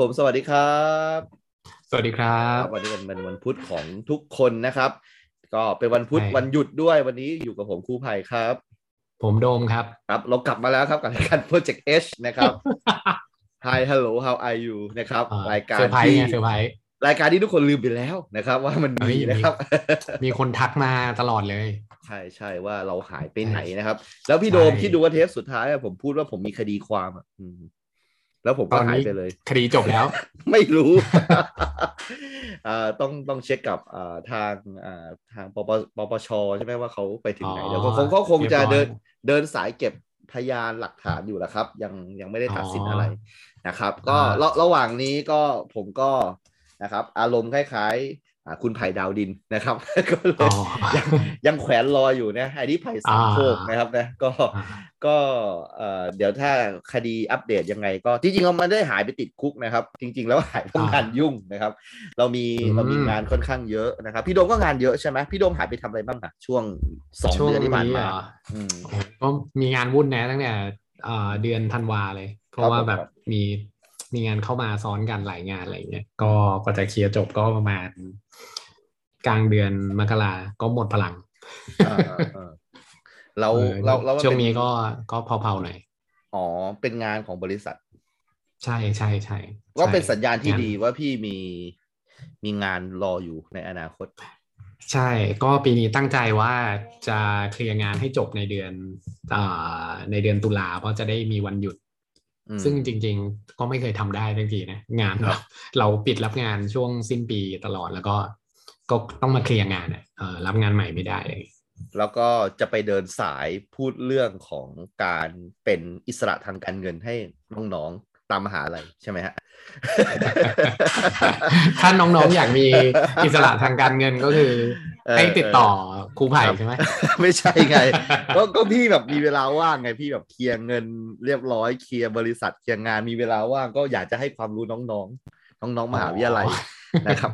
ผม สวัสดีครับ สวัสดีครับ วันนี้เป็นวันวันพุธของทุกคนนะครับ ก็เป็นวันพุธใช่วันหยุดด้วยวันนี้อยู่กับผมครูไผ่ครับ ผมโดมครับ ครับเรากลับมาแล้วครับกับรายการ Project H นะครับ Hi Hello How are you นะครับอ่รายการเซอร์ไพรส์ที่ไงเซอร์ไพรส์รายการที่ทุกคนลืมไปแล้วนะครับ ว่ามันเฮ้ย มีนะครับ มีคนทักมาตลอดเลย ใช่ใช่ว่าเราหายไปไหนนะครับ แล้วพี่ใช่โดมคิดดูว่าเทปสุดท้ายอะผมพูดว่าผมมีคดีความอะอืม แล้วผมตก็อนหายนี้ไปเลย คดีจบแล้ว ไม่รู้อ่าต้องต้องเช็คกับอ่าทางอ่าทางปปปปชใช่ไหมว่าเขาไปถึงไหนอ๋อเดี๋ยวเขาเขาคงจะเรีเดิยนบร้อยเดินสายเก็บพยานหลักฐานอยู่แหละครับ ยังยังไม่ได้ตัดสินอ๋อออะไรนะครับ ก็อ่าระระหว่างนี้ก็ผมก็นะครับ อารมณ์คล้ายๆอ่า คุณไผ่ดาวดินนะครับก็เลอ๋ยอยังยังแขวนรออยู่นะไอ้นี่ไผ่สามโคกอ่านนะครับนะก็อ่าก็เอ่อเดี๋ยวถ้าคดีอัปเดตยังไง ก็จริงๆเราไม่ได้หายไปติดคุกนะครับ จริง ๆ แล้วหายเพราะงานยุ่งนะครับ เรามีอืมเรามีงานค่อนข้างเยอะนะครับ พี่โดมก็งานเยอะใช่ไหมพี่โดมหายไปทำอะไรบ้างอะช่วงสองช่วงเดือนที่ผ่านนี้มาเหรออืมโอ้โหก็มีงานวุ่นนะตั้งแต่เอ่อเดือนธันวาเลย เพครัราะบว่าผมแบบครับมี มีงานเข้ามาซ้อนกันหลายงานอะไรเงี้ยก็กว่าจะเคลียร์จบก็ประมาณ กลางเดือนมกราก็หมดพลังอ่าอ่าอ่าเราออเราเราช่วงเป็นี้ก็ก็เผาๆหน่อยอ๋อเป็นงานของบริษัท ใช่ใช่ใช่ก็เป็นใช่สัญญาณที่งนดีว่าพี่มีมีงานรออยู่ในอนาคต ใช่ก็ปีนี้ตั้งใจว่าจะเคลียร์งานให้จบในเดือนอ่าในเดือนตุลาเพราะจะได้มีวันหยุดอืม ซึ่งจริง ๆ ก็ไม่เคยทำได้ทังทีนะ งานครัเราบเราปิดรับงานช่วงสิ้นปีตลอดแล้วก็ก็ต้องมาเคลียร์งานอะเออรับงานใหม่ไม่ได้เลยแล้วก็จะไปเดินสายพูดเรื่องของการเป็นอิสระทางการเงินให้น้องๆ ตามมหาลัยใช่ไหมฮะถ้าน้องๆอยากมีอิสระทางการเงินก็คือเออให้ติดต่อครูไผ่ครับใช่ไหมไม่ใช่ไงก็ก็พี่แบบมีเวลาว่างไงพี่แบบเคลียร์เงินเรียบร้อยเคลียร์บริษัทเคลียร์งานมีเวลาว่างก็อยากจะให้ความรู้น้องๆ น้องๆมหาวิทยาลัยอ๋อนะครับ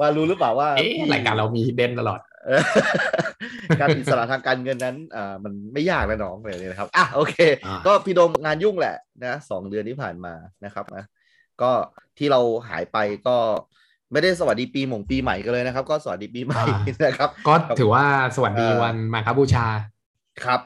ว่ารู้หรือเปล่าว่าเอ๊ะพี่รายการเรามีเด่นตลอดเออ การอิสระทางการเงินนั้นอ่ามันไม่ยากนะน้องเลยนะครับอะโอเคอ่าก็พี่โดมงานยุ่งแหละนะสองเดือนที่ผ่านมานะครับนะก็ที่เราหายไปก็ไม่ได้สวัสดีปีหมงปีใหม่กันเลยนะครับ ก็สวัสดีปีใหม่นะครับ ก็ถือว่าสวัสดีเอ่อวันมาคบูชาครับ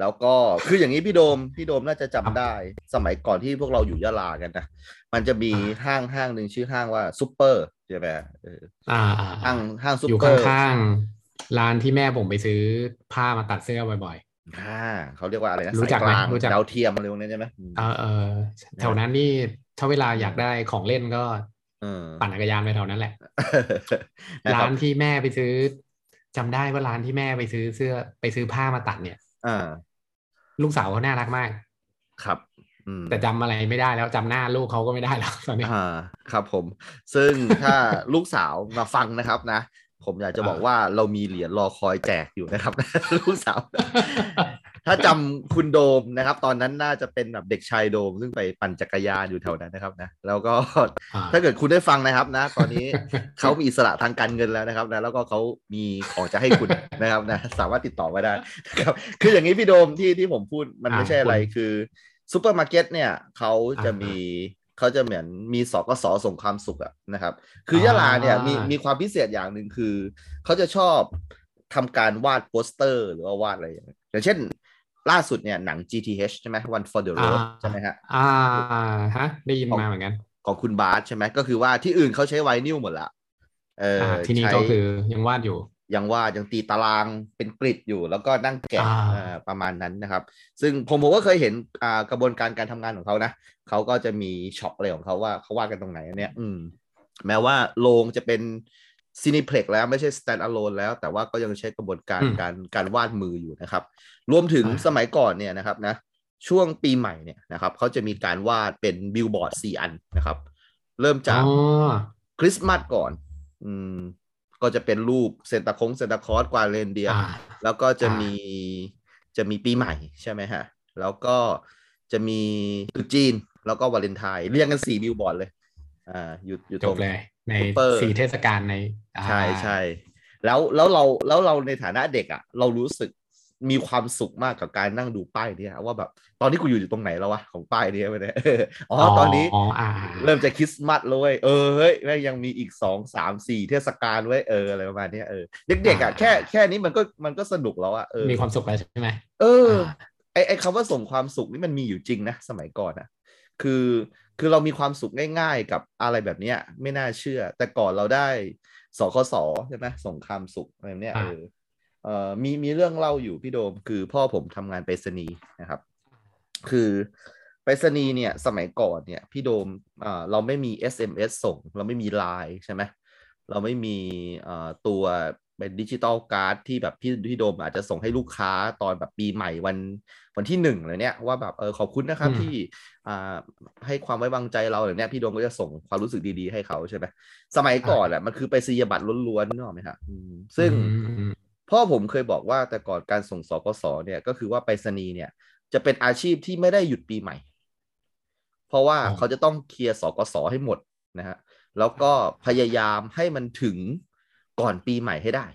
แล้วก็คืออย่างนี้พี่โดมพี่โดมน่าจะจำครับได้ สมัยก่อนที่พวกเราอยู่ยะลากันนะมันจะมีอ่าห้างห้างหนึ่งชื่อห้างว่าซุปเปอร์ใช่ไหมเอออ่าอ่าห้างห้างซุปเปอร์อยู่ข้างๆร้านที่แม่ผมไปซื้อผ้ามาตัดเสื้อบ่อยอ่าเขาเรียกว่าอะไรนะรู้จักสายกลางไหมรู้จักดาวเทียมอะไรพวกนี้ใช่ไหมอืมๆเออเออแถวนั้นนี่ถ้าเวลาอยากได้ของเล่นก็เออปั่นจักรยานไปแถวนั้นแหละนะคร้ารับนที่แม่ไปซื้อจำได้ว่าร้านที่แม่ไปซื้อเสื้อไปซื้อผ้ามาตัดเนี่ยอ่าลูกสาวเขาน่ารักมาก ครับอืม แต่จำอะไรไม่ได้แล้วจำหน้าลูกเขาก็ไม่ได้แล้วตอนนี้อ่าครับผม ซึ่งถ้าลูกสาวมาฟังนะครับนะ ผมอยากจะบอกอ่าว่าเรามีเหรียญรอคอยแจกอยู่นะครับลูกสาว ถ้าจำคุณโดมนะครับ ตอนนั้นน่าจะเป็นแบบเด็กชายโดม ซึ่งไปปั่นจักรยานอยู่แถวนั้นนะครับนะ แล้วก็อ่าถ้าเกิดคุณได้ฟังนะครับนะ ตอนนี้เขามีอิสระทางการเงินแล้วนะครับนะแล้วก็เขามีของจะให้คุณนะครับนะ สามารถติดต่อมาได้นะครับ คืออย่างนี้พี่โดมที่ที่ผมพูดมันไม่ใช่อะไรคือ ซูเปอร์มาร์เก็ตเนี่ยเขาจะมีเขาจะเหมือนมีส.ค.ส. ส่งความสุขอะนะครับ คือยะลาเนี่ยมีมีความพิเศษอย่างหนึ่งคือ เขาจะชอบทำการวาดโปสเตอร์ หรือว่าวาดอะไรอย่างเงี้ยอย่างเช่นล่าสุดเนี่ยหนัง GTH ใช่ไหม One for the Road ใช่ไหมฮะ อ่าฮะ ได้ยินมาเหมือนกัน ของคุณบาสใช่ไหม ก็คือว่าที่อื่นเขาใช้ไวนิลหมดละ เอออ่าที่นี่ใช้ก็คือยังวาดอยู่ ยังว่ายังตีตารางเป็นกริดอยู่ แล้วก็นั่งแกะอ่าอ่าประมาณนั้นนะครับ ซึ่งผมผมก็เคยเห็นอ่ากระบวนการการทำงานของเขานะเขาก็จะมีช็อปอะไรของเขาว่าเขาวาดกันตรงไหนอันเนี้ยอืมแม้ว่าโรงจะเป็นซีนิเพล็กแล้วไม่ใช่ stand alone แล้ว แต่ว่าก็ยังใช้กระบวนการอืมการการวาดมืออยู่นะครับ รวมถึงอ่าสมัยก่อนเนี่ยนะครับนะช่วงปีใหม่เนี่ยนะครับเขาจะมีการวาดเป็นบิลบอร์ดสี่อันนะครับ เริ่มจากอ๋อคริสต์มาสก่อน อืม ก็จะเป็นรูปเซนตาคงเซนตาคลอสกวางเรนเดียร์อ่าแล้วก็จะอ่ามีมีจะมีปีใหม่ใช่ไหมฮะ แล้วก็จะมีตรุษจีน แล้วก็วาเลนไทน์เรียงกันสี่บิลบอร์ดเลยอ่าอยู่อยู่ตรง จบเลย ในซุปเปอร์สี่เทศกาลในอ่าใช่ใช่่แล้วแล้วเราแล้วเราในฐานะเด็กอะ เรารู้สึก มีความสุขมากกับการนั่งดูป้ายเนี่ยว่าแบบตอนนี้กูอยู่อยู่ตรงไหนแล้ววะของป้ายเนี้ไปเนี่ยอ๋อตอนนี้อ๋ออ่าเริ่มจะคริสต์มาสแล้วเว้ยเออเฮ้ยแม่งยังมีอีกสองสามสี่เทศกาลไว้ยเอออะไรประมาณเนี้ยเออเด็กๆอะแค่แค่นี้มันก็มันก็สนุกแล้วอะเออมีความสุขแล้วใช่ไหมเออาไอไอคำว่าส่งความสุขนี่มันมีอยู่จริงนะสมัยก่อนอะคือคือเรามีความสุขง่าย ๆ กับอะไรแบบเนี้ยไม่น่าเชื่อ แต่ก่อนเราได้สคสใช่ไหมส่งความสุขอะไรแบบเนี้ยอ่าเออ เอ่อมีมีเรื่องเล่าอยู่พี่โดม คือพ่อผมทำงานไปรษณีย์นะครับ คือไปรษณีย์เนี่ยสมัยก่อนเนี่ยพี่โดมอ่าเราไม่มี SMS ส่ง เราไม่มีไลน์ใช่ไหมเราไม่มีเอ่อตัวเป็นดิจิตอลการ์ดที่แบบพี่พี่โดมอาจจะส่งให้ลูกค้าตอนแบบปีใหม่วันวันที่หนึ่งเลยเนี่ยว่าแบบเออขอบคุณนะครับอืมที่อ่าให้ความไว้วางใจเราแบบเนี้ยพี่โดมก็จะส่งความรู้สึกดีๆให้เขาใช่ไหมสมัยก่อนอะมันคือไปสียบัตรล้วนๆนึกออกไหมครับอืมซึ่งอืมอืม พ่อผมเคยบอกว่าแต่ก่อนการส่งสกสเนี่ยก็คือว่าไปรษณีย์เนี่ย จะเป็นอาชีพที่ไม่ได้หยุดปีใหม่ เพราะว่าอ๋อเขาจะต้องเคลียร์สกสให้หมดนะฮะแล้วก็พยายามให้มันถึงก่อนปีใหม่ให้ได้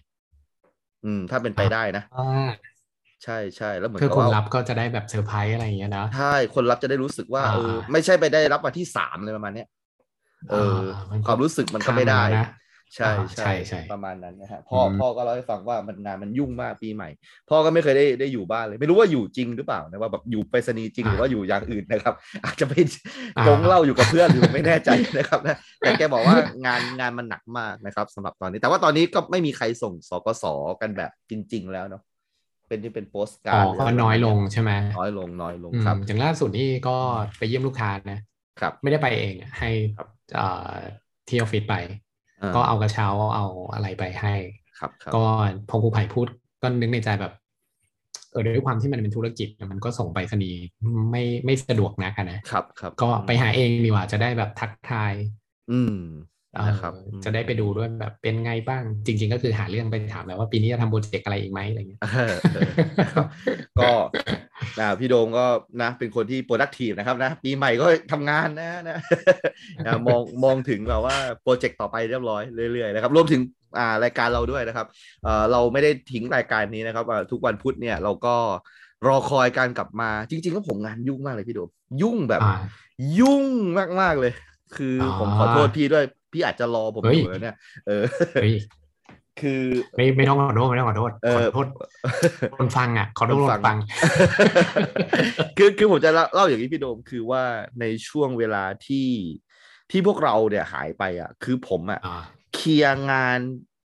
อืม ถ้าเป็นไปได้นะอ่าใช่ใช่แล้วเหมือนคือกับคนว่ารับก็จะได้แบบเซอร์ไพรส์อะไรอย่างเงี้ยนะใช่คนรับจะได้รู้สึกว่าอ่าเออไม่ใช่ไปได้รับวันที่สามเลยประมาณเนี้ยเออมันก็ความรู้สึกมันก็ไม่ได้ ข้ามมาแล้วนะใช่อ่าใช่ใช่ใช่ประมาณนั้นนะฮะพ่ออืมพ่อก็เล่าให้ฟังว่ามันงานมันยุ่งมากปีใหม่ พ่อก็ไม่เคยได้ได้อยู่บ้านเลย ไม่รู้ว่าอยู่จริงหรือเปล่านะว่าแบบอยู่ไปรษณีย์จริงหรือว่าอยู่อย่างอื่นนะครับ อาจจะไปอ่ากงเหล่าอยู่กับเพื่อนหรือไม่แน่ใจนะครับนะแต่แกบอกว่างานงานมันหนักมากนะครับสำหรับตอนนี้ แต่ว่าตอนนี้ก็ไม่มีใครส่งสกสกันแบบจริง ๆ แล้วเนาะเป็นที่เป็นโปสกาอ๋ร์อดก็น้อยลงใช่ไหมน้อยลงน้อยลงอืมครับอย่างล่าสุดนี่ก็ไปเยี่ยมลูกค้านะครับ ไม่ได้ไปเองอะให้ครับเอ่อที่ออฟฟิศไป ก็เอากระเช้าเอาอะไรไปให้ ครับครับก็พอครูไผ่พูดก็นึกในใจแบบ เออด้วยความที่มันเป็นธุรกิจเนี่ยมันก็ส่งไปรษณีย์ไม่ไม่สะดวกนักอะนะครับ ครับ ก็ไปหาเองดีกว่าจะได้แบบทักทาย อืมเออนะครับจะได้ไปดูด้วยแบบเป็นไงบ้าง จริง ๆ ก็คือหาเรื่องไปถามแล้วว่าปีนี้จะทำโปรเจกต์อะไรอีกไหมอะไรเงี้ยเออเออนะครับก็ นะพี่โดมก็นะเป็นคนที่ productive นะครับนะปีใหม่ก็ทำงานนะนะนะมองมองถึงแบบว่าโปรเจกต์ต่อไปเรียบร้อยเรื่อยๆนะครับรวมถึงอ่ารายการเราด้วยนะครับเอ่อเราไม่ได้ทิ้งรายการนี้นะครับอ่าทุกวันพุธเนี่ยเราก็รอคอยการกลับมาจริงๆแล้วผมงานยุ่งมากเลยพี่โดมยุ่งแบบอ่ายุ่งมากๆเลย คือออผมขอโทษพี่ด้วย พี่อาจจะรอผมเฮ้อยยู่แล้วเนี่ยเออเฮ้ย คือไม่ไม่ต้องขอโทษไม่ต้องขอโทษเออขอโทษคนฟังอะขอโทษคนคฟังนฟัง คือคือผมจะเล่าเล่าอย่างนี้พี่โดมคือว่าในช่วงเวลาที่ที่พวกเราเนี่ยหายไปอะ คือผมอะอ่าเคลียร์งาน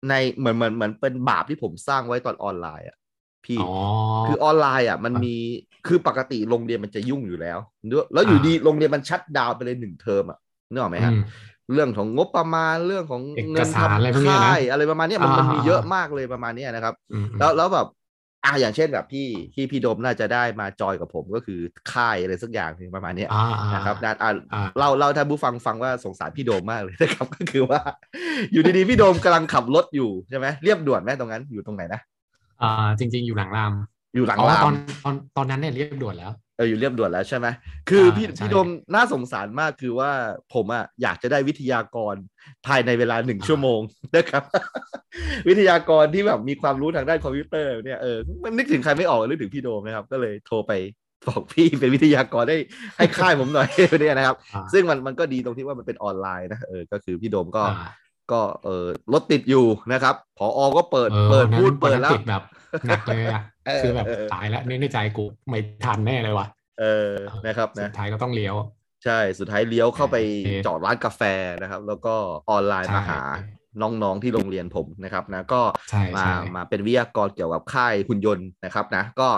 ในเหมือนเหมือนเหมือนเป็นบาปที่ผมสร้างไว้ตอนออนไลน์อะพี่อ๋อคือออนไลน์อะ มันมีคือปกติโรงเรียนมันจะยุ่งอยู่แล้ว แล้วอยู่ดีโรงเรียนมันชัดดาวน์ไปเลยหนึ่งเทอมอะนึกออกไหมฮะอืม เรื่องของงบประมาณเรื่องของเอกเงินสารอะไรพวกทำเนี้ยนะค่ายอะไรประมาณเนี้ยมันมันมีอ่าเยอะมากเลยประมาณเนี้ยนะครับอืมแล้วแล้วแบบอ่าอย่างเช่นแบบพี่ที่พี่โดมน่าจะได้มาจอยกับผมก็คือค่ายอะไรสักอย่างหนึ่งประมาณเนี้ยอ่าอ่านะครับนะอ่าอ่าเราเราท่านผู้ฟังฟังว่าสงสารพี่โดมมากเลยนะครับก็คือว่า อยู่ดีๆพี่โดมกำลังขับรถอยู่ใช่ไหมเรียบด่วนไหมตรงนั้นอยู่ตรงไหนนะอ่าจริง ๆ อยู่หลังรามอยู่หลังอ๋อรามตอนตอนตอนนั้นเนี่ยเรียบด่วนแล้ว เอออยู่เรียบด่วนแล้วใช่ไหมคือพี่อ่าใช่พี่โดมน่าสงสารมากคือว่าผมอะอยากจะได้วิทยากรภายในเวลาหนึ่งชั่วโมงนะครับ วิทยากรที่แบบมีความรู้ทางด้านคอมพิวเตอร์เนี่ยเออมันนึกถึงใครไม่ออกนึกถึงพี่โดมนะครับ ก็เลยโทรไปบอกพี่เป็นวิทยากรให้ให้ค่ายผมหน่อยเนี่ยนะครับอ่าซึ่งมันมันก็ดีตรงที่ว่ามันเป็นออนไลน์นะเออก็คือพี่โดมก็อ่าก็เออรถติดอยู่นะครับผออก็เปิดเออเปิดวันนั้นพูดเปิดแล้วติดแบบ หนักเลยอะเออคือแบบเออตายแล้วนึกในใจกูไม่ทันแน่เลยว่ะเออนะครับสุนะดท้ายก็ต้องเลี้ยว ใช่สุดท้ายเลี้ยวเข้าไปโอเคจอดร้านกาแฟนะครับ แล้วก็ออนไลน์ใช่มาหาน้องๆที่โรงเรียนผมนะครับนะก็ใช่มาใช่มาเป็นวิทยากรเกี่ยวกับค่ายหุ่นยนต์นะครับนะก็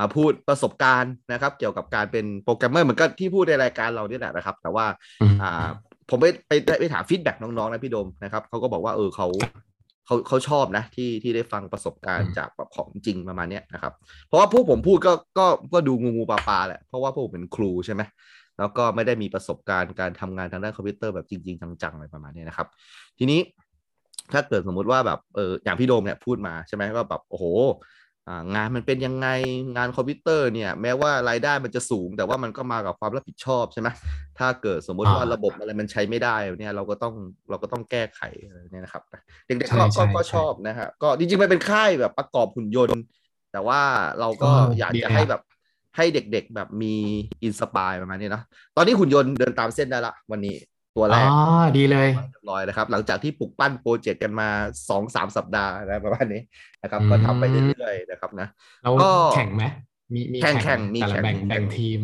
มาพูดประสบการณ์นะครับ เกี่ยวกับการเป็นโปรแกรมเมอร์เหมือนก็ที่พูดในรายการเราเนี่ยแหละนะครับ แต่ว่าอืมอ่าผมไปไปไปถาม feedback น้องๆนะพี่โดมนะครับเขาก็บอกว่าเออเขา เขาเขาชอบนะที่ที่ได้ฟังประสบการอืณ์มจากแบบของจริงประมาณเนี้ยนะครับ เพราะว่าพวกผมพูดก็ก็ก็ดูงูงูปลาปลาแหละเพราะว่าพวกผมเป็นครูใช่ไหมแล้วก็ไม่ได้มีประสบการณ์การทำงานทางด้านคอมพิวเตอร์แบบจริง ๆ จังๆอะไรประมาณเนี้ยนะครับ ทีนี้ถ้าเกิดสมมุติว่าแบบเอออย่างพี่โดมเนี่ยพูดมาใช่ไหมว่าแบบโอ้โหอ่า งานมันเป็นยังไงงานคอมพิวเตอร์เนี่ย แม้ว่ารายได้มันจะสูง แต่ว่ามันก็มากับความรับผิดชอบใช่ไหมถ้าเกิดสมมติว่าอ่าระบบอะไรมันใช้ไม่ได้เนี่ยเราก็ต้องเราก็ต้องแก้ไขอะไรเนี่ยนะครับเด็กๆใช่ก็ใช่ก็ก็ใช่ชอบนะฮะก็จริงๆมันเป็นค่ายแบบประกอบหุ่นยนต์ แต่ว่าเราก็ก็อยากจะให้ ดีจะเลยอะแบบให้เด็กๆแบบมี inspire ประมาณนี้เนอะตอนนี้หุ่นยนต์เดินตามเส้นได้ละวันนี้ ตัวแรก อ๋อ ดีเลยเรียบร้อยนะครับ หลังจากที่ปลุกปั้นโปรเจกต์กันมาสองสามสัปดาห์นะประมาณนี้นะครับอืมก็ทำไปเรื่อยๆนะครับนะเราก็แข่งไหมมีมีแข่งไหแข่งมีแต่ละแข่งแบ่งมีแข่งแบ่งทีม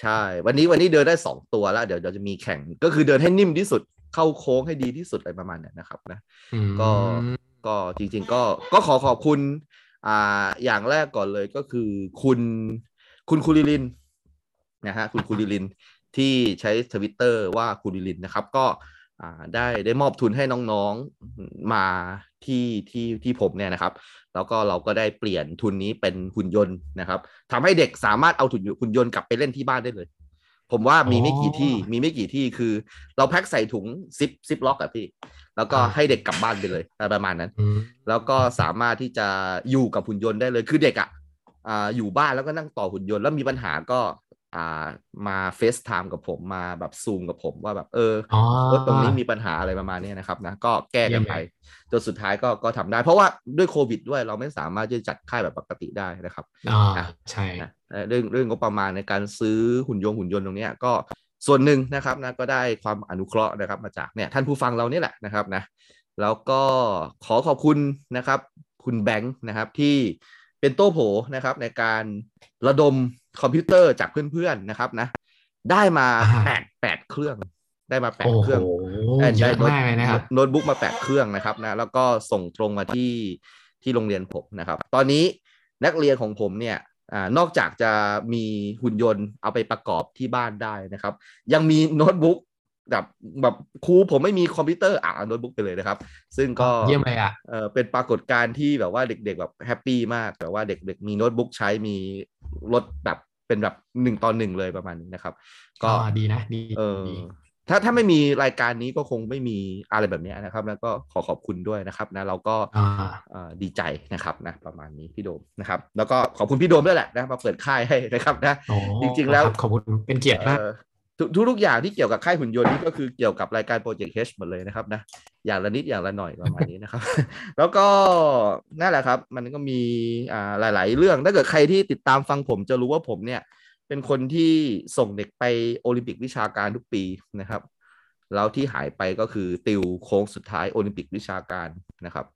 ใช่ วันนี้วันนี้เดินได้สองตัวแล้ว เดี๋ยวเดี๋ยวจะมีแข่งก็คือเดินให้นิ่มที่สุดเข้าโค้งให้ดีที่สุดอะไรประมาณเนี้ยนะครับนะอืมก็ก็จริง ๆ ก็ก็ขอขอบคุณอ่าอย่างแรกก่อนเลยก็คือคุณคุณคุริลินนะฮะคุณคุริลิน ที่ใช้ทวิตเตอร์ว่าคุริลินนะครับ ก็อ่าได้ได้มอบทุนให้น้องๆมาที่ที่ที่ผมเนี่ยนะครับ แล้วก็เราก็ได้เปลี่ยนทุนนี้เป็นหุ่นยนต์นะครับทำให้เด็กสามารถเอาหุ่นหุ่นยนต์กลับไปเล่นที่บ้านได้เลย ผมว่ามีไม่กี่ที่มีไม่กี่ที่คือ เราแพ็คใส่ถุงซิปซิปล็อกอะพี่ แล้วก็อ่าให้เด็กกลับบ้านไปเลยอะไรประมาณนั้นอืมแล้วก็สามารถที่จะอยู่กับหุ่นยนต์ได้เลยคือเด็กอะอ่าอยู่บ้านแล้วก็นั่งต่อหุ่นยนต์แล้วมีปัญหาก็ อ่ามาเฟซไทม์กับผมมาแบบซูมกับผมว่าแบบเอออ๋อเออตรงนี้มีปัญหาอะไรประมาณเนี้ยนะครับนะก็แก้กันไปเยี่ยมเลยจนสุดท้ายก็ก็ทำได้ เพราะว่าด้วยโควิดด้วยเราไม่สามารถที่จะจัดค่ายแบบปกติได้นะครับอ่าอะใช่นะเอ่อเรื่องเรื่องงบประมาณในการซื้อหุ่นยนต์หุ่นยนต์ตรงเนี้ยก็ส่วนหนึ่งนะครับนะก็ได้ความอนุเคราะห์นะครับ มาจากเนี่ยท่านผู้ฟังเรานี่แหละนะครับนะแล้วก็ขอขอบคุณนะครับ คุณแบงค์นะครับที่เป็นโต้โผนะครับในการระดม คอมพิวเตอร์จากเพื่อนๆนะครับนะ ได้มาอ่าแปดแปดเครื่องได้มาแปดเครื่อง โอ้โห เยอะมากเลยนะครับ ได้โน้ต โน้ตบุ๊กมาแปดเครื่องนะครับนะแล้วก็ส่งตรงมาที่ที่โรงเรียนผมนะครับ ตอนนี้นักเรียนของผมเนี่ยอานอกจากจะมีหุ่นยนต์เอาไปประกอบที่บ้านได้นะครับ ยังมีโน้ตบุ๊กแบบแบบครูผมไม่มีคอมพิวเตอร์อะเอาโน้ตบุ๊กไปเลยนะครับ ซึ่งก็เยี่ยมเลยอะเออเป็นปรากฏการณ์ที่แบบว่าเด็กๆแบบ happy มาก แต่ว่าเด็กๆมีโน้ตบุ๊กใช้มี รถแบบเป็นแบบหนึ่งต่อหนึ่งเลยประมาณนี้นะครับ ก็ก็ดีนะดีเออดีถ้าถ้าไม่มีรายการนี้ก็คงไม่มีอะไรแบบเนี้ยนะครับ แล้วก็ขอขอบคุณด้วยนะครับนะเราก็อ่าเอ่อดีใจนะครับนะประมาณนี้พี่โดมนะครับ แล้วก็ขอบคุณพี่โดมด้วยแหละนะมาเปิดค่ายให้นะครับนะโอ้จริงๆแล้วคบขอบคุณเป็นเกียรติมากเอ่อ ทุกทุกอย่างที่เกี่ยวกับค่ายหุ่นยนต์นี่ก็คือเกี่ยวกับรายการ Project H หมดเลยนะครับนะอย่างละนิดอย่างละหน่อยประมาณนี้นะครับ แล้วก็นั่นแหละครับ มันก็มีอ่าหลาย ๆ เรื่องถ้าเกิดใครที่ติดตามฟังผมจะรู้ว่าผมเนี่ย เป็นคนที่ส่งเด็กไปโอลิมปิกวิชาการทุกปีนะครับแล้วที่หายไปก็คือติวโค้งสุดท้ายโอลิมปิกวิชาการนะครับ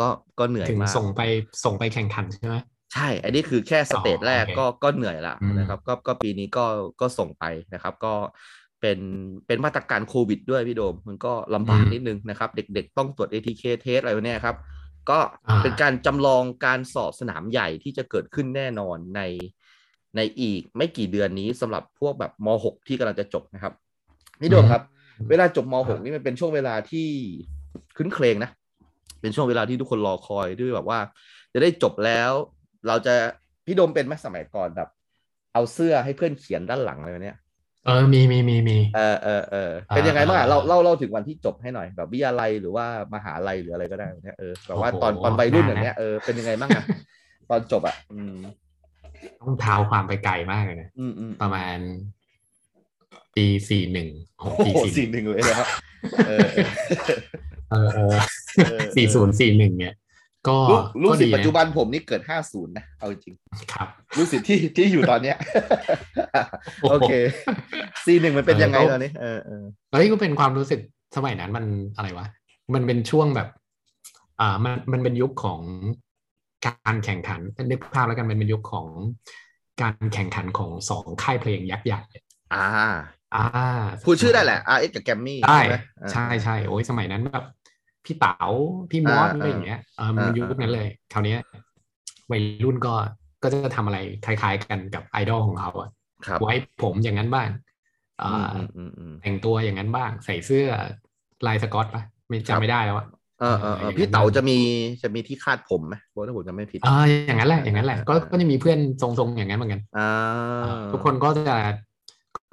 ก็ก็เหนื่อยมากส่งไปส่งไปแข่งขันใช่ไหม ใช่ อันนี้คือแค่สเตจแรกโอเคก็ก็เหนื่อยละอืมนะครับ ก็ก็ปีนี้ก็ก็ส่งไปนะครับ ก็เป็นเป็นมาตรการโควิดด้วยพี่โดม มันก็ลำบากนิดนึงนะครับ เด็กๆต้องตรวจ ATK เทสอะไรพวกเนี้ยครับ ก็เป็นการจำลองการสอบสนามใหญ่ที่จะเกิดขึ้นแน่นอนในในอีกไม่กี่เดือนนี้สำหรับพวกแบบม .6 ที่กำลังจะจบนะครับพี่โดมครับ เวลาจบม .6 นี่มันเป็นช่วงเวลาที่ขึ้นเครงนะ เป็นช่วงเวลาที่ทุกคนรอคอยด้วยแบบว่า จะได้จบแล้ว เราจะพี่โดมเป็นไหมสมัยก่อนแบบ เอาเสื้อให้เพื่อนเขียนด้านหลังอะไรแบบเนี้ยเออ มีมีมีมีเออเออเออเป็นยังไงบ้างอะอ่าเราเล่าเล่าถึงวันที่จบให้หน่อย แบบวิทยาลัยหรือว่ามหาลัยหรืออะไรก็ได้เนี่ยเออแบบว่าโอ้โหตอนตอนวัยรุ่นนานนะอย่างเนี้ยเออเป็นยังไงบ้างอะตอนจบอะอืมต้องเท้าความไปไกลมากเลยนะอืมอืมประมาณปีสี่หนึ่งโอ้ปีโหสี่สี่หนึ่งเลยนะครับเออเออเออเออสี่ศูนย์สี่หนึ่งเนี่ย ก็ลูกลูกก็ศิษดีย์ปัจจุนะบันผมนี่เกิดห้าศูนย์นะ เอาจริง ครับ ลูกศิษย์ที่ที่อยู่ตอนเนี้ย โอ้โหโอเคซีหนึ่งมันเป็นยังไงเออตอนนี้ เออเออเฮ้ยก็เป็นความรู้สึกสมัยนั้นมันอะไรวะ มันเป็นช่วงแบบ อ่า มันมันเป็นยุคของการแข่งขันนึกภาพแล้วกันมันเป็นยุคของการแข่งขันของสองค่ายเพลงยักษ์ใหญ่อ่า อ่าพูดชื่อได้แหละ RX กับแกมมี่ ได้ไหมใช่ใช่โอ้ยสมัยนั้นแบบ พี่เต๋าพี่มอสอ่าอะไรอย่างเงี้ยเออมันอ่ายุคนั้นเลยคราวเนี้ยวัยรุ่นก็ก็จะทำอะไรคล้ายๆกันกับไอดอลของเขาอะครับไว้ผมอย่างนั้นบ้างอือ่มาอืมอืมอืมแต่งตัวอย่างนั้นบ้าง ใส่เสื้อลายสกอตปะไม่ครับจำไม่ได้แล้วอะเออเออเออพี่เต๋าจะมีจะมีที่คาดผมไหมบอกถ้าผมจะไม่ผิดอ่าอย่างนั้นแหละอย่างนั้นแหละก็ก็จะมีเพื่อนทรงๆอย่างนั้นเหมือนกันอ่าทุกคนก็จะ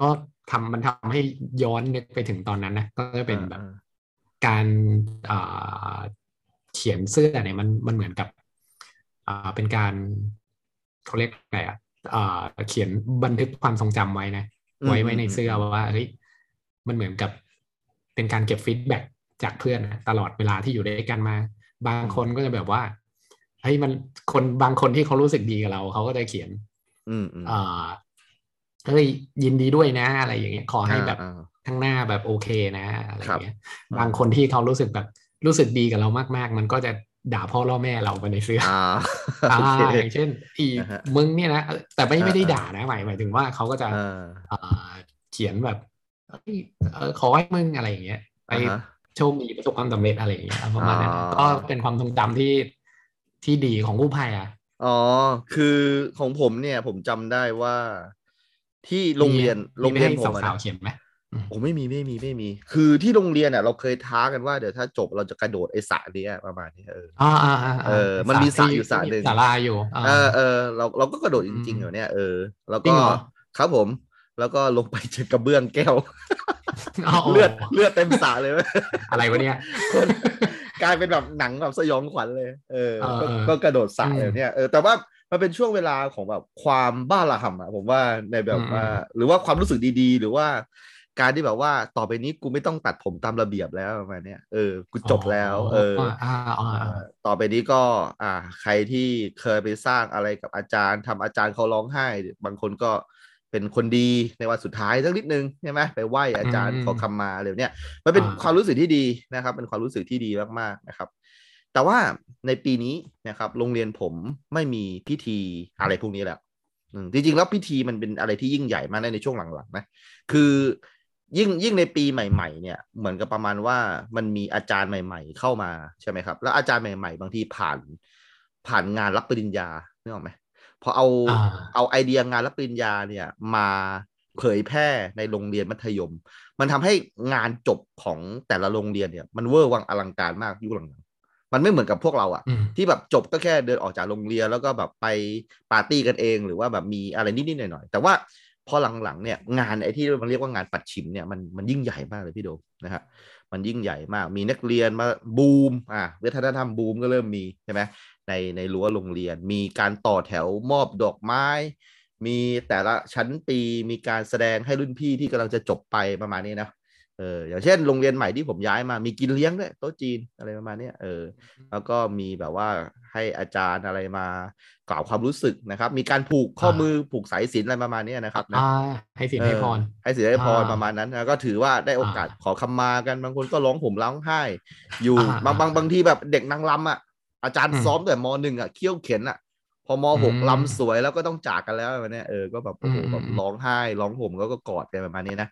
ก็ทำมันทำให้ย้อนนึกไปถึงตอนนั้นนะก็จะเป็นแบบ การอ่าเขียนเสื้อเนี่ยมันมันเหมือนกับอ่าเป็นการเขาเรียกอะไรอะอ่าเขียนบันทึกความทรงจำไว้นะอืมไว้ไว้ในเสื้อว่าเฮ้ยมันเหมือนกับเป็นการเก็บฟีดแบ็กจากเพื่อนนะตลอดเวลาที่อยู่ด้วยกันมา บางคนก็จะแบบว่าเฮ้ยมันคนบางคนที่เขารู้สึกดีกับเราเขาก็จะเขียน อืมอืมอ่าเฮ้ยยินดีด้วยนะ อะไรอย่างเงี้ย ขอให้แบบอ่า ข้างหน้าแบบโอเคนะอะไรอย่างเงี้ยครับบางคนที่เขารู้สึกแบบรู้สึกดีกับเรามากๆ มันก็จะด่าพ่อล่อแม่เราไปในเสื้ออ่าอ่าโอเคอย่างเช่นอีอ่าฮะมึงเนี่ยนะแต่ไม่อ่าไม่ได้ด่านะหมายหมายถึงว่าเขาก็จะอ่าอ่าเขียนแบบเอ้ยเออขอให้มึงอะไรอย่างเงี้ยไปอ่าฮะโชคดีประสบความสำเร็จอะไรอย่างเงี้ยประมาณนั้นอ๋อก็เป็นความทรงจำที่ที่ดีของกู้ภัยอะอ๋อคือของผมเนี่ยผมจำได้ว่าที่โรงเรียนมีโรงเรียนมีผให้มอะสาวนะๆเขียนไหม ผมไม่มีไม่มีไม่มี คือที่โรงเรียนอะเราเคยท้ากันว่าเดี๋ยวถ้าจบเราจะกระโดดไอ้สระเนี้ยประมาณนี้เอออ่าอ่าอ่าเออ มันมีสระอยู่สระหนึ่งศาลาอยู่าเออเออเราเราก็กระโดดจริงๆอืมเหรอเนี่ยเออแล้วจริก็งเหรอครับผม แล้วก็ลงไปเจอกระเบื้องแก้วอ๋อเลือดเลือดเต็มสระเลย อะไรวะเนี่ยกลายเป็นแบบหนังแบบสยองขวัญเลย เออเออก็เออก็กระโดดสระอืมเลยเนี่ยเออแต่ว่ามันเป็นช่วงเวลาของแบบความบ้าระห่ำอะผมว่าในแบบอืมว่า หรือว่าความรู้สึกดีๆ หรือว่า การที่แบบว่าต่อไปนี้กูไม่ต้องตัดผมตามระเบียบแล้วประมาณเนี้ยเออกูจบแล้ว เอออ่าอ่าอ่าเอ่อต่อไปนี้ก็ อ่า ใครที่เคยไปสร้างอะไรกับอาจารย์ทำอาจารย์เขาร้องไห้ บางคนก็เป็นคนดีในวันสุดท้ายสักนิดนึงใช่ไหมไปไหว้อาจารย์ขอคำมาอะไรแบบเนี้ยมันเป็นความรู้สึกที่ดีนะครับ เป็นความรู้สึกที่ดีมากๆนะครับ แต่ว่าในปีนี้นะครับ โรงเรียนผมไม่มีพิธีอะไรพวกนี้แล้วอืมจริงๆแล้วพิธีมันเป็นอะไรที่ยิ่งใหญ่มากในช่วงหลังๆนะคือ ยิ่งยิ่งในปีใหม่ ๆ เนี่ย เหมือนกับประมาณว่ามันมีอาจารย์ใหม่ ๆ เข้ามาใช่ไหมครับ แล้วอาจารย์ใหม่ ๆ บางทีผ่าน ผ่านงานรับปริญญานึกออกไหมพอเอาอ่าเอาไอเดียงานรับปริญญาเนี่ย มาเผยแพร่ในโรงเรียนมัธยม มันทำให้งานจบของแต่ละโรงเรียนเนี่ย มันเวอร์วังอลังการมากยุคหลังๆมันไม่เหมือนกับพวกเราอะอืมที่แบบจบก็แค่เดินออกจากโรงเรียนแล้วก็แบบไปปาร์ตี้กันเอง หรือว่าแบบมีอะไรนิดๆหน่อยๆแต่ว่า พอหลังๆเนี่ยงานไอ้ที่มันเรียกว่างานปัดฉิมเนี่ยมันมันยิ่งใหญ่มากเลยพี่โดนะฮะมันยิ่งใหญ่มากมีนักเรียนมาบูมอะวัฒนธรรมบูมก็เริ่มมีใช่ไหมในในรั้วโรงเรียน มีการต่อแถวมอบดอกไม้ มีแต่ละชั้นปีมีการแสดงให้รุ่นพี่ที่กำลังจะจบไปประมาณนี้นะ เอออย่างเช่นโรงเรียนใหม่ที่ผมย้ายมามีกินเลี้ยงด้วยโต๊ะจีนอะไรประมาณเนี้ยเออแล้วก็มีแบบว่าให้อาจารย์อะไรมากล่าวความรู้สึกนะครับ มีการผูกข้อมือผูกสายสิญจนอะไรประมาณเนี้ยนะครับนะอ่าให้สินให้พรเออให้สินให้พรอ่าประมาณนั้นนะก็ถือว่าได้โอกาสอ่าขอคำมากันบางคนก็ร้องผมร้องไห้ อยู่อ่าบางบางอ่าบางทีแบบเด็กนางรำอะอาจารย์อืมซ้อมแต่มหนึ่งอะเขี้ยวเข็นอะพอมหกอืมลำสวยแล้วก็ต้องจากกันแล้วแบบเนี้ยเออก็แบบโอ้โหอืมแบบอืมร้องไห้ร้องห่มแล้วก็กอดกันประมาณนี้นะ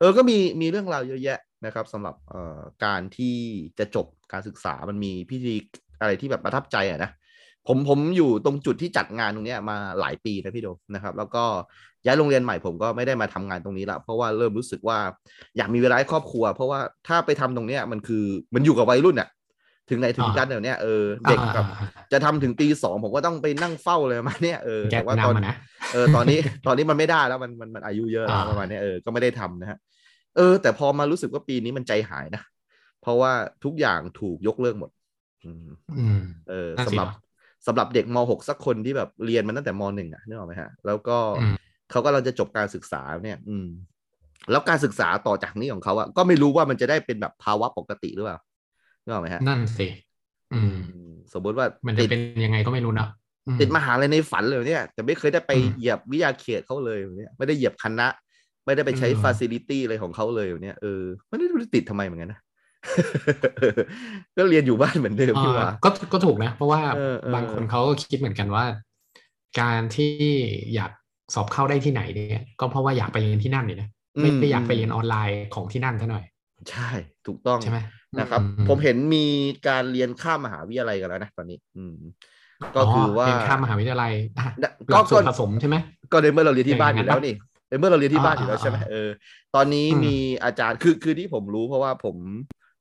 เออก็มีมีเรื่องราวเยอะแยะนะครับสำหรับเอ่อการที่จะจบการศึกษามันมีพิธีอะไรที่แบบประทับใจอะนะผมผมอยู่ตรงจุดที่จัดงานตรงนี้มาหลายปีนะพี่โดมนะครับ แล้วก็ย้ายโรงเรียนใหม่ผมก็ไม่ได้มาทำงานตรงนี้ละเพราะว่าเริ่มรู้สึกว่าอยากมีเวลาให้ครอบครัว เพราะว่าถ้าไปทำตรงนี้มันคือมันอยู่กับวัยรุ่นอะ ถึงไหนถึงกันเดี๋ยวเนี้ยเออเด็กแบบอ่าจะทำถึงตีสองผมก็ต้องไปนั่งเฝ้าเลยประมาณเนี้ยเออแกแต่ว่าตอนนำมานะเออตอนนี้ตอนนี้มันไม่ได้แล้วมันมันมันอายุเยอะแล้วอ่าประมาณเนี้ยเออก็ไม่ได้ทำนะฮะเออ แต่พอมารู้สึกว่าปีนี้มันใจหายนะเพราะว่าทุกอย่างถูกยกเลิกหมด อืมอืมเออนั่นสิสำหรับเนอะสำหรับเด็กม .6 สักคนที่แบบเรียนมาตั้งแต่ม .1 อะนึกออกไหมฮะ แล้วก็อืมเขาก็เราจะจบการศึกษาเนี่ย อืม แล้วการศึกษาต่อจากนี้ของเขาอะก็ไม่รู้ว่ามันจะได้เป็นแบบภาวะปกติหรือเปล่า นึกออกไหมฮะ นั่นสิอืมอืมสมมติว่ามันติจะดเป็นยังไงก็ไม่รู้เนอะอืติดมหาลัยในฝันเลยเนี่ย แต่ไม่เคยได้ไปอืมเหยียบวิทยาเขตเขาเลยแบบเนี่ยไม่ได้เหยียบคณะ ไม่ได้ไปใช้อืมฟาซิลิตี้อะไรของเขาเลยแบบเนี่ยเออไม่ได้รู้ติดทำไมเหมือนกันนะก็เรียนอยู่บ้านเหมือนเดิมที่ว่าอ่าก็ก็ถูกนะ เพราะว่าเออเออบางคนเขาก็คิดเหมือนกันว่า การที่อยากสอบเข้าได้ที่ไหนเนี่ย ก็เพราะว่าอยากไปเรียนที่นั่นนี่นะไม่ได้อยากไปเรียนออนไลน์ของที่นั่นซะหน่อย ใช่ ถูกต้องใช่ไหม นะครับอืผมเห็นมีการเรียนข้ามมหาวิทยาลัยกันแล้วนะตอนนี้ อืมก็คือว่าเรียนข้ามมหาวิทยาลัยอะก็หลักสูตก็รผสมใช่ไหมก็ในเมื่อเราเรียนที่บ้านอยู่อย่างนั้แล้วนปะนี่ในเมื่อเราเรียนที่บ้านอยู่แล้วอ่าใช่ไหมอ่าเออตอนนี้อืมมีอาจารย์คือคือที่ผมรู้เพราะว่าผม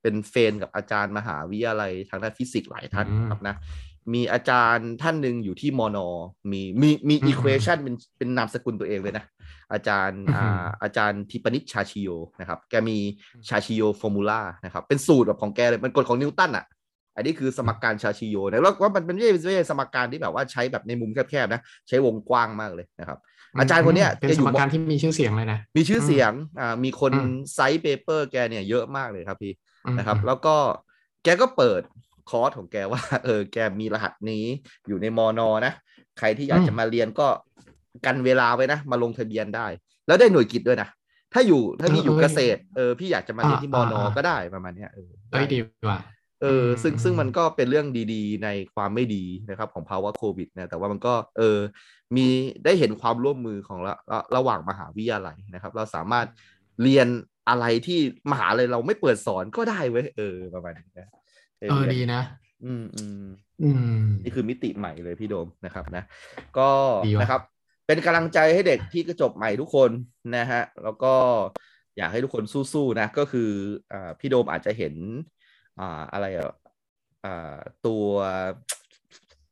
เป็น friend กับอาจารย์มหาวิทยาลัยทางด้านฟิสิกส์หลายท่านอืมครับนะมีอาจารย์ท่านหนึ่งอยู่ที่มอนอมีมีมีอืม equation เป็นเป็นนามสกุลตัวเองเลยนะ อาจารย์อือหือ่าออาจารย์ทิปนิชชาชิโยนะครับแกมีชาชิโย formula นะครับเป็นสูตรแบบของแกเลยมันกฎของนิวตันอะอันนี้คือสมการชาชิโยนะแล้วว่ามันเป็นไม่ใช่ไม่ใช่สมการที่แบบว่าใช้แบบในมุมแคบๆนะใช้วงกว้างมากเลยนะครับ อาจารย์คนเนี้ยเป็นแกอสยู่มการที่มีชื่อเสียงเลยนะมีชื่อเสียงอ่ามีคนอืม cite paper แกเนี่ยเยอะมากเลยครับพี่อืมนะครับ แล้วก็แกก็เปิดคอร์สของแกว่าเออแกมีรหัสนี้อยู่ในมอนอนะ ใครที่อยากจะมาเรียนก็ กันเวลาไว้นะ มาลงทะเบียนได้ แล้วได้หน่วยกิตด้วยนะ ถ้าอยู่ถ้าพี่อยู่เกษตรเออพี่อยากจะมาเรียนที่มอนอก็ได้ประมาณเนี้ยเออเอ้ยดีว่ะเอออมซึ่งอืมซึ่งมันก็เป็นเรื่องดีๆ ในความไม่ดีนะครับของภาวะโควิดนะแต่ว่ามันก็เออมีได้เห็นความร่วมมือของระระระหว่างมหาวิทยาลัยนะครับ เราสามารถเรียนอะไรที่มหาลัยเราไม่เปิดสอนก็ได้เว้ยเออประมาณนี้นะเออดีนะ อืมอืมอืมนี่คือมิติใหม่เลยพี่โดมนะครับนะ ก็ดีว่ะนะครับ เป็นกำลังใจให้เด็กที่กระจบใหม่ทุกคนนะฮะแล้วก็อยากให้ทุกคนสู้ๆนะก็คืออ่าพี่โดมอาจจะเห็นอ่าอะไรอะอ่าตัว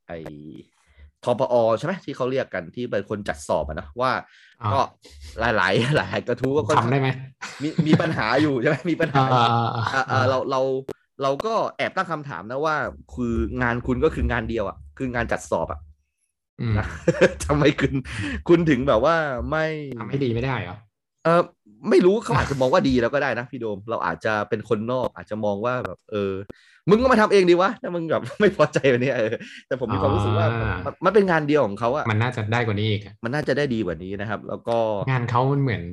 ไอทปอใช่ไหมที่เขาเรียกกันที่เป็นคนจัดสอบอะนะว่าอ่าก็หลายๆหลายๆกระทู้ก็ค่อนข้างทำได้ไหมมีมีปัญหาอยู่ใช่ไหมมีปัญหาอ่าอยู่อ่าอ่าอ่าอ่าเราเราเราก็แอบตั้งคำถามนะว่า คืองานคุณก็คืองานเดียวอะคืองานจัดสอบอะอืม นะทำไมคุณคุณถึงแบบว่าไม่ทำให้ดีไม่ได้เหรอเออไม่รู้เขาอาจจะมองว่าดีแล้วก็ได้นะพี่โดม เราอาจจะเป็นคนนอกอาจจะมองว่าแบบ เออ มึงก็มาทำเองดีวะถ้ามึงแบบไม่พอใจแบบนี้เออแต่ผมมีความรู้สึกว่าอ่ามัมันมันเป็นงานเดียวของเขาอะมันน่าจะได้กว่านี้อีกอะมันน่าจะได้ดีกว่านี้นะครับ แล้วก็งานเขามันเหมือน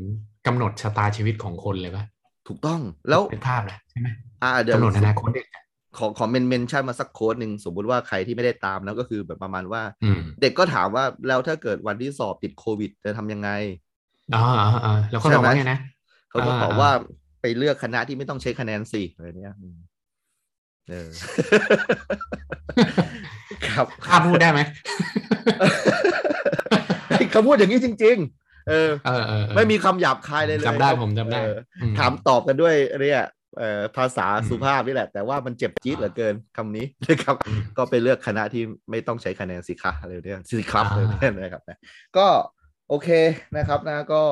กำหนดชะตาชีวิตของคนเลยปะถูกต้องแล้วเป็นภาพนะใช่ไหมอ่าเดี๋ยวกำหนดอนาคตเด็กอะ ขอขอ men mention มาสัก quote หนึ่งสมมุติว่าใครที่ไม่ได้ตามแล้วก็คือแบบประมาณว่าอืมเด็กก็ถามว่าแล้วถ้าเกิดวันที่สอบติดโควิดจะทำยังไงอ๋ออ๋ออ๋อแล้วเขาตอบว่าไงนะเขาก็อ่าตอบว่าไปเลือกคณะที่ไม่ต้องใช้คะแนนสิอะไรเนี้ยอืมเออครับกล้าพูดได้ไหมเขาพูดอย่างนี้จริงๆเออเออเออเออ ไม่มีคำหยาบคายเลยเลยจำได้ผมจำได้เอออืมถามตอบกันด้วยเนี่ยเอ่อ ภาษาอืมสุภาพนี่แหละ แต่ว่ามันเจ็บจี๊ดเหลือเกินคำนี้นะครับอืมก็ไปเลือกคณะที่ไม่ต้องใช้คะแนนสิคะอะไรเนี่ยสิครับอ่าเลยเนี่ยนะครับนะก็โอเคนะครับนะก็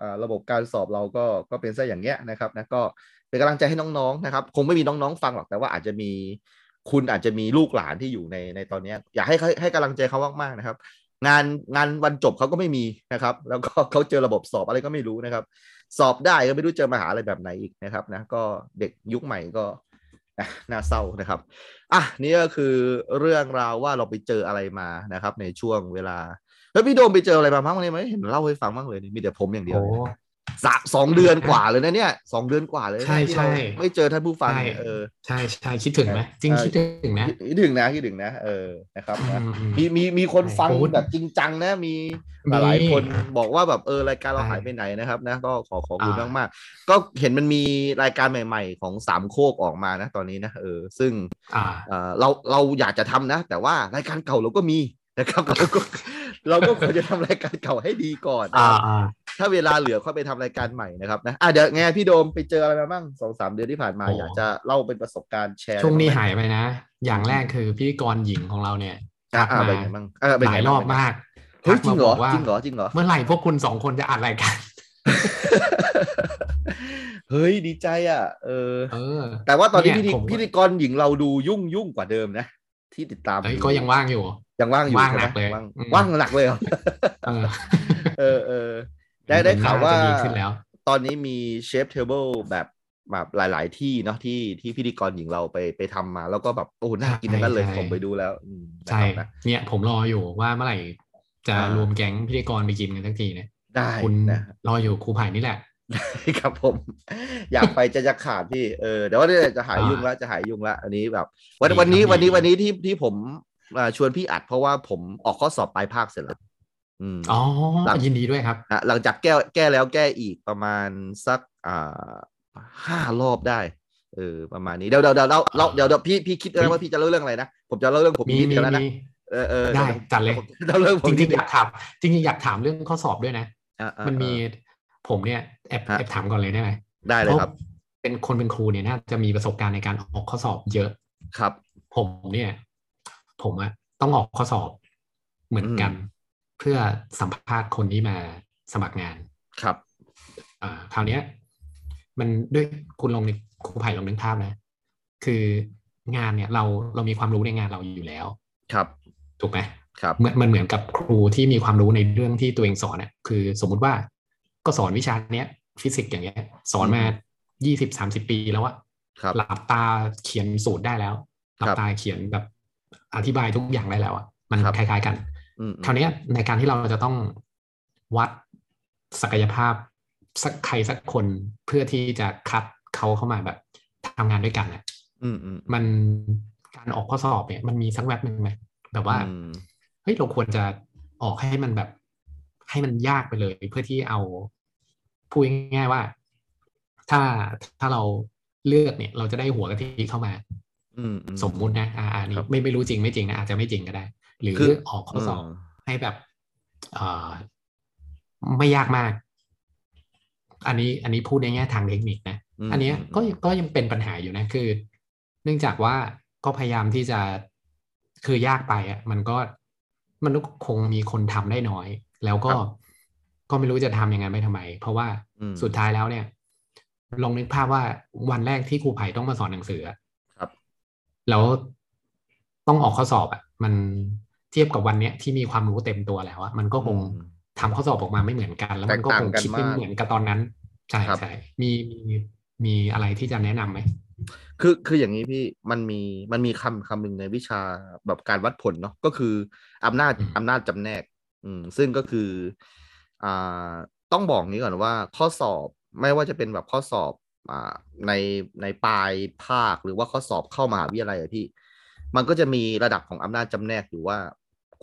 อ่าระบบการสอบเราก็ก็เป็นซะอย่างเงี้ยนะครับนะก็เป็นกำลังใจให้น้องๆนะครับ คงไม่มีน้องๆฟังหรอกแต่ว่าอาจจะมีคุณอาจจะมีลูกหลานที่อยู่ในในตอนเนี้ยอยากให้ให้ให้กำลังใจเขามากๆนะครับ งานงานวันจบเขาก็ไม่มีนะครับ แล้วก็เขาเจอระบบสอบอะไรก็ไม่รู้นะครับ สอบได้ก็ไม่รู้เจอมหาอะไรแบบไหนอีกนะครับนะก็เด็กยุคใหม่ก็น่าเศร้านะครับอะนี่ก็คือเรื่องราวว่าเราไปเจออะไรมานะครับ ในช่วงเวลาแล้วพี่โดมไปเจออะไรมาบ้างเลยไหมเห็นเล่าให้ฟังบ้างเลย มีแต่ผมอย่างเดียว โอ้เลยนะสะสองเดือนกว่าเลยนะเนี่ยสองเดือนกว่าเลยนะใช่ที่เราใช่ไม่เจอท่านผู้ฟังใช่เออใช่ใช่คิดถึงไหมจริงเออคิดถึงนะคิดถึงนะคิดถึงนะ เออนะครับนะอืมอืมมีมีมีคนฟังโอ้ยแบบจริงจังนะ มีมีหลายๆคนบอกว่าแบบเออรายการเราใช่หายไปไหนนะครับนะ ก็ขอขอบคุณอ่ามมากๆก็เห็นมันมีรายการใหม่ๆ ของสามโคกออกมานะ ตอนนี้นะเออซึ่งอ่าเออเราเราอยากจะทำนะ แต่ว่ารายการเก่าเราก็มี นะครับเราก็เราก็ควรจะทำรายการเก่าให้ดีก่อนนะอ่าครับอ่าถ้าเวลาเหลือค่อยไปทำรายการใหม่นะครับนะอะเดี๋ยวไงพี่โดมไปเจออะไรมาบ้างสองสามเดือนที่ผ่านมาโอ้อยากจะเล่าเป็นประสบการณ์แชร์ช่วงนี้อะไรบ้หายไปนะ อย่างแรกคือพิธีกรหญิงของเราเนี่ยอะทักอะมาเป็นไงบ้างเออเป็นหไงลายรบ้อบมากเฮ้ยจริงเหรอทักมาบกว่าจริงเหรอจริงเหรอเมื่อไหร่พวกคุณสองคนจะอัดรายการเฮ้ยดีใจอะ เออเออแต่ว่าตอนนี้เนี่พิยธีผมพิธีกรหญิงเราดูยุ่งยุ่งกว่าเดิมนะที่ติดตามเอ้ยก็ยังว่างอยู่ยังว่างอยู่ว่างใช่ไมหนักเลยว่างอืมว่างหนักเลยเหรอเออเออเออได้ได้ข่าวว่าน่จะดีขึ้นแล้วตอนนี้มี chef table แบบแบบหลาย ๆ ที่เนาะที่ที่พิธีกรหญิงเราไปไปทำมา แล้วก็แบบโอ้น่ากินทั้งนั้นเลยใช่ผมไปดูแล้วอืมนะใช่ครับนะเนี่ยผมรออยู่ว่าเมื่อไหร่จะอ่ารรวมแก๊งพิธีกรไปกินกันสักทีเนี่ยได้คุณนะรออยู่ครูไผ่นี่แหละครับผม อยากไปจะจะขาดพี่เออเดี๋ยวว่าเนี่ยจะหายอ่ายุ่ยุ่งละจะหายยุ่งละอันนี้แบบ วันดีวันนี้ครับวันนี้ดีวันนี้ที่ที่ผมอ่า ชวนพี่อัดเพราะว่าผมออกข้อสอบปลายภาคเสร็จแล้วอืมอ๋อหลังยินดีด้วยครับนะหลังจากแก้แก้แล้วแก้อีกประมาณสักอ่าห้ารอบได้ เออ ประมาณนี้เดี๋ยวเดี๋ยวเดี๋ยวเราเราเดี๋ยวเดี๋ยวพี่พี่คิดแล้วว่าพี่จะเล่าเรื่องอะไรนะ ผมจะเล่าเรื่องผมมีนิดมีเดียวแล้วนะมีเออเออได้ดี๋ยวจัดเลยเราเรื่องผมจนิริดงๆเดีอยยากถามจริงๆอยากถามเรื่องข้อสอบด้วยนะอะอะมันมีอะผมเนี่ยแอบฮะแอบถามก่อนเลยได้ไหมได้เลยครับ เป็นคนเป็นครูเนี่ยน่าจะมีประสบการณ์ในการออกข้อสอบเยอะครับ ผมเนี่ย ผมอะต้องออกข้อสอบเหมือนกัน เพื่อสัมภาษณ์คนที่มาสมัครงานครับอ่าคราวเนี้ยมันด้วยคุณลองนึกครูไผ่ลองนึกภาพนะ คืองานเนี่ยเราเรามีความรู้ในงานเราอยู่แล้ว ครับ ถูกไหมครับเหมือนมันเหมือนกับครูที่มีความรู้ในเรื่องที่ตัวเองสอนเนี่ยคือสมมุติว่าก็สอนวิชาเนี้ย ฟิสิกส์อย่างเงี้ย สอนมายี่สิบสามสิบปีแล้วอะครับหลับตาเขียนสูตรได้แล้วหลับตาเขียนแบบ อธิบายทุกอย่างได้แล้วอะมันครับคล้าย ๆ กันอืมคราวเนี้ยในการที่เราจะต้องวัดศักยภาพสักใครสักคนเพื่อที่จะคัดเขาเข้ามาแบบทำงานด้วยกันนะอืมอืมมันการออกข้อสอบเนี่ย มันมีสักแวบหนึ่งไหมแบบว่าอืมเฮ้ยเราควรจะออกให้มันแบบ ให้มันยากไปเลย เพื่อที่เอาพูดง่ายๆว่า ถ้าถ้าเราเลือกเนี่ย เราจะได้หัวกะทิเข้ามาอืมอืม สมมุตินะอ่าอันนี้ครับไม่ไม่รู้จริงไม่จริงนะอาจจะไม่จริงก็ได้ หรือคือออกข้อสอบมให้แบบเอ่อไม่ยากมาก อันนี้อันนี้พูดในแง่ทางเทคนิคนะมอันเนี้ยมก็ก็ยังเป็นปัญหาอยู่นะคือ เนื่องจากว่าก็พยายามที่จะคือยากไปอะ มันก็มันก็คงมีคนทำได้น้อย แล้วก็ก็ไม่รู้จะทำยังไงไม่ทำไม เพราะว่าอืมสุดท้ายแล้วเนี่ย ลองนึกภาพว่าวันแรกที่ครูไผ่ต้องมาสอนหนังสืออะครับ แล้วต้องออกข้อสอบอะ มันเทียบกับวันเนี้ยที่มีความรู้เต็มตัวแล้วอะมันก็คงอืมทำข้อสอบออกมาไม่เหมือนกัน แล้วมันก็แตกคต่างงกันคิดไม่มากเหมือนกับตอนนั้นใช่ครับใช่มีมีมีอะไรที่จะแนะนำไหมคือคืออย่างนี้พี่มันมีมันมีคำคำหนึ่งในวิชาแบบการวัดผลเนาะก็คืออำนาจอืมอำนาจจำแนก อืม ซึ่งก็คืออ่าต้องบอกนี้ก่อนว่าข้อสอบไม่ว่าจะเป็นแบบข้อสอบอ่า ในในปลายภาคหรือว่าข้อสอบเข้ามหาวิทยาลัยอะพี่ มันก็จะมีระดับของอำนาจจำแนกอยู่ว่า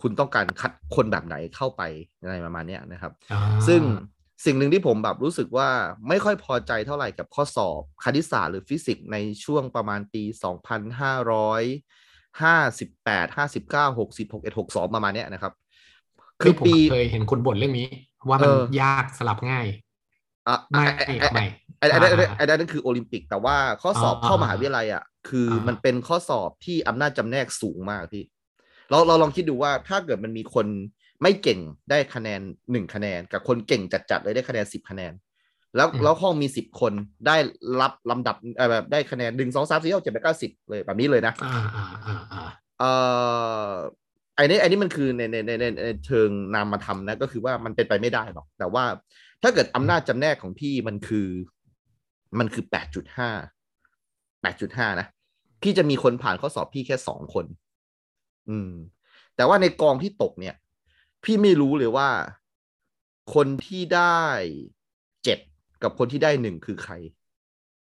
คุณต้องการคัดคนแบบไหนเข้าไปอะไรประมาณเนี้ยนะครับอ่าซึ่งสิ่งหนึ่งที่ผมแบบรู้สึกว่าไม่ค่อยพอใจเท่าไหร่กับข้อสอบคณิตศาสตร์หรือฟิสิกส์ในช่วงประมาณปี 2558 59 60 61 62 ประมาณเนี้ยนะครับ คืคืออผมปีเคยเห็นคุณบ่นเรื่องนี้ ว่ามันเออยากสลับง่ายอะไม่ไอ้ไอ้ไม่ไอ้ไอ้ไอ้ไอ้อ่าไอ้นั่นคือโอลิมปิกแต่ว่าข้อสอบอ่าเข้ามหาวิทยาลัยอะคืออามัมันเป็นข้อสอบที่อำนาจจำแนกสูงมากพี่ เราเราลองคิดดูว่าถ้าเกิดมันมีคนไม่เก่งได้คะแนนหนึ่งคะแนน กับคนเก่งจัดๆเลยได้คะแนนสิบคะแนน แล้วแล้วห้องมีสิบคนได้รับลำดับเอ่อแบบได้คะแนนหนึ่งสองสามสี่ห้าเจ็ดแปดเก้าสิบเลยแบบนี้เลยนะอ่าอ่าอ่าอ่าเอ่อไอ้นี่ไอ้นี่มันคือในในในในในเชิงนามธรรมนะก็คือว่ามันเป็นไปไม่ได้หรอก แต่ว่าถ้าเกิดอำนาจจำแนกของพี่มันคือ มันคือแปดจุดห้าแปดจุดห้านะพี่จะมีคนผ่านข้อสอบพี่แค่สองคน อืม แต่ว่าในกองที่ตกเนี่ย พี่ไม่รู้เลยว่า คนที่ได้เจ็ดกับคนที่ได้หนึ่งคือใคร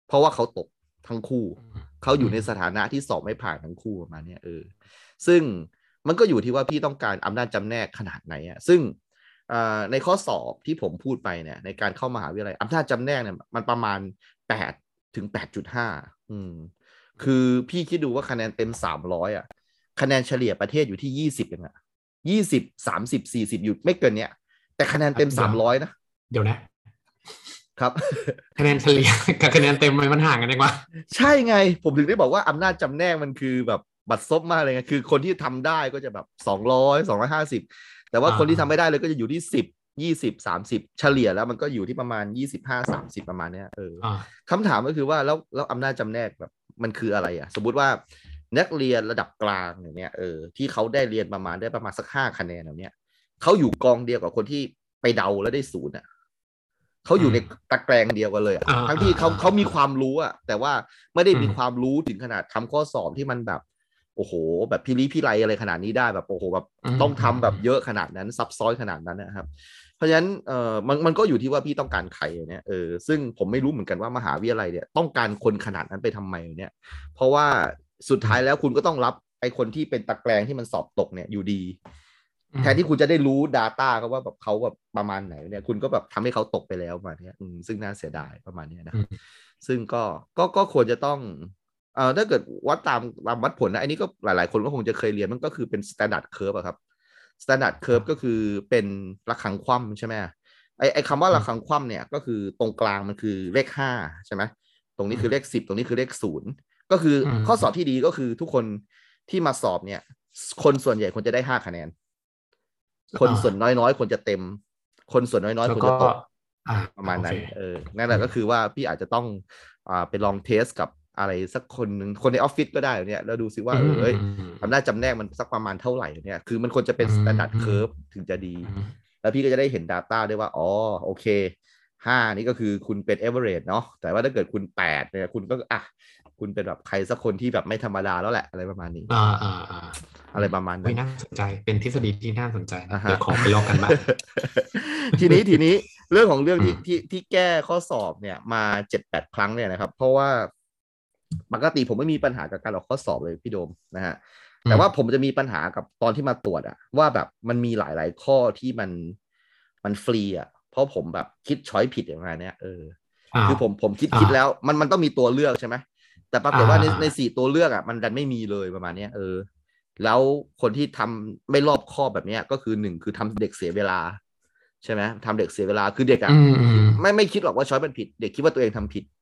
เพราะว่าเขาตกทั้งคู่ เขาอยู่ในสถานะที่สอบไม่ผ่านทั้งคู่ประมาณเนี้ยเออ ซึ่งมันก็อยู่ที่ว่าพี่ต้องการอำนาจจำแนกขนาดไหนอะซึ่ง ในข้อสอบที่ผมพูดไปเนี่ย ในการเข้ามหาวิทยาลัยอำนาจจำแนกเนี่ยมันประมาณแปดถึงแปดจุดห้าอืม คือพี่คิดดูว่าคะแนนเต็มสามร้อยอะ คะแนนเฉลี่ยประเทศอยู่ที่ยี่สิบเองอะยี่สิบสามสิบสี่สิบอยู่ไม่เกินเนี้ย แต่คะแนนเต็มสามร้อยนะ เดี๋ยวนะครับ คะแนนเฉลี่ยกับคะแนนเต็มมันห่างกันยังวะใช่ไง ผมถึงได้บอกว่าอำนาจจำแนกมันคือแบบบัตรซบมากเลยไงคือคนที่ทำได้ก็จะแบบสองร้อยสองร้อยห้าสิบ แต่ว่าอ่าคนที่ทำไม่ได้เลยก็จะอยู่ที่สิบยี่สิบสามสิบเฉลี่ยแล้วมันก็อยู่ที่ประมาณยี่สิบห้าสามสิบประมาณเนี้ยเอออ่าคำถามก็คือว่าแล้วแล้วอำนาจจำแนกแบบมันคืออะไรอะ สมมุติว่านักเรียนระดับกลางอย่างเนี้ยเออที่เขาได้เรียนประมาณได้ประมาณสักห้าคะแนนแบบเนี้ยเขาอยู่กองเดียวกับคนที่ไปเดาแล้วได้ศูนย์อะเขาอยู่ในตะแกรงเดียวกันเลยอะอ่าทั้งที่เขาอ่าเขามีความรู้อะแต่ว่าไม่ได้มีอืมความรู้ถึงขนาดทำข้อสอบที่มันแบบ โอ้โห แบบพิริพิไรอะไรขนาดนี้ได้แบบโอ้โหแบบต้องทำแบบเยอะขนาดนั้นซับซ้อนขนาดนั้นนะครับ เพราะฉะนั้นเออมันมันก็อยู่ที่ว่าพี่ต้องการใครเนี่ยเออซึ่งผมไม่รู้เหมือนกันว่ามหาวิทยาลัยเนี่ยต้องการคนขนาดนั้นไปทำไมเนี่ย เพราะว่าสุดท้ายแล้วคุณก็ต้องรับไอ้คนที่เป็นตะแกรงที่มันสอบตกเนี่ยอยู่ดีอืมแทนที่คุณจะได้รู้ Data ก็ว่าแบบเขาแบบประมาณไหนเนี่ย คุณก็แบบทำให้เขาตกไปแล้วประมาณเนี้ยอืมซึ่งน่าเสียดายประมาณเนี้ยนะอืมซึ่งก็ก็ก็ควรจะต้อง เอ่อถ้าเกิดวัดตามตามวัดผลนะอันนี้ก็หลาย ๆ คนก็คงจะเคยเรียนมันก็คือเป็น standard curve อะครับ standard curve ก็คือเป็นระฆังคว่ำใช่ไหมไอไอคำว่าระฆังคว่ำเนี่ยก็คือตรงกลางมันคือเลขห้าใช่ไหมตรงนี้คือเลขสิบตรงนี้คือเลขศูนย์ก็คืออมข้อสอบที่ดีก็คือทุกคนที่มาสอบเนี่ย คนส่วนใหญ่ควรจะได้ห้าคะแนน คนส่วนน้อยๆควรจะเต็ม คนส่วนน้อยๆแล้วควรก็จะตกอ่าประมาณนั้นโอเคเออนั่นแหละก็คือว่าพี่อาจจะต้องอ่าไปลองเทสกับ อะไรสักคนหนึ่งคนในออฟฟิศก็ได้เนี่ยแล้วดูซิว่าเออเอ้ยมอำนาจจำแนกมันสักประมาณเท่าไหร่เนี่ยคือมันควรจะเป็นอืม standard อืม curve ถึงจะดีอืมแล้วพี่ก็จะได้เห็น Data ด้วยว่า อ๋อ โอเคห้านี่ก็คือคุณเป็น average เนาะแต่ว่าถ้าเกิดคุณแปดเนี่ยคุณก็อะคุณเป็นแบบใครสักคนที่แบบไม่ธรรมดาแล้วแหละอะไรประมาณนี้อ่าอ่าอ่าอะไรประมาณนั้เฮ้ยนน่าสนใจเป็นทฤษฎีที่น่าสนใจนะอ่าฮะเดี๋ยวขอไปลอกกันบ้างทีนี้ทีนี้เรื่องของเรื่องที่อืมที่ที่แก้ข้อสอบเนี่ยมาเจ็ดแปดครั้งเนี่ยนะครับ เพราะว่า ปกติผมไม่มีปัญหากับการออกข้อสอบเลยพี่โดมนะฮะแต่ว่าผมจะมีปัญหากับตอนที่มาตรวจอะว่าแบบมันมีหลาย ๆ ข้อที่มันมันฟรีอะเพราะผมแบบคิดช้อยผิดอย่างไรเนี้ยเอออ้าวคือผมผมคิดอ่าคิดแล้ว มันมันต้องมีตัวเลือกใช่ไหมแต่ปรากฏว่าในอ่าในสี่ตัวเลือกอะมันดันไม่มีเลยประมาณเนี้ยเออ แล้วคนที่ทำไม่รอบคอบแบบเนี้ยก็คือหนึ่งคือทำเด็กเสียเวลา ใช่ไหมทำเด็กเสียเวลาคือเด็กอะอืมอืมไม่ไม่คิดหรอกว่าช้อยมันผิด เด็กคิดว่าตัวเองทำผิดอืม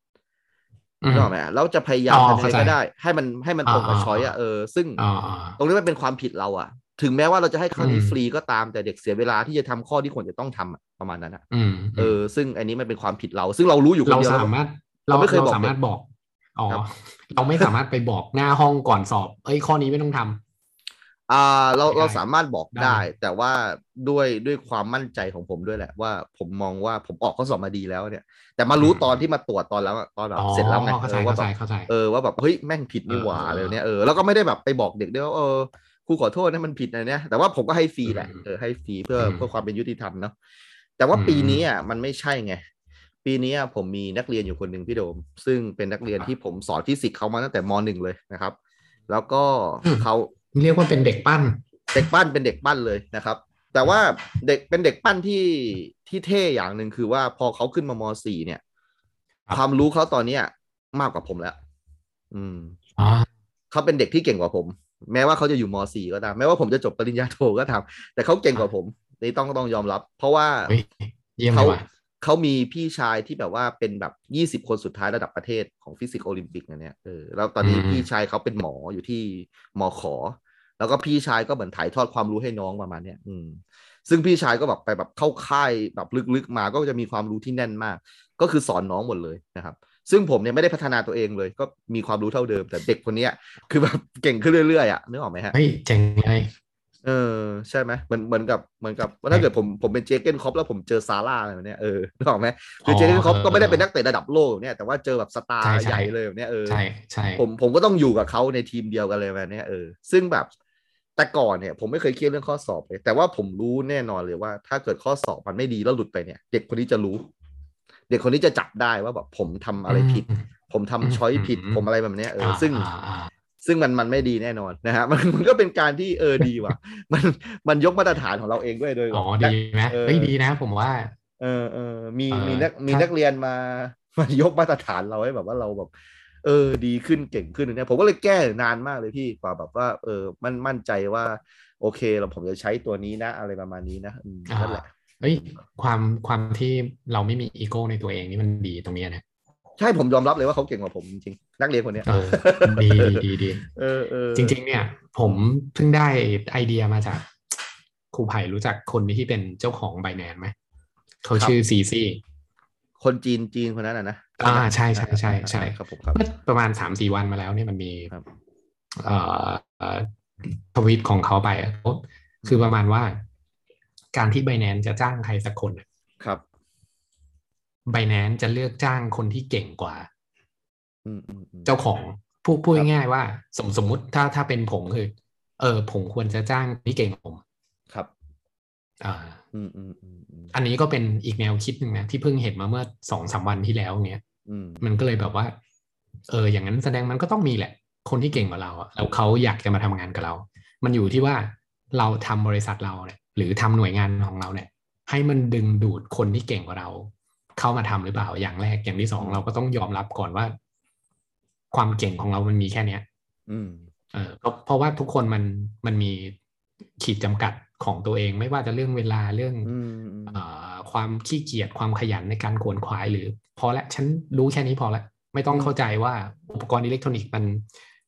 นึกออกไหมแล้วจะพยายามอ๋อทำยังไงเข้าใจก็ได้ ให้มันให้มันตรงกับอ่าช้อยอะอ่าเออซึ่งอ่าอ่าตรงนี้มันเป็นความผิดเราอะถึงแม้ว่าเราจะให้ข้อนี้อืมฟรีก็ตามแต่เด็กเสียเวลาที่จะทำข้อที่ควรจะต้องทำอะประมาณนั้นอะอืมเออ ซึ่งอันนี้มันเป็นความผิดเรา ซึ่งเรารู้อยู่คนเราเดียวสามารถ เราไม่เคยบอกสามารถเด็กบอกอ๋อครับเราไม่สามารถไปบอกหน้าห้องก่อนสอบ เอ้ยข้อนี้ไม่ต้องทำ อ่าเราได้เราสามารถบอกได้ได้ แต่ว่าด้วยด้วยความมั่นใจของผมด้วยแหละว่าผมมองว่าผมออกข้อสอบมาดีแล้วเนี่ย แต่มารู้ตอนที่มาตรวจตอนแล้วอะตอนแบบอ๋อเสร็จแล้วไงเข้าเอใจอว่าเข้าแบใจบเข้าใจเออว่าแบบเฮ้ยแม่งผิดนี่หว่าเอออะไรเนี่ยเออแล้วก็ไม่ได้แบบไปบอกเด็กด้วยว่าเออครูขอโทษนะมันผิดนะเนี่ยแต่ว่าผมก็ให้ฟรีแหละอืมเออให้ฟรีเพื่ออืมเพื่อความเป็นยุติธรรมเนาะแต่ว่าอืมปีนี้อะมันไม่ใช่ไงปีนี้อะผมมีนักเรียนอยู่คนหนึ่งพี่โดม ซึ่งเป็นนักเรียนที่ผมสอนฟิสิกส์เขามาตั้งแต่มหนึ่งเลยนะครับ แล้วก็อืมเขา เรียกว่าเป็นเด็กปั้น เด็กปั้นเป็นเด็กปั้นเลยนะครับ แต่ว่าเด็กเป็นเด็กปั้นที่ที่เท่อย่างหนึ่งคือว่าพอเขาขึ้นมามสี่เนี่ยครับความรู้เขาตอนเนี้ยมากกว่าผมแล้ว อืมอ๋อเขาเป็นเด็กที่เก่งกว่าผม แม้ว่าเขาจะอยู่มสี่ก็ตามแม้ว่าผมจะจบปริญญาโทก็ตามแต่เขาเก่งกว่าผมนี่ต้องต้องยอมรับ เพราะว่าเฮ้ยเยี่ยมเลเขายว่ะ เขามีพี่ชายที่แบบว่าเป็นแบบยี่สิบคนสุดท้ายระดับประเทศของฟิสิกส์โอลิมปิกนะเนี่ยเออแล้วตอนนี้อืมพี่ชายเขาเป็นหมออยู่ที่มอขอ แล้วก็พี่ชายก็เหมือนถ่ายทอดความรู้ให้น้องประมาณเนี้ยอืมซึ่งพี่ชายก็แบบไปแบบเข้าค่ายแบบลึกๆมาก็จะมีความรู้ที่แน่นมาก ก็คือสอนน้องหมดเลยนะครับ ซึ่งผมเนี่ยไม่ได้พัฒนาตัวเองเลย ก็มีความรู้เท่าเดิม แต่เด็กคนเนี้ยคือแบบเก่งขึ้นเรื่อยๆอะนึกออกไหมฮะเฮ้ยเจ๋งเลย เออใช่ไหมเหมือนเหมือนกับเหมือนกับว่าถ้าเกิดผมผมเป็นเจอร์เกนคล็อปป์แล้วผมเจอซาลาห์อะไรแบบเนี้ยเออนึกออกไหมคือเจอร์เกนคล็อปป์ก็ไม่ได้เป็นนักเตะระดับโลกเนี่ยแต่ว่าเจอแบบ star ใช่ใช่ใหญ่เลยแบบเนี้ยเออใช่ใช่ผมผมก็ต้องอยู่กับเขาในทีมเดียวกันเลยแบบเนี้ยเออซึ่งแบบแต่ก่อนเนี่ยผมไม่เคยเครียดเรื่องข้อสอบเลย แต่ว่าผมรู้แน่นอนเลยว่า ถ้าเกิดข้อสอบมันไม่ดีแล้วหลุดไปเนี่ย เด็กคนนี้จะรู้ เด็กคนนี้จะจับได้ว่าแบบผมทำอะไรผิดอืมผมทำอืมช้อยผิดอืมผมอะไรแบบเนี้ยเออซึ่งาอ่า ซึ่งมันมันไม่ดีแน่นอนนะฮะมันมันก็เป็นการที่เออดีว่ะ มันมันยกมาตรฐานของเราเองด้วยโดยอ๋อนักดีไหมเออเฮ้ยดีนะ ผมว่า เออเออมีเออมีนักมีถ้านักเรียนมามายกมาตรฐานเราให้แบบว่าเราแบบ เออ ดีขึ้นเก่งขึ้นเนี่ยผมก็เลยแก้นานมากเลยพี่กว่าแบบว่า เออ มันมั่นใจว่า โอเคเราผมจะใช้ตัวนี้นะอะไรประมาณนี้นะอืมนั่นแหละเฮ้ยความความที่เราไม่มีอีโก้ในตัวเองนี่มันดีตรงเนี้ยนะใช่ผมยอมรับเลยว่าเขาเก่งกว่าผมจริงๆ นักเรียนคนเนี้ยเออดีดีดีดีเออเออจริง ๆ เนี่ย ผมเพิ่งได้ไอเดียมาจากครูไผ่รู้จักคนที่เป็นเจ้าของ Binance ไหมเขาชื่อ CZ คนจีนจีนคนนั้นอะนะอ่าใช่ใช่ใช่ใช่ครับผมครับเมื่อประมาณสามสี่วันมาแล้วเนี่ยมันมีครับเอ่อเอ่อทวีตของเขาไปอะคือประมาณว่า การที่ไบแนนจะจ้างใครสักคนอะครับไบแนนจะเลือกจ้างคนที่เก่งกว่าอืมอืมอืม เจ้าของพูดพูดครับง่ายๆว่า สมสมมุติถ้าถ้าเป็นผมคือ เออ ผมควรจะจ้างที่เก่งกว่าผม ครับ อ่าอืมอืมอืมอืมอันนี้ก็เป็นอีกแนวคิดหนึ่งนะที่เพิ่งเห็นมาเมื่อสองสามวันที่แล้วเนี้ยอืมมันก็เลยแบบว่า เออ อย่างนั้นแสดงมันก็ต้องมีแหละ คนที่เก่งกว่าเราอะแล้วเขาอยากจะมาทำงานกับเรา มันอยู่ที่ว่าเราทำบริษัทเราเนี่ย หรือทำหน่วยงานของเราเนี่ย ให้มันดึงดูดคนที่เก่งกว่าเรา เข้ามาทำหรือเปล่าอย่างแรกอย่างที่สองเราก็ต้องยอมรับก่อนว่า ความเก่งของเรามันมีแค่เนี้ย อืม เออเพราะเพราะว่าทุกคนมันมันมีขีดจำกัดของตัวเอง ไม่ว่าจะเรื่องเวลาเรื่องอืมอืมเอ่อความขี้เกียจความขยันในการขวนขวายหรือ พอละฉันรู้แค่นี้พอละ ไม่ต้องเข้าใจว่าอุปกรณ์อิเล็กทรอนิกส์มัน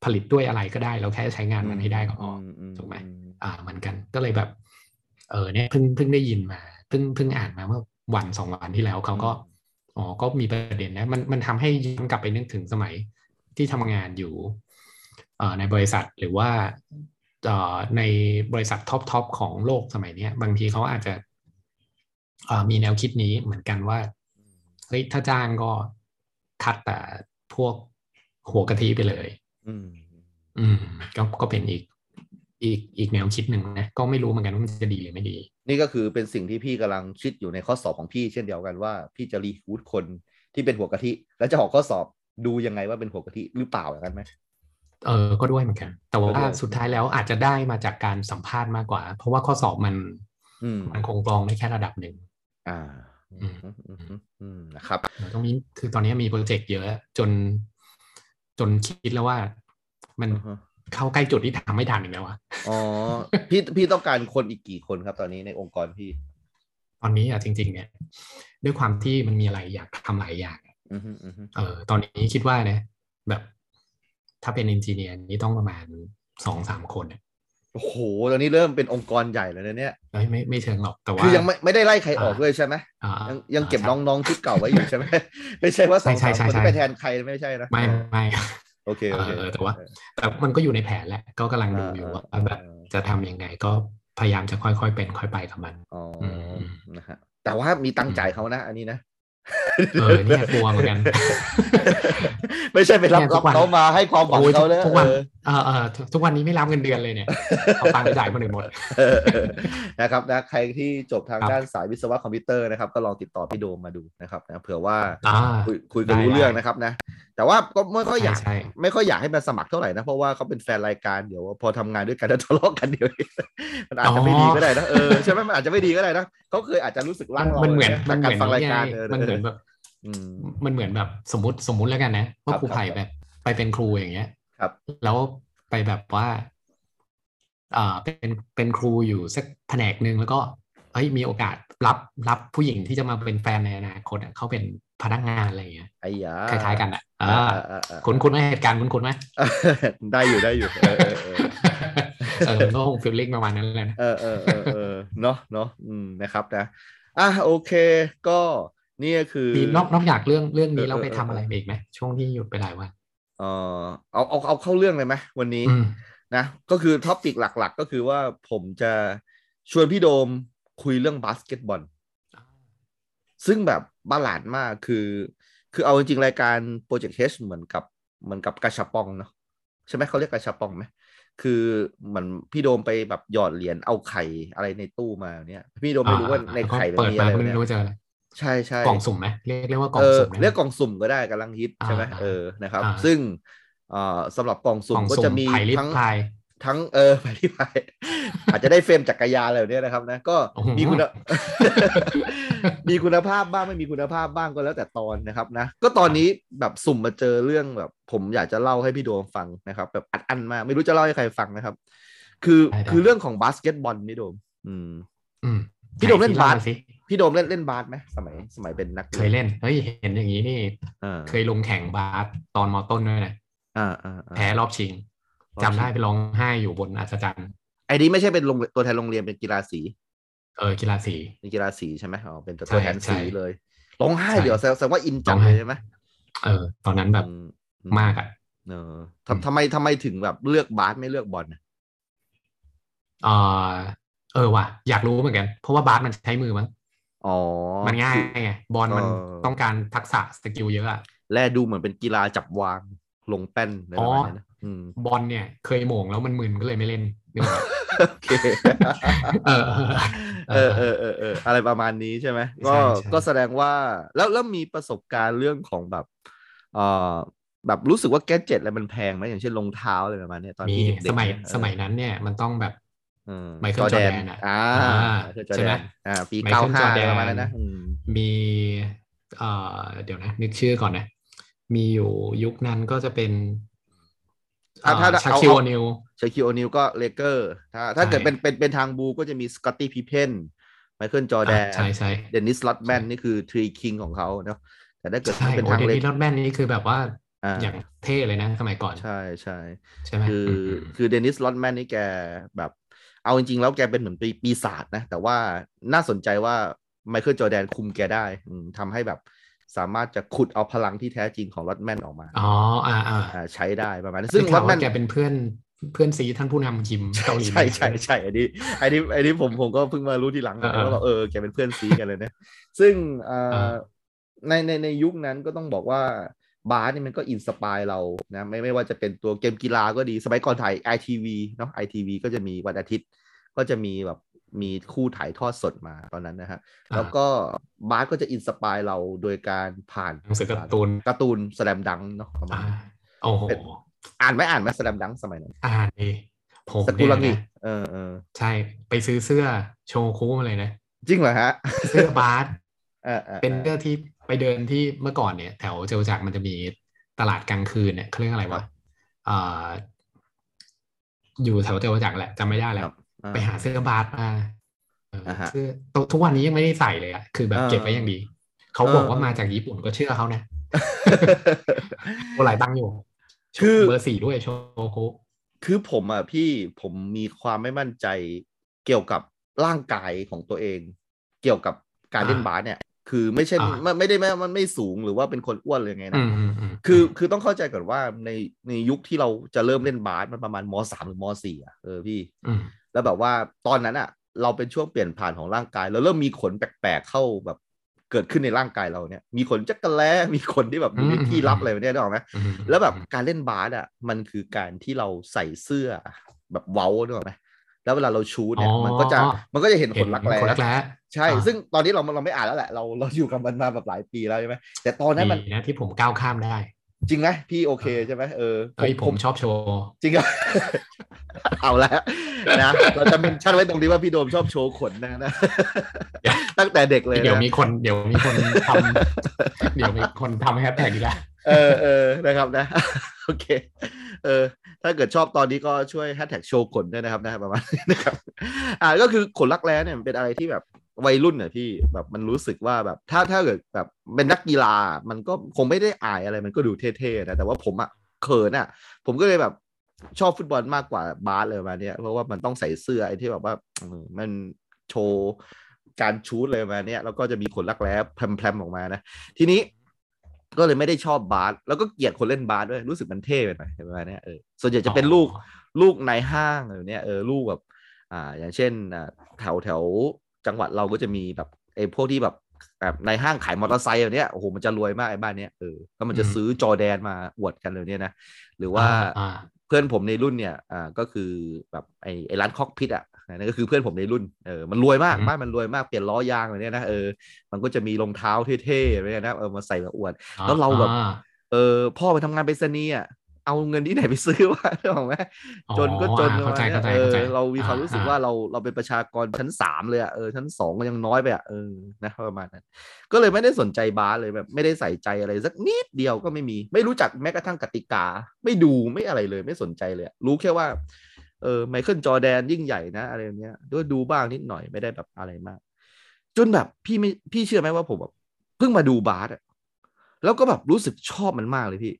ผลิตด้วยอะไรก็ได้ เราแค่ใช้งานมันให้ได้ก็พออถูกไหมอ่าเหมือนกันก็เลยแบบ เออเนี่ยเพิ่งเพิ่งได้ยินมาเพิ่งเพิ่งอ่านมาเมื่อวันสองวันที่แล้วเขาก็อ๋อก็มีประเด็นนะมันมันทำให้ย้อนกลับไปนึกถึงสมัย ที่ทำงานอยู่เอ่อในบริษัทหรือว่าเอ่อในบริษัท top top ของโลกสมัยเนี้ยบางทีเขาอาจจะเอ่อมีแนวคิดนี้เหมือนกันว่าเฮ้ยถ้าจ้างก็คัดแต่พวกหัวกะทิไปเลย อืม อืม ก็ก็เป็นอีก อีกอีกแนวคิดหนึ่งนะ ก็ไม่รู้เหมือนกันว่ามันจะดีหรือไม่ดี นี่ก็คือเป็นสิ่งที่พี่กำลังคิดอยู่ในข้อสอบของพี่เช่นเดียวกันว่า พี่จะรีคูดคนที่เป็นหัวกะทิ แล้วจะออกข้อสอบ ดูยังไงว่าเป็นหัวกะทิหรือเปล่าอย่างนั้นไหมเออก็ด้วยเหมือนกัน แต่ว่าก็ด้วยสุดท้ายแล้วอาจจะได้มาจากการสัมภาษณ์มากกว่า เพราะว่าข้อสอบมันอืมมันคงกรองได้แค่ระดับหนึ่งอ่าอืมอืมอืมอืมอืมนะครับเราต้องมีคือตอนนี้มีโปรเจกต์เยอะ จนจนคิดแล้วว่ามันอือฮะเข้าใกล้จุดที่ทำไม่ทันอีกแล้วอะอ๋อพี่พี่ต้องการคนอีกกี่คนครับ ตอนนี้ในองค์กรพี่ ตอนนี้อะจริง ๆ เนี่ย ด้วยความที่มันมีอะไรอยากทำหลายอย่างอะอือฮึอือฮึ เออตอนนี้คิดว่านะ แบบ ถ้าเป็นเอนจิเนียร์นี่ต้องประมาณสองสามคนอะโอ้โหตอนนี้เริ่มเป็นองค์กรใหญ่แล้วนะเนี่ยเอ้ยไม่ไม่เชิงหรอกแต่ว่าคือยังไม่ไม่ได้ไล่ใครออกอ่าเลยใช่ไหมอ่ายังยังเก็บใช่น้องๆชุดเก่าไว้อยู่ใช่ไหมไม่ใช่ว่าสองใช่สามใช่คนใช่ที่ไปแทนใครไม่ใช่นะไม่ไม่โอเคโอเคเออแต่ว่า แต่มันก็อยู่ในแผนแหละ ก็กำลังดูอยู่ว่าแบบจะทำยังไงก็พยายามจะค่อยๆเป็นค่อยไปกับมันอ๋ออืมนะฮะแต่ว่ามีตังค์จ่ายเขานะ อันนี้นะ เออเนี่ยกลัวเหมือนกัน ไม่ใช่ไปรับเนี่ยทุรับกวันเขามาให้ความหวังโอ้ยเขาเลยทุกวัน เออเออเออทุกทุกวันนี้ไม่รับเงินเดือนเลยเนี่ยเอาตังค์ไปจ่ายคนอื่นหมดเออเออนะครับนะใครที่จบทางครับด้านสายวิศวะคอมพิวเตอร์นะครับ ก็ลองติดต่อพี่โดมมาดูนะครับนะเผื่อว่าอ่าคุยคุยกันได้รู้เรื่องได้นะครับนะ แต่ว่าก็ไม่ค่อยอยากใช่ไม่ค่อยอยากให้มันสมัครเท่าไหร่นะ เพราะว่าเขาเป็นแฟนรายการเดี๋ยวพอทำงานด้วยกันแล้วทะเลาะกันเดี๋ยวมันอาจจะไม่ดีก็ได้นะเออใช่ไหมมันอาจจะไม่ดีก็ได้นะเขาเคยอาจจะรู้สึกมัลั่นงเรามันเหมือนยะมันเหจามืกอนการฟังรายการไงเออมันเหมือนแบบอืมมันเหมือนแบบสมมติสมมุติแล้วกันนะว่าครับครูไผ่ครับแบบไปเป็นครูอย่างเงี้ย ครับ แล้วไปแบบว่าอ่าเป็นเป็นครูอยู่สักแผนกหนึ่งแล้วก็เฮ้ยมีโอกาสรับรับผู้หญิงที่จะมาเป็นแฟนในอนาคตอะเขาเป็นพนักงานอะไรอย่างเงี้ยไอ้ยาคล้ายๆกันอะอ่าอ่าอ่าอ่าอ่าคุณคุณไหมเหตุการณ์คุณคุณไหมได้อยู่ได้อยู่ เออเออเออเออมันก็คงฟีลลิ่งประมาณนั้นแหละนะเออเออเออเออเนาะเนาะอืมนะครับนะอะโอเคก็นี่ก็คือมีนอกนอกจากเรื่องเรื่องนี้เออเราไปเออทำอะไรมาอีกไหมช่วงที่หยุดไปหลายวัน เออเอาเอาเอาเข้าเรื่องเลยไหมวันนี้อืมนะก็คือ topic หลัก ๆ ก็คือว่าผมจะชวนพี่โดมคุยเรื่องบาสเกตบอลซึ่งแบบ balance มากคือ คือเอาจริงๆ รายการ Project H เหมือนกับเหมือนกับกาชาปองเนาะใช่ไหมเขาเรียกกาชาปองไหมคือเหมือนพี่โดมไปแบบหยอดเหรียญเอาไข่อะไรในตู้มาเนี่ย พี่โดมไม่รู้ว่าในไข่มันเปิดมีมาอะไรไม่เนี่ยรู้เจออะไร ใช่ใช่กล่องสุ่มไหมเรียกเรียกว่ากล่อเองอสุ่มได้ไหมเรียกกล่องสุ่มก็ได้กำลังฮิตใช่ไหมอ่าเออนะครับอ่าซึ่งเอ่อสำหรับกล่องกสุ่ล่มองก็สุ่จะมมีไผ่ลิฟทั้งพายทั้งเออไปที่ไปอาจจะได้เฟรมจักรยานอะไรแบบเนี้ยนะครับนะก็โอ้โหมีคุณมีคุณภาพบ้างไม่มีคุณภาพบ้างก็แล้วแต่ตอนนะครับนะ ก็ตอนนี้แบบสุ่มมาเจอเรื่องแบบ ผมอยากจะเล่าให้พี่โดมฟังนะครับ แบบอัดอั้นมากไม่รู้จะเล่าให้ใครฟังนะครับ คือได้ได้คือเรื่องของบาสเกตบอลพี่โดม อืมอืมพี่โดมเล่นไหบาสล่สิ พี่โดมเล่นเล่นบาสไหมสมัยสมัยเป็นนักเคยเล่นเฮ้ยเห็นอย่างนี้นี่อ่าเคยลงแข่งบาสตอนมอต้นด้วยนะอ่าอ่าอ่าแพ้รอบชิงรอบจำได้ชิงไปร้องไห้อยู่บนอัศจรรย์ไอ้นี้ไม่ใช่เป็นโรงตัวแทนโรงเรียนเป็นกีฬาสี เออกีฬาสีเป็นกีฬาสีใช่ไหมอ๋อเป็นตัวใช่แทนใช่สีเลยร้องไห้ใช่เดี๋ยวแสดงแสดงว่าอินจังร้องไห้เลยใช่ไหมเออ ตอนนั้นแบบอือืมากอะเออทำทำไมทำไมถึงแบบเลือกบาสไม่เลือกบอลน่ะเออเออว่ะ อยากรู้เหมือนกัน เพราะว่าบาสมันใช้มือมั้ง อ๋อมันง่ายคือไงบอลมันเออต้องการทักษะสกิลเยอะอะแลดูเหมือนเป็นกีฬาจับวางลงแป้นอะไรประมาณนี้นะอืมบอลเนี่ย เคยโหม่งแล้วมันมึนก็เลยไม่เล่นนึกออกไหมโอเคเออเออเออเออเออเอออะไรประมาณนี้ใช่ไหมใช่ก็ใช่ก็แสดงว่าแล้วแล้วมีประสบการณ์เรื่องของแบบเอ่อแบบรู้สึกว่าแกจิตอะไรมันแพงไหมอย่างเช่นรองเท้าอะไรประมาณเนี้ยตอนมีที่เด็กๆสมัยเนี่ยเออสมัยนั้นเนี่ยมันต้องแบบเออ ไมเคิลจอแดนจอร์แดนอะอ่าอ่าไมเคิลจอใช่ร์แดไหมนอ่าปีไมเก้าเคิลห้าจอร์แดนประมาณนั้นนะอืมมีเอ่อเดี๋ยวนะ นึกชื่อก่อนนะ มีอยู่ยุคนั้นก็จะเป็นถ้าถ้าชาเอาคิวเอานิวเชคิโอนิวก็เลเกอร์ถ้าถ้าใช่เกิดเป็นเป็นเป็นทางบูก็จะมีสกอตตี้พีเพนไมเคิลจอร์แดนใช่ใช่เดนนิสลอตแมนใช่นี่คือทรีคิงของเขาเนาะแต่ถ้าเกิดใช่เป็นโอ้ทางเดเล็นิกสรอดแมนนี่คือแบบว่าอ่าอย่างเท่เลยนะสมัยก่อน ใช่ใช่ใช่ไหมคืออืมอคือเดนิสลอตแมนนี่แกแบบ เอาจริงๆ แล้วแกเป็นเหมือนปีปีศาจนะ แต่ว่าน่าสนใจว่าไมเคิลจอร์แดนคุมแกได้อืมทำให้แบบสามารถจะขุดเอาพลังที่แท้จริงของลอตแมนออกมา อ๋อ อ่าอ่าอ่าใช้ได้ประมาณนั้นซึ่ซึ่งงลข่าอวตแมว่านแกเป็นเพื่อนเพื่อนซีท่านผู้นำคิมเกาหลีใช่ใช่ใช่อันนี้อันนี้อันนี้ผมผมก็เพิ่งมารู้ทีหลังเออเออว่าแบบเออแกเป็นเพื่อนซีกันเลยนะ ซึ่งเอ่ออ่าในในในยุคนั้นก็ต้องบอกว่า บาสนี่มันก็ inspire เรานะไม่ไม่ว่าจะเป็นตัวเกมกีฬาก็ดีสมัยก่อนถ่าย ITV เนาะ ITV ก็จะมีวันอาทิตย์ ก็จะมีแบบมีคู่ถ่ายทอดสดมาตอนนั้นนะฮะ แล้วก็บาสก็จะ inspire เราโดยการผ่านหนังสือการ์ตูนการ์ตูน Slam Dunk เนาะประมาอ่าณนั้นโอ้โหเป็นอ่านไหมอ่านไหม Slam Dunk สมัยนั้นอ่านดิผมสกุลเนี่งิยนะเออเออใช่ไปซื้อเสื้อโชโฮคุมาเลยนะ จริงเหรอฮะ เสื้อบาสเออออเป็นเสื้อที่ ไปเดินที่เมื่อก่อนเนี่ย แถวจตุจักรมันจะมีตลาดกลางคืนเนี่ยเขาเรียกอะไรครัวะบอ่าอยู่แถวจตุจักรแหละจำไม่ได้คแล้รัวบอ่ไปหาเสื้อบาสมาเอออ่าฮะเสื้อทุกวันนี้ยังไม่ได้ใส่เลยอะคือแบบเออเก็บไว้อย่างดี เขาเออบอกว่ามาจากญี่ปุ่นก็เชื่อเขานะโอหลายตังค์อยู่คือเบอร์สี่ด้วยโชโคคือผมอะพี่ผมมีความไม่มั่นใจเกี่ยวกับร่างกายของตัวเอง เกี่ยวกับการเล่นบาสเนี่ย คือไม่ใช่อ่าไม่ไม่ได้แม้มันไม่สูงหรือว่าเป็นคนอ้วนหรือไงอืนะมอืมอืมคือคือต้องเข้าใจก่อนว่าในในยุคที่เราจะเริ่มเล่นบาสมันประมาณมสามหรือมสี่อะเออพี่อืมแล้วแบบว่าตอนนั้นอะ เราเป็นช่วงเปลี่ยนผ่านของร่างกายเราเริ่มมีขนแปลกๆเข้าแบบเกิดขึ้นในร่างกายเราเนี่ย มีขนจักรแล้มีขนที่แบบอยู่ในที่ลับอะไรแบบเนี้ยนึกออกไหมอืมแล้วแบบการเล่นบาสอะมันคือการที่เราใส่เสื้อแบบเว้านึกออกไหม แล้วเวลาเราชูดเนี่ยอ๋อมันก็จะมันก็จะเห็นขเห็นนรักแร้คนรักแร้ใช่อ่าซึ่งตอนนี้เราเราไม่อ่านแล้วแหละเราเราอยู่กับมันมาแบบหลายปีแล้วใช่ไหมแต่ตอนนั้นมันดีนะที่ผมก้าวข้ามได้ จริงไหมพี่โอเคใช่ไหมเออเอ้ยผมชอบโชว์ จริงอะเอาแล้วนะเราจะเมนชั่นไว้ตรงนี้ว่าพี่โดมชอบโชว์ขนนะนะตั้งแต่เด็กเลยนะเดี๋ยวมีคนเดี๋ยวมีคนทำเดี๋ยวมีคนทำแฮชแท็กอีกแล้วเออเออนะครับนะ โอเค เออ ถ้าเกิดชอบตอนนี้ก็ช่วยแฮชแท็กโชว์ขนด้วยนะครับนะประมาณนี้นะครับ อ่าก็คือขนรักแร้เนี่ยมันเป็นอะไรที่แบบ วัยรุ่นเนี่ยพี่แบบมันรู้สึกว่าแบบถ้าถ้าเกิดแบบเป็นนักกีฬามันก็คงไม่ได้อายอะไรมันก็ดูเท่ๆนะแต่ว่าผมอะเขินอะผมก็เลยแบบชอบฟุตบอลมากกว่าบาสเลยประมาณเนี้ยเพราะว่ามันต้องใส่เสื้อไอ้ที่แบบว่าเออมันโชว์การชูตเลยประมาณเนี้ยแล้วก็จะมีขนรักแร้แพรมๆออกมานะ ทีนี้ก็เลยไม่ได้ชอบบาสแล้วก็เกลียดคนเล่นบาสด้วยรู้สึกมันเท่ไปหน่อยประมาณเนี้ยเออส่วนใหญ่จะเป็นลูกลูกในห้างอะไรเนี้ยเออลูกแบบอ่าอย่างเช่นอ่าแถวแถว จังหวัดเราก็จะมีแบบไอ้พวกที่แบบแบบในห้างขายมอเตอร์ไซค์แบบเนี้ยโอ้โหมันจะรวยมากไอ้บ้านเนี้ยเออแล้วมันจะอืมซื้อจอแดนมาอวดกันเลยเนี่ยนะหรือว่าอ่าเพื่อนผมในรุ่นเนี่ยอ่าก็คือแบบไอ้ไอ้ร้านคอกพิทอะนั่นก็คือเพื่อนผมในรุ่นเออมันรวยมากอืมบ้านมันรวยมากเปลี่ยนล้อยางอะไรเนี่ยนะเออมันก็จะมีรองเท้าเท่ๆอะไรเนี่ยนะเออมาใส่มาอวด แล้วเราแบบอ่เออพ่อไปทำงานไปรษณีย์อะ เอาเงินที่ไหนไปซื้อวะนึกออกไหมอ๋อจนก็จนอ่าเข้าใจประมณเข้าใจเนี้ยเข้าใจเออเรามีความอ่ารู้สึกอ่าว่าเราเราเป็นประชากรชั้นสามเลยอะเออชั้นสองก็ยังน้อยไปอะเออนะประมาณนั้นก็เลยไม่ได้สนใจบาสเลยแบบไม่ได้ใส่ใจอะไรสักนิดเดียวก็ไม่มี ไม่รู้จักแม้กระทั่งกติกา ไม่ดูไม่อะไรเลยไม่สนใจเลยอะรู้แค่ว่าเออไมเคิลจอแดนยิ่งใหญ่นะอะไรอย่างเงี้ยด้วยดูบ้างนิดหน่อยไม่ได้แบบอะไรมาก จนแบบพี่ไม่พี่เชื่อไหมว่าผมแบบเพิ่งมาดูบาสอะแล้วก็แบบรู้สึกชอบมันมากเลยพี่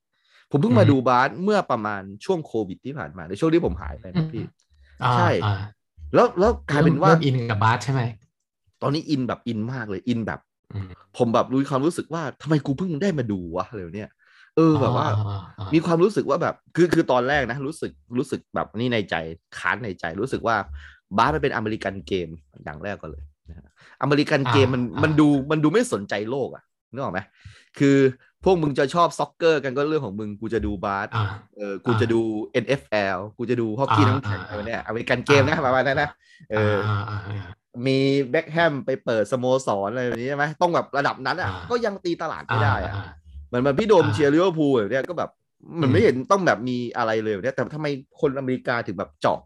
ผมเพิ่งมาดูบาสเมื่อประมาณช่วงโควิดที่ผ่านมาในช่วงที่ผมหายไปนะพี่อ่าใช่อ่าแล้วแล้วกลายเป็นว่าริ่มอินกับบาสใช่ไหมตอนนี้อินแบบอินมากเลยอินแบบอืมผมแบบรู้ความรู้สึกว่าทำไมกูเพิ่งได้มาดูวะอะไรแบบเนี้ยเออแบบว่าอ่อ่า มีความรู้สึกว่าแบบ คือคือตอนแรกนะรู้สึกรู้สึกแบบนี่ในใจค้านในใจรู้สึกว่าบาสมันเป็นอเมริกันเกมอย่างแรกก็เลยนะฮะ American game มันมันดูมันดูไม่สนใจโลกอะนึกออกไหมคือ พวกมึงจะชอบ soccer กันก็เรื่องของมึงกูจะดูบาสอ่าเออกูจะดู NFL กูจะดูฮอกกี้น้ำแข็งอะไรเนี่ย American game นะประมาณนั้นนะเอออ่าอ่าอ่ามีแบ็คแฮมไปเปิดสโมสรอะไรแบบนี้ใช่ไหมต้องแบบระดับนั้นอะอ่าก็ยังตีตลาดไม่ได้อะอ่าเหมือนมันพี่โดมอ่าเชียร์ลิเวอร์พูลแบบเนี้ยก็แบบมันอืมไม่เห็นต้องแบบมีอะไรเลยแบบเนี้ยแต่ทำไมคนอเมริกาถึงแบบเจาะ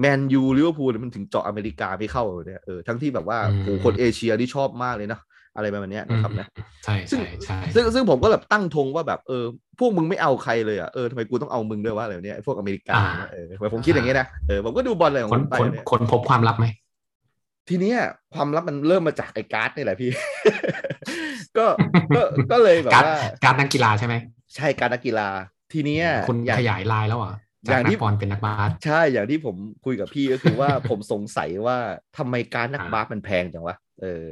แมนยูลิเวอร์พูลมันถึงเจาะอเมริกาไม่เข้าแบบเนี่ยเออทั้งที่แบบว่าอืมโอ้คนเอเชียที่ชอบมากเลยเนาะ อะไรประมาณเนี้ยนะครับนะใช่ซึ่งใช่ใช่ซึ่งซึ่งผมก็แบบตั้งธงว่าแบบเออพวกมึงไม่เอาใครเลยอะเออทำไมกูต้องเอามึงด้วยวะอะไรแบบเนี้ยไอ้พวกอเมริกาเนี่ยเออผมคิดอย่างเงี้ยนะเออผมก็ดูบอลอะไรของคนผมไปคนเนี่ยคนพบความลับไหมทีเนี้ยความลับมันเริ่มมาจากไอ้การ์ดนี่แหละพี่ ก็ก็ก็เลยแบบการว่าการ์ดนักกีฬาใช่ไหมใช่การ์ดนักกีฬา ทีเนี้ยคุณอย่างขยายลายแล้วเหรออจากย่างนัที่กบอลเป็นนักบาสใช่อย่างที่ผมคุยกับพี่ก็คือว่าผมสงสัยว่าทำไมการ์ดนักอ่าบาสมันแพงจังวะเออ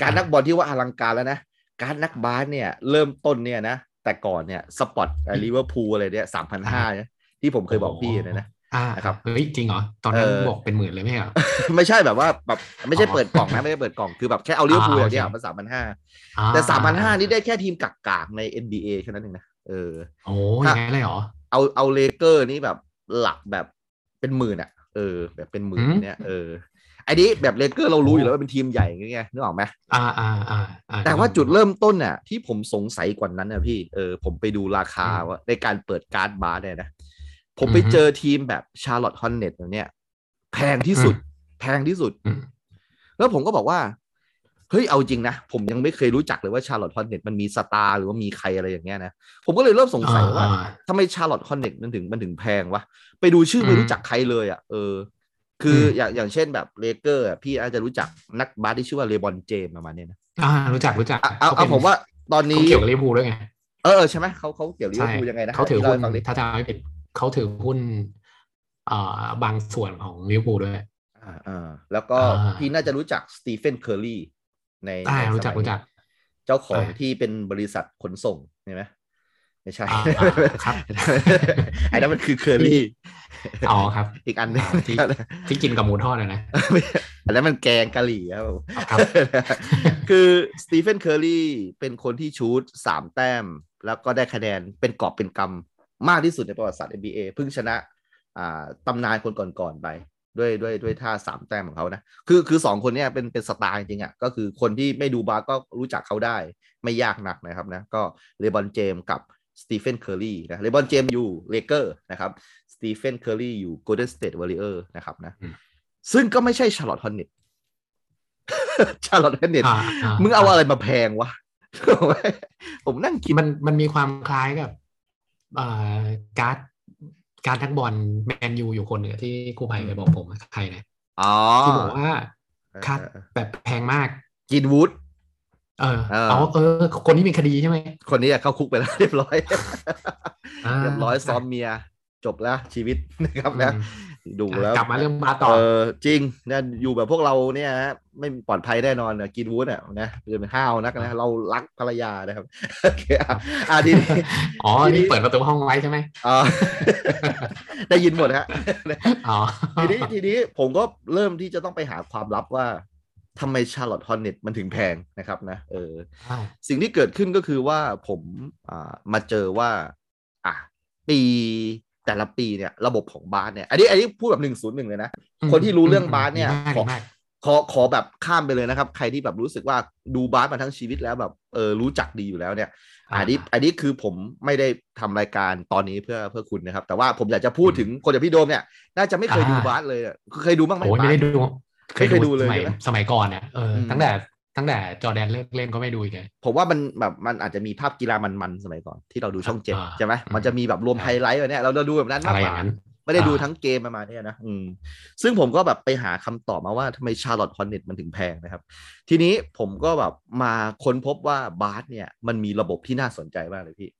การอ่านันักบอลที่ว่าอลังการแล้วนะ การ์ดนักบาสเนี่ย เริ่มต้นเนี่ยนะ แต่ก่อนเนี่ย spot ลิเวอร์พูลอะไรเนี่ยสามพันห้าที่ผมเคยบอกพี่นะนะอ่านะครับเฮ้ยจริงเหรอ ตอนนั้นเออบอกเป็นหมื่นเลยไหมเหรอไม่ใช่แบบว่าแบบไม่ใช่อ๋อเปิดกล่องนะไม่ได้เปิดกล่องคือแบบแค่เอาลิเวอร์พูลอ่าอย่างเดียวโอเคมันสามพันห้าอ่แต่สามพันห้านี่ได้แค่ทีมกากๆใน NBA แค่นั้นเองนะเออโอ้ยอย่างนั้นเลยเหรอ เอาเอาเลเกอร์นี่แบบหลักแบบเป็นหมื่นอะ เออ แบบเป็นหมื่นอืมเนี่ยเออไอ้นี้แบบเลเกอร์เรารู้อยู่แล้วว่าเป็นทีมใหญ่ไงนึกออกไหมอ่าอ่าอ่าอ่าแต่ว่าจุดเริ่มต้นน่ะที่ผมสงสัยกว่านั้นนะพี่เออผมไปดูราคาอืมว่าในการเปิดการ์ดบาสเนี่ยนะ ผมไปอือฮึเจอทีมแบบ Charlotte Hornets เนี่ยแพงที่สุด แพงที่สุดอืมแล้วผมก็บอกว่า เฮ้ยเอาจริงนะ ผมยังไม่เคยรู้จักเลยว่า Charlotte Hornets มันมี star หรือว่ามีใครอะไรอย่างเงี้ยนะ ผมก็เลยเริ่มสงสัยว่าอ่าทำไม Charlotte Hornets มันถึงมันถึงแพงวะไปดูชื่อไม่อืมรู้จักใครเลยอะเออ คืออมอย่างอย่างเช่นแบบเลเกอร์อะพี่อาจจะรู้จักนักบาสที่ชื่อว่าเลบอนเจมส์ประมาณเนี้ยนะอ่ารู้จักรู้จักอะเอาขเอาป็นผมว่าตอนเขานี้เกี่ยวกับลิเวอร์พูลด้วยไงเออใช่ไหมเขาเขาเกี่ยวลิเวอใช่ร์พูลยังไงนะเขาถือล่หุ้นให้ฟังดิถ้าจำไม่ผิดเขาถือหุ้นอ่าบางส่วนของลิเวอร์พูลด้วยอ่าอ่าแล้วก็อ่าพี่น่าจะรู้จักสตีเฟนเคอร์รี่ในอ่าในรู้จักสมัยรู้จัก เจ้าของอ่าที่เป็นบริษัทขนส่งใช่ไหมไม่ใช่อ่าอ่าครับไอ้นั้นมันคือเคอรี่ อ๋อครับ อีกอันหนึงอ่าที่ที่กินกับหมูทอดอะนะอันนั้นมันแกงกะหรี่ครับผมครับคือสตีเฟนเคอร์รี่เป็นคนที่ shoot สามแต้ม แล้วก็ได้คะแนนเป็นกอบเป็นกำมากที่สุดในประวัติศาสตร์ NBA เพิ่งชนะอ่าตำนานคนก่อนๆไปด้วยด้วยด้วยท่าสามแต้มของเขานะ คือคือสองคนเนี้ยเป็นเป็น star จริงๆอะ ก็คือคนที่ไม่ดูบาสก็รู้จักเขาได้ ไม่ยากนักนะครับนะ ก็เลบอนเจมกับสตีเฟนเคอร์รี่นะเลบอนเจมอยู่เลเกอร์นะครับ สตีเฟนเคอร์รี่อยู่ Golden State Warriors นะครับนะอืมซึ่งก็ไม่ใช่ Charlotte Hornetsชาร์ลอตฮอนเน็ตอ่าอ่มึงเอาอะไรมาแพงวะ ผมนั่งคิดมันมันมีความคล้ายกับอ่าการ์ดการ์ดนักบอลแมนยูอยู่คนหนึ่งอะที่ครูไผ่เคยบอกผมอะใครนะอ๋อที่บอกว่าค่าเออเออแบบแพงมากกินวูดเออเออเอาเออ คนที่มีคดีใช่ไหม คนนี้อะเข้าคุกไปแล้วเรียบร้อยอ่าเรียบร้อยซ้อมเมีย จบแล้วชีวิตนะครับนะอืมดูแล้วกลับมาเรื่องบาสต่อเออจริงนะอยู่แบบพวกเราเนี่ยฮะไม่ปลอดภัยแน่นอนนะกินวูดอะนะจะเป็นห้าวนักนะเรารักภรรยานะครับโอเคอะอะทีนี้อ๋อทีนี้นี่เปิดประตูห้องไว้ใช่ไหมอ่าได้ยินหมดฮะอ๋อทีนี้ทีนี้ผมก็เริ่มที่จะต้องไปหาความลับว่าทำไมชาร์ลอตฮอนเน็ตมันถึงแพงนะครับนะเอออ่าสิ่งที่เกิดขึ้นก็คือว่าผมอ่ามาเจอว่า อะปี แต่ละปีเนี่ยระบบของบาสเนี่ย อันนี้อันนี้พูดแบบหนึ่งศูนย์หนึ่งเลยนะ คนที่รู้เรื่องบาสเนี่ยดีมากขอดีมากขอขอแบบข้ามไปเลยนะครับ ใครที่แบบรู้สึกว่าดูบาสมาทั้งชีวิตแล้วแบบเออรู้จักดีอยู่แล้วเนี่ย อันนี้อันนี้คือผมไม่ได้ทำรายการตอนนี้เพื่อเพื่อคุณนะครับ แต่ว่าผมอยากจะพูดถึงคนอย่างพี่โดมเนี่ย น่าจะไม่เคยดูบาสเลยอะเคยดูบ้างไหมโอ้ยบาไม่สได้ดูไม่เคยดูเลยสมัยใช่ไหมสมัยก่อนเนี่ยเอออมตั้งแต่ ตั้งแต่จอร์แดนเลิกเล่นก็ไม่ดูอีกเลยผมว่ามันแบบมันอาจจะมีภาพกีฬามันๆสมัยก่อนที่เราดูช่องเจ็ดอ่าใช่ไหมอืมมันจะมีแบบรวมใช่ไฮไลท์แบบเนี้ยเราเราดูแบบนั้นอะมากไรกอย่าว่างนั้นไม่ได้ดูอ่าทั้งเกมประมาณเนี้ยนะอืมซึ่งผมก็แบบไปหาคำตอบมาว่าทำไม Charlotte Hornets มันถึงแพงนะครับ ทีนี้ผมก็แบบมาค้นพบว่าบาสเนี่ยมันมีระบบที่น่าสนใจมากเลยพี่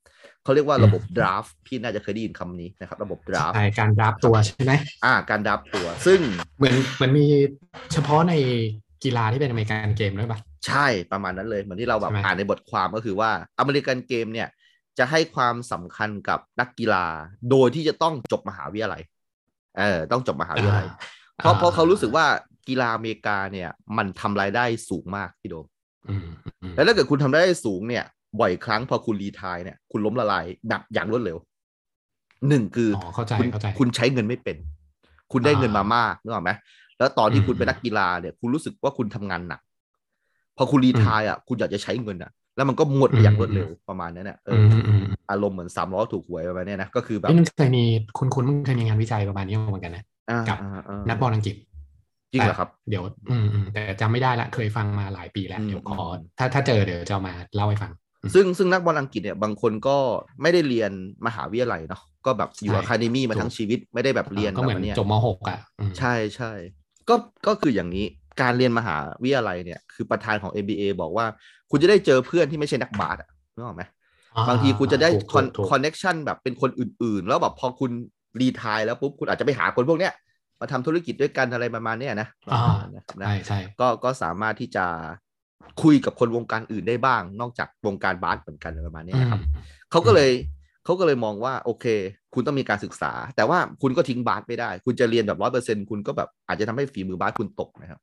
เขาเรียกว่าระบบ draft พี่น่าจะเคยได้ยินคำนี้นะครับ ระบบ draft ใช่การรับตัวใช่ไหมอ่า การ draft ตัว ซึ่งเหมือนเหมือนมีเฉพาะใน กีฬาที่เป็น American game ด้วยปะใช่ประมาณนั้นเลย เหมือนที่เราแบบใช่ไหมอ่านในบทความก็คือว่า American game เนี่ยจะให้ความสำคัญกับนักกีฬา โดยที่จะต้องจบมหาวิทยาลัยเออต้องจบมหาวิทยาลัย เพราะเพราะเขารู้สึกว่ากีฬาอเมริกาเนี่ย มันทำรายได้สูงมากพี่โดมอืมอืมแล้วถ้าเกิดคุณทำรายได้สูงเนี่ย บ่อยครั้งพอคุณ retire เนี่ย คุณล้มละลายแบบอย่างรวดเร็วหนึ่งคือออ๋อเข้าใจคุณเข้าใจคุณใช้เงินไม่เป็น คุณได้เงินมามากนึกออกไหม แล้วตอนที่อืมคุณเป็นนักกีฬาเนี่ย คุณรู้สึกว่าคุณทำงานหนัก พอคุณรีไทายอะ คุณอยากจะใช้เงินอะ แล้วมันก็หมดไปอย่างรวดเร็วประมาณนั้นเนี่ยเออือมออืมอารมณ์เหมือนสามล้อถูกหวยประมาณเนี้ยนะ ก็คือแบบเอ้ยมันเคยมีคุณคุณมันเคยมีงานวิจัยประมาณนี้เหมือนกันนะอ่ากับอ่าอ่านักบอลอังกฤษจริงเหรอครับ เดี๋ยวอืมอืมแต่จำไม่ได้ละเคยฟังมาหลายปีแล้วอืมเดี๋ยวขออมถ้าถ้าเจอเดี๋ยวจะเอามาเล่าให้ฟัง ซึ่งซึ่งนักบอลอังกฤษเนี่ยบางคนก็ไม่ได้เรียนมหาวิทยาลัยเนาะก็แบบอยู่ใช่อะคาเดมี่มาทั้งชีวิตไม่ได้แบบเรียนก็เหมือนแบบนี้ยจบมหกอะอืมใช่ใช่ ก็ก็คืออย่างนี้การเรียนมหาวิทยาลัยเนี่ยคือประธานของ NBA บอกว่า คุณจะได้เจอเพื่อนที่ไม่ใช่นักบาสอะนึกออกไหมบางทีคุณจะได้ connection แบบเป็นคนอื่นๆ แล้วแบบพอคุณ retire แล้วปุ๊บคุณอาจจะไปหาคนพวกเนี้ยมาทำธุรกิจด้วยกันอะไรประมาณเนี้ยนะอ่านะครับใช่ใช่ก็ก็สามารถที่จะคุยกับคนวงการอื่นได้บ้าง นอกจากวงการบาสเหมือนกันอะไรประมาณเนี้ยนะครับเขาก็เลย เขาก็เลยมองว่าโอเค คุณต้องมีการศึกษา แต่ว่าคุณก็ทิ้งบาสไม่ได้ คุณจะเรียนแบบร้อยเปอร์เซ็นคุณก็แบบอาจจะทำให้ฝีมือบาสคุณตกนะครับ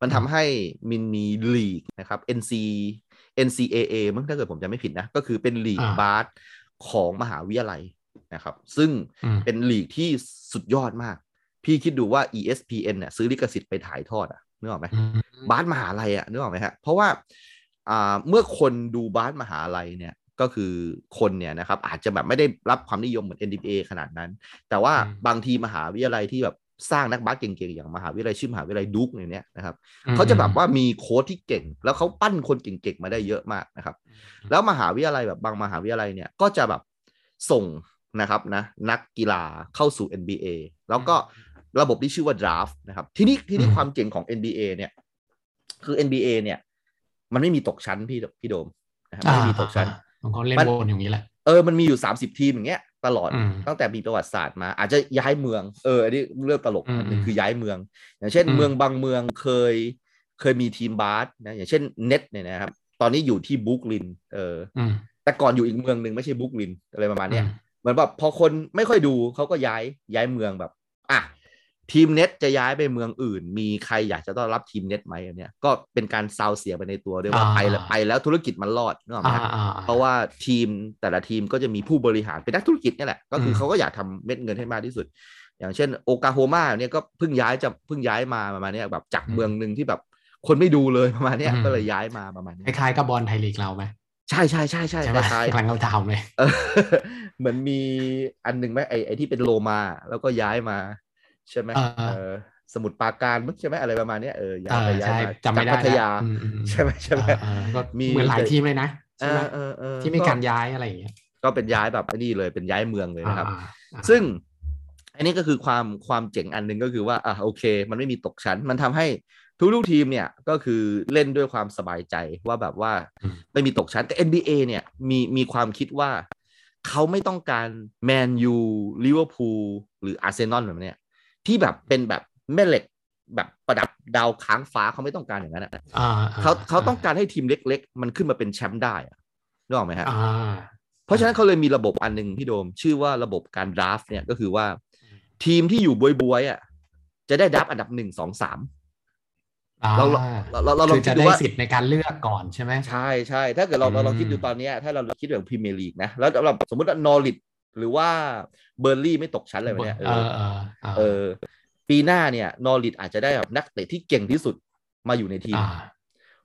มันทำให้มินมีลีกนะครับ NC NCAA มั้งถ้าเกิดผมจะไม่ผิดนะ ก็คือเป็นลีกอ่าบาสของมหาวิทยาลัยนะครับ ซึ่งอืมเป็นลีกที่สุดยอดมาก พี่คิดดูว่า ESPN เนี่ยซื้อลิขสิทธิ์ไปถ่ายทอดอะนึกออกไหมอืมบาสมหาลัยอะนึกออกไหมฮะเพราะว่าอ่าเมื่อคนดูบาสมหาลัยเนี่ย ก็คือคนเนี่ยนะครับอาจจะแบบไม่ได้รับความนิยมเหมือน NBA ขนาดนั้น แต่ว่าอืมบางทีมหาวิทยาลัยที่แบบสร้างนักบาสเก่งๆ อย่างมหาวิทยาลัยชื่อมหาวิทยาลัยดุ๊กเนี่ยนะครับอืมเขาจะแบบว่ามีโค้ชที่เก่ง แล้วเขาปั้นคนเก่งๆ มาได้เยอะมากนะครับ แล้วมหาวิทยาลัยแบบบางมหาวิทยาลัยเนี่ยก็จะแบบส่งนะครับนะนักกีฬาเข้าสู่ NBA แล้วก็ระบบที่ชื่อว่า draft นะครับทีนี้ทีนี้อืมความเจ๋งของ NBA เนี่ยคือ NBA เนี่ยมันไม่มีตกชั้นพี่พี่โดมนะครับไม่มีตกชั้น อ่าเขาเล่นมันวนอย่างนี้แหละเออมันมีอยู่30ทีมอย่างเงี้ยตลอดอืมตั้งแต่มีประวัติศาสตร์มา อาจจะย้ายเมืองเอออันนี้เรื่องตลกอืมอันหนึงอืมคือย้ายเมือง อย่างเช่นอืมเมืองบางเมืองเคยเคยมีทีมบาสนะอย่างเช่นเน็ตเนี่ยนะครับ ตอนนี้อยู่ที่บรุกลิน เอออืมแต่ก่อนอยู่อีกเมืองหนึ่งไม่ใช่บรุกลินอะไรประมาณเนี้ยอืมเหมือนแบบพอคนไม่ค่อยดูเขาก็ย้ายย้ายเมืองแบบ อะ ทีมเน็ตจะย้ายไปเมืองอื่น มีใครอยากจะต้อนรับทีมเน็ตไหมอันเนี้ยก็เป็นการซาวเสียไปในตัวด้วยว่าอ่าไปแล้วไปแล้วธุรกิจมันรอดนึกออกไหมอ่าฮะอ่าเพราะว่าทีมแต่ละทีมก็จะมีผู้บริหารเป็นนักธุรกิจเนี่ยแหละ ก็คือมเขาก็อยากทำเม็ดเงินให้มากที่สุด อย่างเช่นโอกาโฮมาเนี่ยก็เพิ่งย้ายจะเพิ่งย้ายมาประมาณเนี้ยแบบจากอืมเมืองหนึ่งที่แบบคนไม่ดูเลยประมาณเนี้ยอืมก็เลยย้ายมาประมาณคเนี้ยล้ายๆกับบอลไทยลีกเราไหมใช่ใช่ใช่ใช่ใช่ไหมคล้ายกำลังเราทำเลยๆเออเหมือนมีอันหนึ่งไหมไอไอที่เป็นโลมาแล้วก็ย้ายมา ใช่ไหมเออเออสมุทรปราการมั้งใช่ไหมอะไรประมาณเนี้ยเออย้าเอยไปอย้ายใช่มาจำไม่ได้จากพัทยาแล้วอืมอืมอืมใช่ไหมใช่ไหมเออเออก็มีเหมือนหลายทีมเลยนะเอใช่ไหมอเออเออที่มีการย้ายอะไรอย่างเงี้ยก็เป็นย้ายแบบไอ้นี่เลยเป็นย้ายเมืองเลยนะครับอ่าอ่าซึ่งอันนี้ก็คือความความเจ๋งอันหนึ่งก็คือว่าอะโอเค มันไม่มีตกชั้น มันทำให้ทุกลูกทีมเนี่ยก็คือเล่นด้วยความสบายใจว่าแบบว่าอืมไม่มีตกชั้นแต่ NBA เนี่ยมีมีความคิดว่าเขาไม่ต้องการแมนยูลิเวอร์พูลหรืออาร์เซนอลแบบเนี้ย ที่แบบเป็นแบบแม่เหล็กแบบประดับดาวค้างฟ้าเขาไม่ต้องการอย่างนั้นอะอ่าเขาเขาต้องการให้ทีมเล็ก ๆ มันขึ้นมาเป็นแชมป์ได้อะนึกออกไหมฮะอ่าเพราะฉะนั้นเขาเลยมีระบบอันหนึ่งพี่โดม ชื่อว่าระบบการ draft เนี่ยก็คือว่า ทีมที่อยู่บ๊วยๆอะจะได้ draft อันดับหนึ่งสองสามอ่าเราเราเราเราลองคือคิจะดดูได้ว่าสิทธิ์ในการเลือกก่อนใช่ไหมใช่ใช่ถ้าเกิดเราเราลองอืมคิดดูตอนเนี้ยถ้าเราคิดแบบพรีเมียร์ลีกนะแล้วเราสมมติว่านอริช หรือว่าเบิร์นลี่ย์ไม่ตกชั้นเลยเนี่ยเออเออเออ ปีหน้าเนี่ยนอริชอาจจะได้แบบนักเตะที่เก่งที่สุดมาอยู่ในทีมอ่า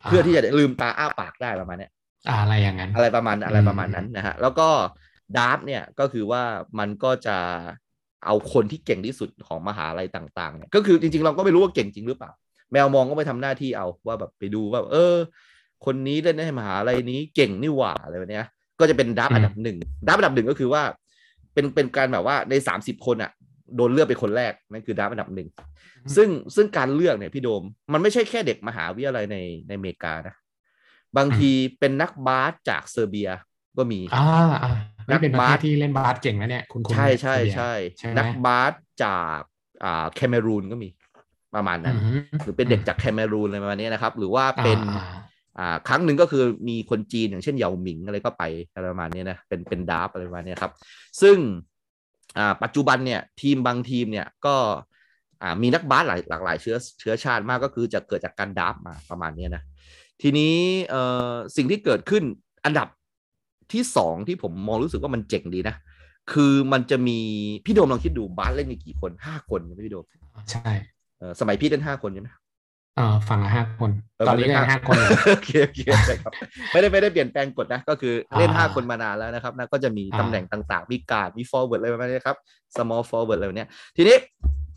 เพื่อที่จะลืมตาอ้าปากได้ประมาณเนี้ยอ่าอะไรอย่างนั้น อะไรประมาณอะไรอืมประมาณนั้นนะฮะแล้วก็draft เนี่ยก็คือว่ามันก็จะเอาคนที่เก่งที่สุดของมหาลัยต่างๆเนี่ยก็คือจริงๆ เราก็ไม่รู้ว่าเก่งจริงหรือเปล่า แมวมองก็ไปทำหน้าที่เอาว่าแบบไปดูว่าเออ คนนี้เล่นในมหาลัยนี้เก่งนี่หว่าอะไรแบบเนี้ยก็จะเป็น draft อืมอันดับหนึ่ง draft อันดับหนึ่งก็คือว่า เป็นเป็นการแบบว่าในสามสิบคนอะโดนเลือกเป็นคนแรกนั่นคือ draft อันดับหนึ่งซึ่งซึ่งการเลือกเนี่ยพี่โดม มันไม่ใช่แค่เด็กมหาวิทยาลัยในในอเมริกานะ บางทีเป็นนักบาสจากเซอร์เบียก็มีอ่าอ่านันี่กเป็นประบาเทสศที่เล่นบาสเก่งนะเนี่ยคุณคุณใช่ใช่ใช่ใช่ไหมนักบาสจากอ่าแคเมรูนก็มีประมาณนั้นอืมหรือเป็นเด็กจากแคเมรูนอะไรประมาณนี้นะครับ หรือว่าเป็น อ่าอ่าครั้งหนึ่งก็คือมีคนจีนอย่างเช่นเหยาหมิงอะไรก็ไปอะไรประมาณนี้นะเป็นเป็น draft อะไรประมาณนี้ครับซึ่งอ่าปัจจุบันเนี่ยทีมบางทีมเนี่ยก็อ่ามีนักบาสหลายหลากหลายเชื้อเชื้อชาติมากก็คือจะเกิดจากการ draft มาประมาณนี้นะทีนี้เอ่อสิ่งที่เกิดขึ้นอันดับที่สองที่ผมมองรู้สึกว่ามันเจ๋งดีนะ คือมันจะมีพี่โดมลองคิดดูบาสเล่นมีกี่คนห้าคนใช่ไหมพี่โดมใช่เออสมัยพี่เล่นห้าคนใช่ไหม เออฝั่งละห้าคนเออตอนนี้มันก็เล่นยังห้าห้าคนอยู่โอเคโอเคใช่ครับไม่ได้ไม่ได้เปลี่ยนแปลงกฎนะ ก็คือเล่นอ่าห้าคนมานานแล้วนะครับนะก็จะมีอ่าตำแหน่งต่างๆ มีการ์ดมี forward อะไรประมาณนี้ครับ small forward อะไรแบบเนี้ยทีนี้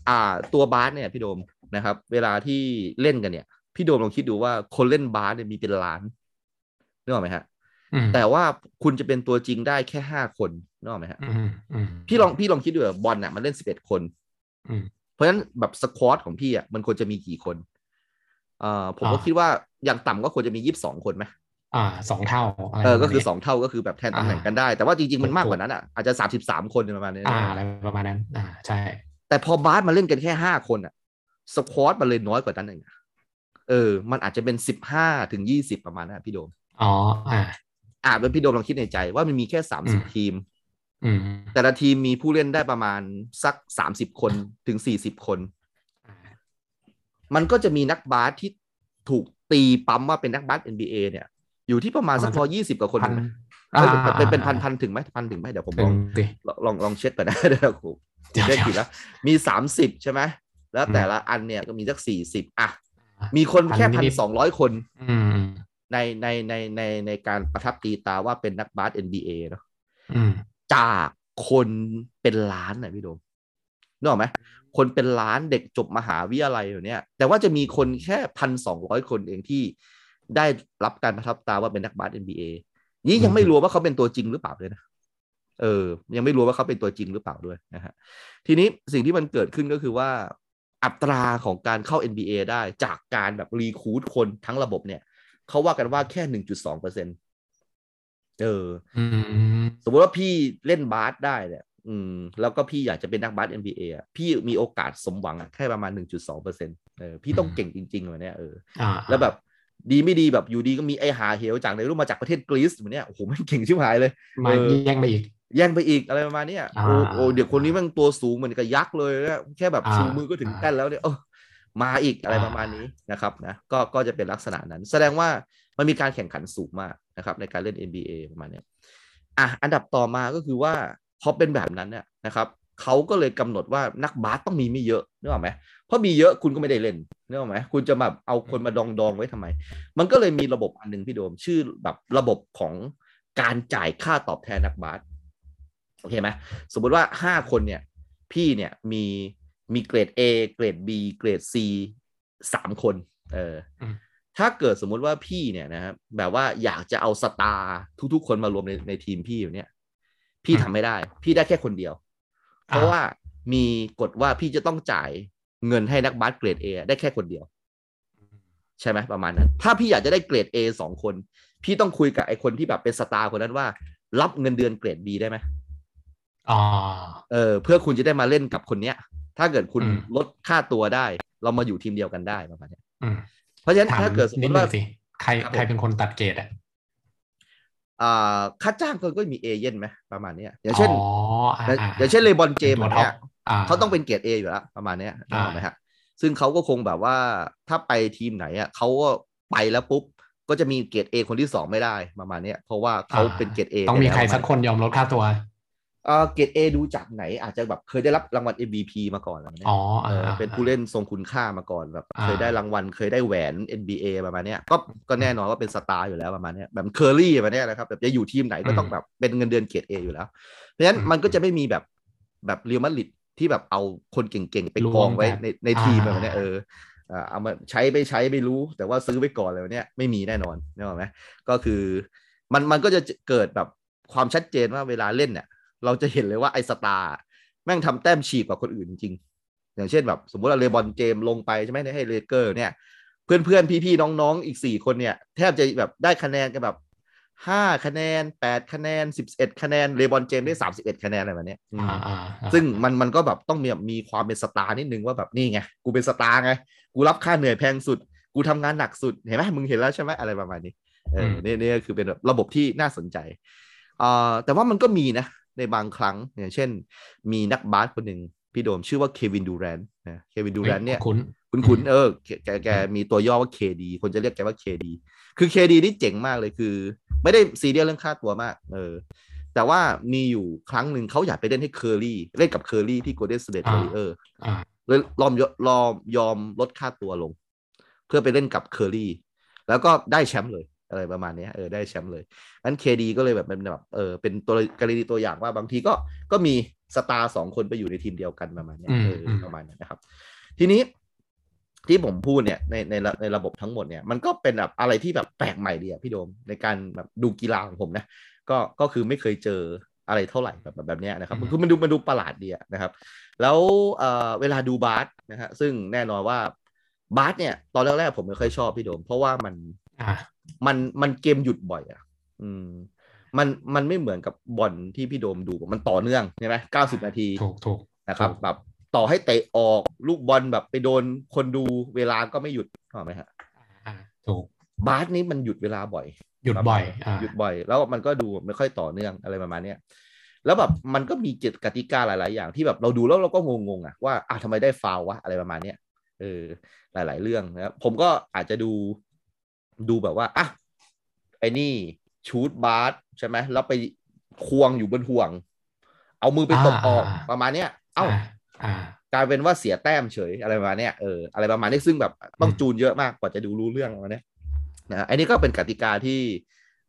อ่าตัวบาสเนี่ยพี่โดมนะครับ เวลาที่เล่นกันเนี่ย พี่โดมลองคิดดูว่าคนเล่นบาสเนี่ยมีเป็นล้านนึกออกไหมฮะอืมแต่ว่าคุณจะเป็นตัวจริงได้แค่ห้าคนนึกออกไหมฮะอืมอืมพี่ลองพี่ลองคิดดูแบบบอลน่ะมันเล่นสิบเอ็ดคนอืมเพราะฉะนั้นแบบสควอตของพี่อะมันควรจะมีกี่คน เอ่อผมก็คิดว่าอย่างต่ำก็ควรจะมียี่สิบสองคนไหมอ่าสองเท่าอะไรเออก็คือประมาณนี้สองเท่าก็คือแบบแทนตำแหน่งกันได้ แต่ว่าจริงๆมันมากกว่านั้นอะอาจจะสามสิบสามคนประมาณนี้อ่านะอะไรประมาณนั้น อ่าใช่ แต่พอบาสมาเล่นกันแค่ห้าคนอะสควอตมันเลยน้อยกว่านั้นเองอะเออ มันอาจจะเป็นสิบห้าถึงยี่สิบประมาณนั้นอะพี่โดมอ๋ออ่าอ่าเป็นพี่โดมลองคิดในใจว่ามันมีแค่สามสิบอืมทีมอืมแต่ละทีมมีผู้เล่นได้ประมาณสักสามสิบคนถึงสี่สิบคนอ่า มันก็จะมีนักบาสที่ถูกตีปั๊มว่าเป็นนักบาส NBA เนี่ย อยู่ที่ประมาณสักพอยี่สิบกว่าคนพันถูกไหมอ่าเออเป็นเป็นพันพันถึงไหมพันถึงไหมเดี๋ยวผมถึลองงสิลองลองลองเช็คก่อนนะเดี๋ยวผมเดี๋ยวเช็คผิดแล้วมีสามสิบใช่ไหมแล้วอืมแต่ละอันเนี่ยก็มีสักสี่สิบอะมีคนแค่พัพันนนิดๆสองร้อยคนอืมอืมในในในในในการประทับตีตาว่าเป็นนักบาส NBA เนาะอืมจากคนเป็นล้านนะพี่โดม นึกออกไหมคนเป็นล้านเด็กจบมหาวิทยาลัยอยู่เนี่ย แต่ว่าจะมีคนแค่พันสองร้อยคนเองที่ได้รับการประทับตาว่าเป็นนักบาส NBA นี่ยังไม่รวมว่าเขาเป็นตัวจริงหรือเปล่าเลยนะเออ ยังไม่รู้ว่าเขาเป็นตัวจริงหรือเปล่าด้วยนะฮะทีนี้สิ่งที่มันเกิดขึ้นก็คือว่าอัตราของการเข้า NBA ได้จากการแบบรีคูดคนทั้งระบบเนี่ยเขาว่ากันว่าแค่หนึ่งจุดสองเปอร์เซ็นเอออืมสมมติว่าพี่เล่นบาสได้เนี่ย อืมแล้วก็พี่อยากจะเป็นนักบาส NBA อะพี่มีโอกาสสมหวังอะแค่ประมาณ 1.2เปอร์เซ็นต์เออพี่ต้องเก่งจริงๆเลยเนี่ยเอออ่าแล้วแบบดีไม่ดีแบบอยู่ดีก็มีไอหาเหวจากในรูปมาจากประเทศกรีซเหมือนเนี้ยโอ้โหมันเก่งชิบหายเลยมาเออแย่งไปอีกแย่งไปอีกอะไรประมาณเนี้ยอ่าโอ้โอ้เดี๋ยวคนนี้มันตัวสูงเหมือนกับยักษ์เลยนะแค่แบบอ่าชูมือก็ถึงอ่าแป้นแล้วเนี่ยเออมาอีกอะไรอ่าประมาณนี้นะครับนะก็ก็จะเป็นลักษณะนั้น แสดงว่ามันมีการแข่งขันสูงมากนะครับในการเล่น NBA ประมาณเนี้ยอะอันดับต่อมาก็คือว่า พอเป็นแบบนั้นเนี่ยนะครับเขาก็เลยกำหนดว่านักบาสต้องมีไม่เยอะนึกออกไหมเพราะมีเยอะคุณก็ไม่ได้เล่นนึกออกไหมคุณจะแบบเอาคนมาดองดองๆไว้ทำไม มันก็เลยมีระบบอันหนึ่งพี่โดม ชื่อแบบระบบของการจ่ายค่าตอบแทนนักบาสโอเคไหมสมมุติว่าห้าคนเนี่ย พี่เนี่ยมีมีเกรด A เกรด B เกรด C สามคน เอออมถ้าเกิดสมมุติว่าพี่เนี่ยนะครับแบบว่าอยากจะเอาสตาร์ทุกๆ คนมารวมในในทีมพี่อยู่เนี่ย พี่ทำไม่ได้ พี่ได้แค่คนเดียว เพราะว่ามีกฎว่าพี่จะต้องจ่ายเงินให้นักบาสเกรด A ได้แค่คนเดียว ใช่ไหมประมาณนั้น ถ้าพี่อยากจะได้เกรด A สองคน พี่ต้องคุยกับไอ้คนที่แบบเป็นสตาร์คนนั้นว่า รับเงินเดือนเกรด B ได้ไหมอ๋อเออ เพื่อคุณจะได้มาเล่นกับคนเนี้ย ถ้าเกิดคุณอืมลดค่าตัวได้ เรามาอยู่ทีมเดียวกันได้ประมาณเนี้ยอืมเพราะฉะนั้นถามถ้าเกิดสมมนิดตินึว่างสิใครครับผมใครเป็นคนตัดเกรดอะอ่า ค่าจ้างก็ก็มีเอเย่นไหมประมาณเนี้ยอย่างเช่นอ๋ออ่าอย่างอ่าอย่างเช่นเลบอนเจมส์ตัวแบบท็อเนี้ปยอ่าเขาต้องเป็นเกรด A อยู่แล้วประมาณเนี้ยนึกออกไหมฮะซึ่งเขาก็คงแบบว่าถ้าไปทีมไหนอะเขาก็ไปแล้วปุ๊บก็จะมีเกรด A คนที่สองไม่ได้ประมาณเนี้ยเพราะว่าเขาเป็นเกรด A ต้องมีใครไปแล้วสักคนยอมลดค่าตัว เออเกรด A ดูจากไหน อาจจะแบบเคยได้รับรางวัล MVP มาก่อนอะไรเนี้ยอ๋อเออ่าออ่าเป็นผู้เล่นทรงคุณค่ามาก่อนแบบอ่าเคยได้รางวัลเคยได้แหวน NBA ประมาณเนี้ยก็ก็แน่นอนว่าเป็น star อยู่แล้วประมาณเนี้ยแบบเคอรี่ประมาณเนี้ยนะครับแบบจะอยู่ทีมไหนก็ต้องแบบเป็นเงินเดือนเกรด A อยู่แล้ว เพราะฉะนั้นมันก็จะไม่มีแบบแบบเรียลมาดริดที่แบบเอาคนเก่งๆ ไปกองไว้ในในทีมแบบเนี้ยเอออ่าเอามาใช้ไปใช้ไม่รู้ แต่ว่าซื้อไว้ก่อนเลยเนี้ยไม่มีแน่นอนนึกออกไหมก็คือมันมันก็จะเกิดแบบความชัดเจนว่าเวลาเล่นเนี่ย เราจะเห็นเลยว่าไอ้ star แม่งทำแต้มฉีกกว่าคนอื่นจริงๆอย่างเช่นแบบสมมติว่าเลบรอนเจมส์ลงไปใช่ไหมในให้เลเกอร์เนี่ย เพื่อนเพื่อนพี่พี่ๆน้องๆ อีกสี่คนเนี่ย แทบจะแบบได้คะแนนกันแบบห้าคะแนนแปดคะแนนสิบเอ็ดคะแนนเลบอนเจมส์ได้สามสิบเอ็ดคะแนนอะไรแบบเนี้ยอืมอ่าอ่าอ่าซึ่งมันมันก็แบบต้องมีแบบมีความเป็นสตาร์นิดนึงว่าแบบนี่ไง กูเป็นสตาร์ไง กูรับค่าเหนื่อยแพงสุด กูทำงานหนักสุด เห็นไหมมึงเห็นแล้วใช่ไหมอะไรประมาณนี้เออนี่นี่ก็คือเป็นแบบระบบที่น่าสนใจอ่าแต่ว่ามันก็มีนะ ในบางครั้งอย่างเช่น มีนักบาสคนหนึ่งพี่โดมชื่อว่าเควินดูแรนนะเควินดูแรนเนี่ยคุ้นคุณคุณเออแกแกแกมีตัวย่อว่า KD คนจะเรียกแกว่า KD คือ KD นี่เจ๋งมากเลยคือ ไม่ได้ซีเรียสเรื่องค่าตัวมากเออแต่ว่ามีอยู่ครั้งหนึ่งเขาอยากไปเล่นให้เคอรี่เล่นกับเคอรี่ที่ Golden State Warrior อ่าเลยยอมยอมยอมลดค่าตัวลง เพื่อไปเล่นกับเคอรี่แล้วก็ได้แชมป์เลย อะไรประมาณเนี้ยเออได้แชมป์เลยงั้นเคดีก็เลยแบบเป็นแบบเออเป็นตัวกรณีตัวอย่างว่าบางทีก็ก็มีสตาร์สองคนไปอยู่ในทีมเดียวกันประมาณเนี้ยเอออมประมาณนั้นนะครับ ทีนี้ที่ผมพูดเนี่ยในในระในระบบทั้งหมดเนี่ยมันก็เป็นแบบอะไรที่แบบแปลกใหม่ดีอะพี่โดมในการแบบดูกีฬาของผมนะก็ก็คือไม่เคยเจออะไรเท่าไหร่แบบแบบแบบเนี้ยนะครับคือมันดูมันดูประหลาดดีอะนะครับ แล้วเอ่อเวลาดูบาสนะฮะซึ่งแน่นอนว่าบาสเนี่ยตอนแรกๆผมไม่ค่อยชอบพี่โดม เพราะว่ามันอ่า มันมันเกมหยุดบ่อยอะ อืม มันมันไม่เหมือนกับบอลที่พี่โดมดูมันต่อเนื่องใช่ไหมเก้าสิบนาทีถูกถูกนะครับถูกแบบต่อให้เตะออกลูกบอลแบบไปโดนคนดูเวลาก็ไม่หยุดถูกไหมฮะอ่าถูกบาสนี้มันหยุดเวลาบ่อย หยุดบ่อยอ่าหยุดบ่อย แล้วมันก็ดูไม่ค่อยต่อเนื่องอะไรประมาณเนี้ยแล้วแบบมันก็มีกฎกติกาหลาย ๆ อย่างที่แบบเราดูแล้วเราก็งงๆอะว่าอะทำไมได้ฟาวล์วะอะไรประมาณเนี้ยเออหลาย ๆ เรื่องนะครับผมก็อาจจะดู ดูแบบว่าอะไอ้นี่ชูดบาสใช่ไหมแล้วไปควงอยู่บนห่วง เอามือไปตบออกประมาณเนี้ย เอ้าอ่าอ่ากลายเป็นว่าเสียแต้มเฉยอะไรประมาณเนี้ยเอออะไรประมาณนี้ซึ่งแบบต้องจูนเยอะมากกว่าจะดูรู้เรื่องประมาณเนี้ยนะอันนี้ก็เป็นกติกาที่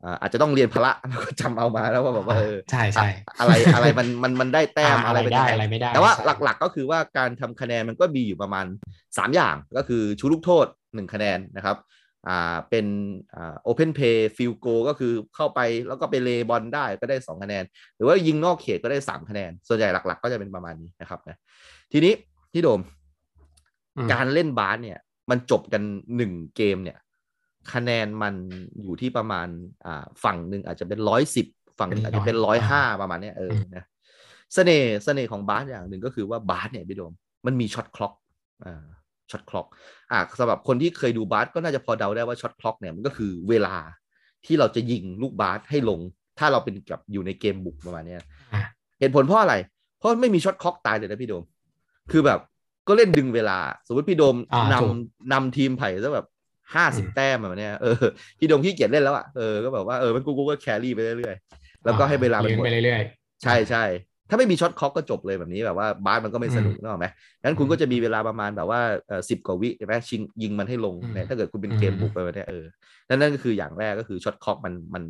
อ่าอาจจะต้องเรียนพละแล้วก็จำเอามาแล้วว่าแบบว่าเออใช่ใช่อะไรอะไรมันมันมันได้แต้มอ่าอะไรอะไรเป็นได้ยังงอะไรไม่ได้ แต่ว่าใช่หลักๆก็คือว่าการทำคะแนนมันก็มีอยู่ประมาณสามอย่างก็คือ shoot ลูกโทษหนึ่งคะแนนนะครับ อ่าเป็นอ่า open play field goal ก็คือเข้าไปแล้วก็ไป lay บอลได้ก็ได้สองคะแนน หรือว่ายิงนอกเขตก็ได้สามคะแนน ส่วนใหญ่หลัก ๆ ก็จะเป็นประมาณนี้นะครับนะทีนี้ที่โดมอืมการเล่นบาสเนี่ย มันจบกันหนึ่งเกมเนี่ย คะแนนมันอยู่ที่ประมาณอ่าฝั่งหนึ่งอาจจะเป็นร้อยสิบฝั่งหนึ่งอาจจะเป็นร้อยห้าประมาณเนี้ยเออนะเสน่ห์เสน่ห์ของบาสอย่างหนึ่งก็คือว่าบาสเนี่ยพี่โดมมันมี shot clock อ่า shot clock อ่าสำหรับคนที่เคยดูบาสก็น่าจะพอเดาได้ว่า shot clock เนี่ยมันก็คือเวลาที่เราจะยิงลูกบาสให้ลง ถ้าเราเป็นกับอยู่ในเกมบุกประมาณเนี้ยอ่าเหตุผลเพราะอะไร เพราะไม่มี shot clock ตายเลยนะพี่โดม คือแบบก็เล่นดึงเวลา สมมติพี่โดมอ่านำถูกนำทีมไผ่ซะแบบห้าสิบอืมแต้มแบบเนี้ยเออพี่โดมขี้เกียจเล่นแล้วอะเออก็แบบว่าเออมันกูกูก็ carry ไปเรื่อยๆแล้วก็ให้เวลามันยืนหมดไปเรื่อยๆใช่ใช่ ถ้าไม่มี shot clock ก็จบเลยแบบนี้แบบว่าบาสมันก็ไม่สนุกนึกออกไหมงั้นคุณอืมก็จะมีเวลาประมาณแบบว่าเออสิบกว่าวิใช่ไหมชิงยิงมันให้ลงอืมเนี่ยถ้าเกิดคุณเป็นอืมเกมบุกไปแบบเนี้ยเออนั่นนั่นก็คืออย่างแรกก็คือ shot clock มันมัน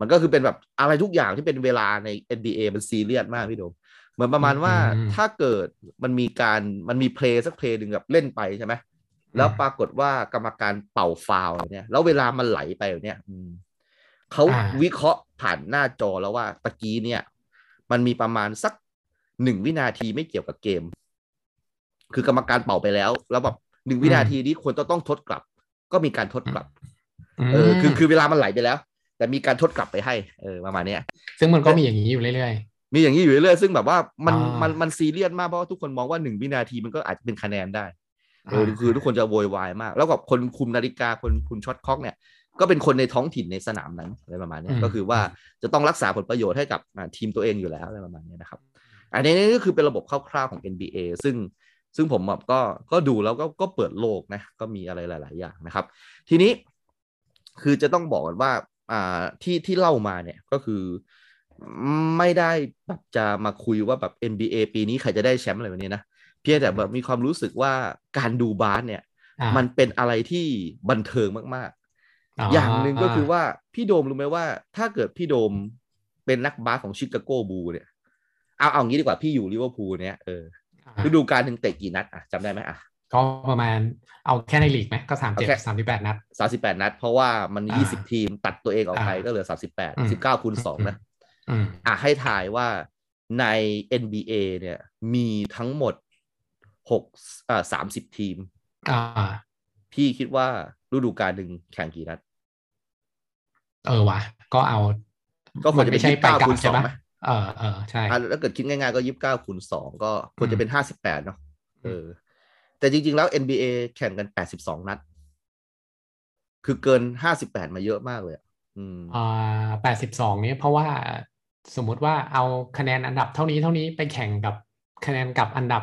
มันก็คือเป็นแบบอะไรทุกอย่างที่เป็นเวลาใน NBA มันซีเรียสมากพี่โดมเหมือนประมาณว่าอืมถ้าเกิดมันมีการมันมี play สัก play หนึ่งแบบเล่นไปใช่ไหมแล้วปรากฏว่ากรรมการเป่าฟาวล์เนี่ยแล้วเวลามันไหลไปแบบเนี่ยอืมเขาอ่าวิเคราะห์ผ่านหน้าจอแล้วว่าตะกี้เนี่ย มันมีประมาณสักหนึ่งวินาทีไม่เกี่ยวกับเกม คือกรรมการเป่าไปแล้ว แล้วแบบหนึ่งวินาทีนี้ควรจะต้องทดกลับ ก็มีการทดกลับเออคือคือเวลามันไหลไปแล้ว แต่มีการทดกลับไปให้เออประมาณเนี้ยซึ่งมันก็มีอย่างนี้อยู่เรื่อยมีอย่างนี้อยู่เรื่อยๆซึ่งแบบว่ามันอ่ามัมันมันซีเรียสมากเพราะว่าทุกคนมองว่าหนึ่งวินาทีมันก็อาจจะเป็นคะแนนได้เอออ่าคือทุกคนจะโวยวายมาก แล้วกับคนคุมนาฬิกาคนคุม shot clock เนี่ย ก็เป็นคนในท้องถิ่นในสนามนั้นอะไรประมาณเนี้ยก็คือว่าจะต้องรักษาผลประโยชน์ให้กับอ่าทีมตัวเองอยู่แล้วอะไรประมาณเนี้ยนะครับ อันนี้นี่ก็คือเป็นระบบคร่าวๆของ NBA ซึ่งซึ่งผมแบบก็ก็ดูแล้วก็ก็เปิดโลกนะก็มีอะไรหลาย ๆ อย่างนะครับ ทีนี้คือจะต้องบอกก่อนว่าอ่าที่ที่เล่ามาเนี่ยก็คือไม่ได้แบบจะมาคุยว่าแบบ NBA ปีนี้ใครจะได้แชมป์อะไรแบบนี้นะเพียงแต่แบบมีความรู้สึกว่าการดูบาสเนี่ยๆอ่ามันเป็นอะไรที่บันเทิงมากๆ อย่างหนึ่งก็คือว่าพี่โดมรู้ไหมว่า ถ้าเกิดพี่โดมเป็นนักบาสของชิคาโกบูลส์เนี่ย เอาเอางี้ดีกว่าพี่อยู่ลิเวอร์พูลเนี่ยเอออ่าฤดูกาลหนึ่งเตะกี่นัดอะจำได้ไหมอะก็ประมาณเอาแค่ในลีกไหมก็สามเอาเจ็ดแค่สามสิบแปดนัดสามสิบแปดนัด เพราะว่ามันอ่ายี่สิบทีมตัดตัวเองออกไปอ่าก็เหลือสามสิบแปดอืมสิบเก้าคูณสองนะอืมอะให้ทายว่าใน NBA เนี่ยมีทั้งหมดหกอ่าสามสิบทีม อ่า พี่คิดว่า ฤดูกาลหนึ่งแข่งกี่นัด เออว่ะก็เอา ก็ควรจะเป็นไม่ใช่ยี่สิบเก้าไปกลับคูณสใช่องปะไหมเออเออใช่อะแล้วเกิดคิดง่ายๆก็ยี่สิบเก้าคูณสองก็ควรจะเป็นห้าสิบแปดเนาะเออ แต่จริงๆแล้ว NBA แข่งกันแปดสิบสองนัด คือเกินห้าสิบแปดมาเยอะมากเลยอะอืมอ่าแปดสิบสองนี้เพราะว่าสมมุติว่าเอาคะแนนอันดับเท่านี้เท่านี้ไปแข่งกับคะแนนกับอันดับ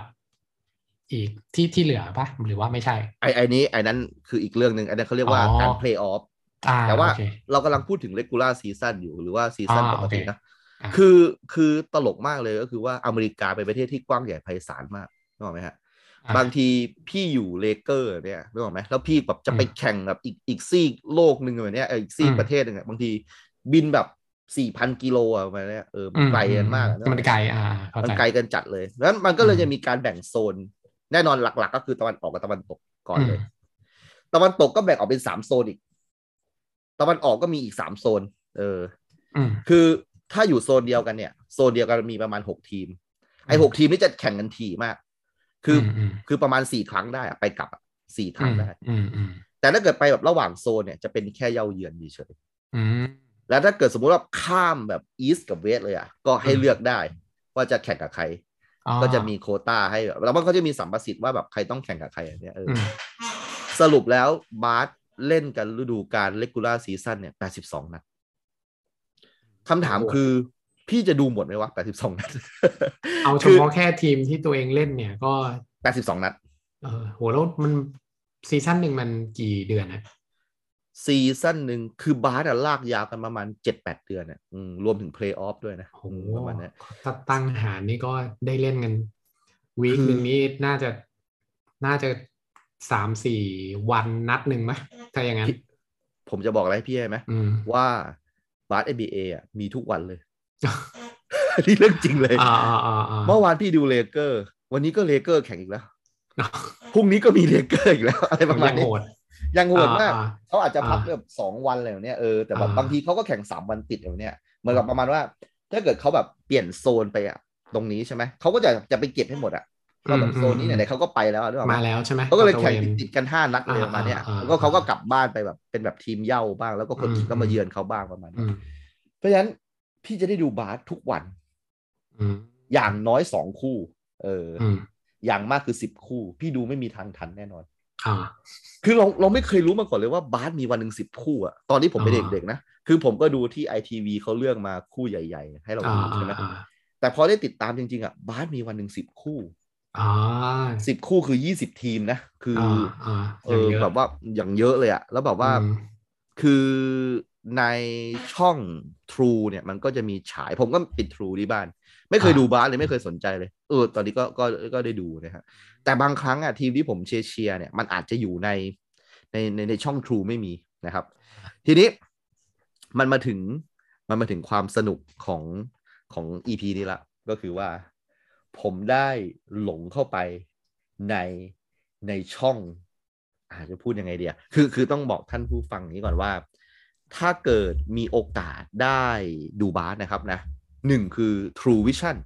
อีกที่ที่เหลือปะหรือว่าไม่ใช่ไอไอนี้ไอนั้นคืออีกเรื่องหนึ่งไอนั้นเขาเรียกว่าอ๋อการ play off อ่าแต่ว่าโอเคเรากำลังพูดถึง regular season อยู่หรือว่าซีซั่นอ่าปกติโอเคนะอ่าคือคือตลกมากเลยก็คือว่าอเมริกาเป็นประเทศที่กว้างใหญ่ไพศาลมากนึกออกไหมฮะอ่าบางทีพี่อยู่เลเกอร์เนี่ยนึกออกไหมแล้วพี่แบบจะไปอืมแข่งแบบอีกอีกซีกโลกหนึ่งแบบเนี้ยเอออีกซีกอืมประเทศหนึ่งอะบางทีบินแบบสี่พันกิโลอะประมาณเนี้ยเออมันอืมไกลกันมากอะอืมันไกลอ่าเข้ามันใจไกลกันจัดเลยแล้วมันก็เลยอืมจะมีการแบ่งโซน แน่นอนหลัก ๆ ก็คือตะวันออกกับตะวันตกก่อนเลยอืมตะวันตกก็แบ่งออกเป็นสามโซนอีก ตะวันออกก็มีอีกสามโซน เอออืมคือถ้าอยู่โซนเดียวกันเนี่ย โซนเดียวกันมีประมาณหกทีม ไอ้หกทีมนี่จะแข่งกันถี่มาก คืออมอืมคือประมาณสี่ครั้งได้อะไปกลับอะสี่ทางได้อืมอืมแต่ถ้าเกิดไปแบบระหว่างโซนเนี่ยจะเป็นแค่เหย้าเยือนเฉยอืมๆแล้วถ้าเกิดสมมุติว่าข้ามแบบอีสกับเวสเลยอะก็ให้อืมเลือกได้ ว่าจะแข่งกับใครอ๋อ ก็จะมีโควต้าให้แบบแล้วมันก็จะมีสัมประสิทธิ์ว่าแบบใครต้องแข่งกับใครอันเนี้ยเออออืมสรุปแล้วบาสเล่นกันฤดูกาล regular season เนี่ย82นัดคำถามคือพี่จะดูหมดไหมวะ82นัด คือเอาเฉพาะแค่ทีมที่ตัวเองเล่นเนี่ยก็82นัด เออโหแล้วมัน season หนึ่งมันกี่เดือนนะ season หนึ่งคือบาสอะลากยาวกันประมาณ7-8เดือนอะอืมรวมถึงเพลย์ออฟด้วยนะโหอืมประมาณเนี้ยถ้าตั้งหารนี่ก็ได้เล่นกัน week คือหนึ่งนี้น่าจะน่าจะสามสี่วันนัดหนึ่งไหมถ้าอย่างนั้นพี่ผมจะบอกอะไรให้พี่ให้ไหมอืมว่าบาส NBA อะมีทุกวันเลยนี่เรื่องจริงเลยอ่าอ่าอ่าอ่าเมื่อวานพี่ดูเลเกอร์ วันนี้ก็เลเกอร์แข่งอีกแล้วพรุ่งนี้ก็มีเลเกอร์อีกแล้ว อะไรประมาณยังนี้โหด ยังโหดมากอ่าเขาอาจจะพักอ่าแบบสองวันอะไรแบบเนี้ยเออแต่แบบอ่าบางทีเขาก็แข่งสามวันติดแบบเนี้ยเหมือนกับประมาณว่า ถ้าเกิดเขาแบบเปลี่ยนโซนไปอะตรงนี้ใช่ไหมเขาก็จะจะไปเก็บให้หมดอะก็แบบโซนนี้ไหนๆเขาก็ไปแล้วอะนึกออกไหมาแล้วใช่ไหมเขาก็เลยแข่งตะวนติดๆกันห้านัดเลยอ่าประมาณเนี้ยอ่าอ่าแล้วก็เขาก็กลับบ้านไปแบบเป็นแบบทีมเหย้าบ้างแล้วก็คนอื่นก็อืมมาเยือนเขาบ้างประมาณอืนี้มเพราะฉะนั้นพี่จะได้ดูบาสทุกวันอืมอย่างน้อยสองคู่ เออออืมอย่างมากคือสิบคู่ พี่ดูไม่มีทางทันแน่นอนอ่า คือเราเราไม่เคยรู้มาก่อนเลยว่าบาสมีวันหนึ่งสิบคู่อะตอนที่ผมเป็นอ่าเด็กๆนะ คือผมก็ดูที่ไอทีวีเขาเลือกมาคู่ใหญ่ ๆ ให้เราอ่าดูอ่าใช่ไหมอ่าแต่พอได้ติดตามจริงๆอะบาสมีวันหนึ่งสิบคู่อ่าสิบคู่คือยี่สิบทีมนะ คือออ่าอ่าเออแบบว่าอย่างเยอะเลยอะแล้วแบบว่าอืมคือในช่อง True เนี่ยมันก็จะมีฉายผมก็ปิด True ที่บ้าน ไม่เคยอ่าดูบาสเลยไม่เคยสนใจเลย เออ ตอนนี้ก็ก็ก็ได้ดูนะฮะแต่บางครั้งอะทีมที่ผมเชียร์เชียร์เนี่ยมันอาจจะอยู่ในในในในช่อง True ไม่มีนะครับ ทีนี้มันมาถึงมันมาถึงความสนุกของของ EP นี้ละ ก็คือว่าผมได้หลงเข้าไปในในช่องอาจจะพูดยังไงเดียคือคือต้องบอกท่านผู้ฟังนี้ก่อนว่า ถ้าเกิดมีโอกาสได้ดูบาสนะครับนะหนึ่งคือ True Vision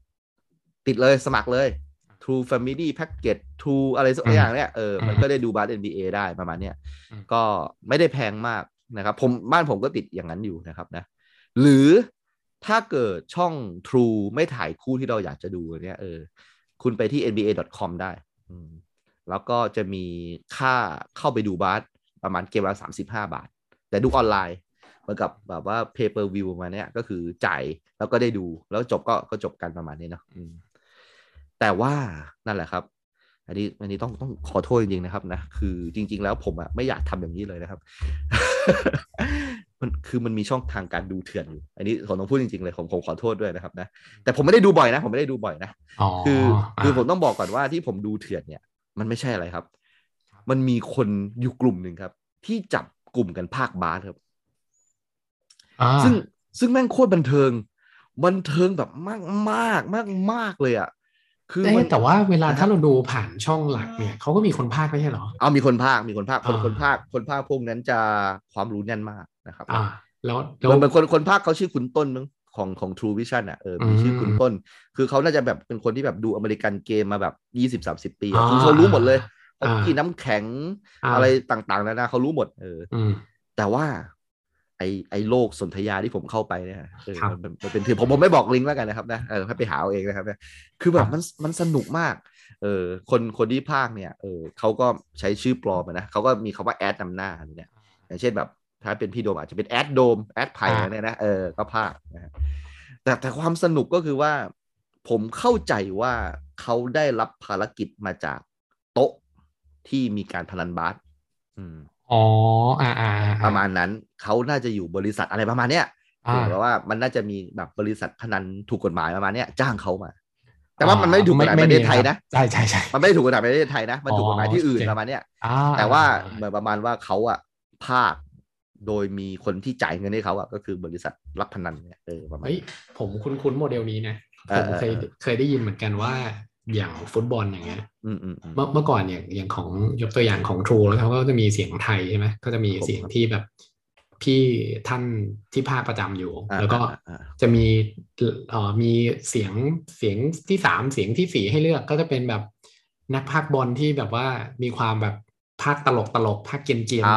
ติดเลยสมัครเลย True Family Package True อะไรสักอืมอย่างเนี่ยเออมันอืมก็ได้ดูบาส NBA ได้ประมาณเนี้ยอืมก็ไม่ได้แพงมากนะครับผมบ้านผมก็ติดอย่างนั้นอยู่นะครับนะ หรือถ้าเกิดช่อง True ไม่ถ่ายคู่ที่เราอยากจะดูเนี่ยเออคุณไปที่ nba.com ได้อืมแล้วก็จะมีค่าเข้าไปดูบาสประมาณเกมละสามสิบห้าบาท แต่ดูออนไลน์เหมือนกับแบบว่า pay per view มาเนี่ยก็คือจ่ายแล้วก็ได้ดูแล้วจบก็ก็จบกันประมาณนี้เนาะอืม แต่ว่านั่นแหละครับ อันนี้อันนี้ต้องต้องขอโทษจริงๆนะครับนะคือจริง ๆ แล้วผมอะไม่อยากทำอย่างนี้เลยนะครับ มันคือมันมีช่องทางการดูเถื่อนอยู่ อันนี้ผมต้องพูดจริงๆเลยผมผมขอโทษด้วยนะครับนะแต่ผมไม่ได้ดูบ่อยนะ ผมไม่ได้ดูบ่อยนะอ๋อคือคือผมอ่าต้องบอกก่อนว่าที่ผมดูเถื่อนเนี่ย มันไม่ใช่อะไรครับ มันมีคนอยู่กลุ่มหนึ่งครับ ที่จับกลุ่มกันภาคบาสครับอ่าซึ่งซึ่งแม่งโคตรบันเทิง บันเทิงแบบมากมากมากมากเลยอะ คือเอ๊ะมันแต่ว่าเวลานะถ้าเราดูผ่านช่องหลักเนี่ยเขาก็มีคนพากย์ไม่ใช่เหรอเอามีคนภาคมีคนภาคคนอ่าคนภาคคนภาคพวกนั้นจะความรู้แน่นมากนะครับอ่าแล้วแล้เหวมือนเหมือนคนคนภาคเขาชื่อคุณต้นมั้งของของ True Vision อะเออมีชื่อคุณอืมต้น คือเขาน่าจะแบบเป็นคนที่แบบดูอเมริกันเกมมาแบบยี่สิบสามสิบปีอะอ่าคือเขารู้หมดเลยอ่าฮอกกี้น้ำแข็งอ่าอะไรต่างๆนานาเขารู้หมดเอออืมแต่ว่า ไอไอโลกสนธยาที่ผมเข้าไปเนี่ยเออครับมันมันเป็นคือผมผมไม่บอกลิงก์แล้วกันนะครับนะเออให้ไปหาเอาเองนะครับเนี่ยคือแบครับบมันมันสนุกมากเออคนคนที่พากย์เนี่ยเออเขาก็ใช้ชื่อปลอมอะนะเขาก็มีคำว่าแอดนำหน้าอะไรเนี่ยอย่างเช่นแบบถ้าเป็นพี่โดมอาจจะเป็นแอดโดมแอดไผ่อ่าเนี่ยนะเออก็พากย์นะฮะแต่แต่ความสนุกก็คือว่า ผมเข้าใจว่าเขาได้รับภารกิจมาจากโต๊ะที่มีการพนันบาสอืม อ๋ออ่าอ่าอ่ประมาณนั้นเขาน่าจะอยู่บริษัทอะไรประมาณเนี้ยอ่าเพราะว่ามันน่าจะมีแบบบริษัทพนันถูกกฎหมายประมาณเนี้ยจ้างเขามา แต่ว่ามันไม่ได้ถูกกฎหมายในประเทศไทยนะใช่ใช่ใช่มันไม่ได้ถูกกฎหมายในประเทศไทยนะมันถูกกฎหมายที่อื่นอ๋อประมาณเนี้ยอ่าแต่ว่าเหมือนประมาณว่าเขาอะภาคโดยมีคนที่จ่ายเงินให้เขาอะก็คือบริษัทรับพนันเนี่ยเออประมาณเฮ้ยผมคุ้นๆโมเดลนี้นะเอผอมเออเคยเออเคยได้ยินเหมือนกันว่า อย่างฟุตบอลอย่างเงี้ยอืมอืมอืมเมื่อเมื่อก่อนอย่างอย่างของยกตัวอย่างของ True แล้วเขาก็จะมีเสียงไทยใช่ไหมก็จะมีครับผมเสียงที่แบบพี่ท่านที่ภาคประจำอยู่อ่าแล้วก็อ่าอ่าจะมีเอ่อมีเสียงเสียงที่สามเสียงที่สี่ให้เลือกก็จะเป็นแบบนักภาคบอลที่แบบว่ามีความแบบ ภาคตลกตลกภาคเกรียนเกียนอ่า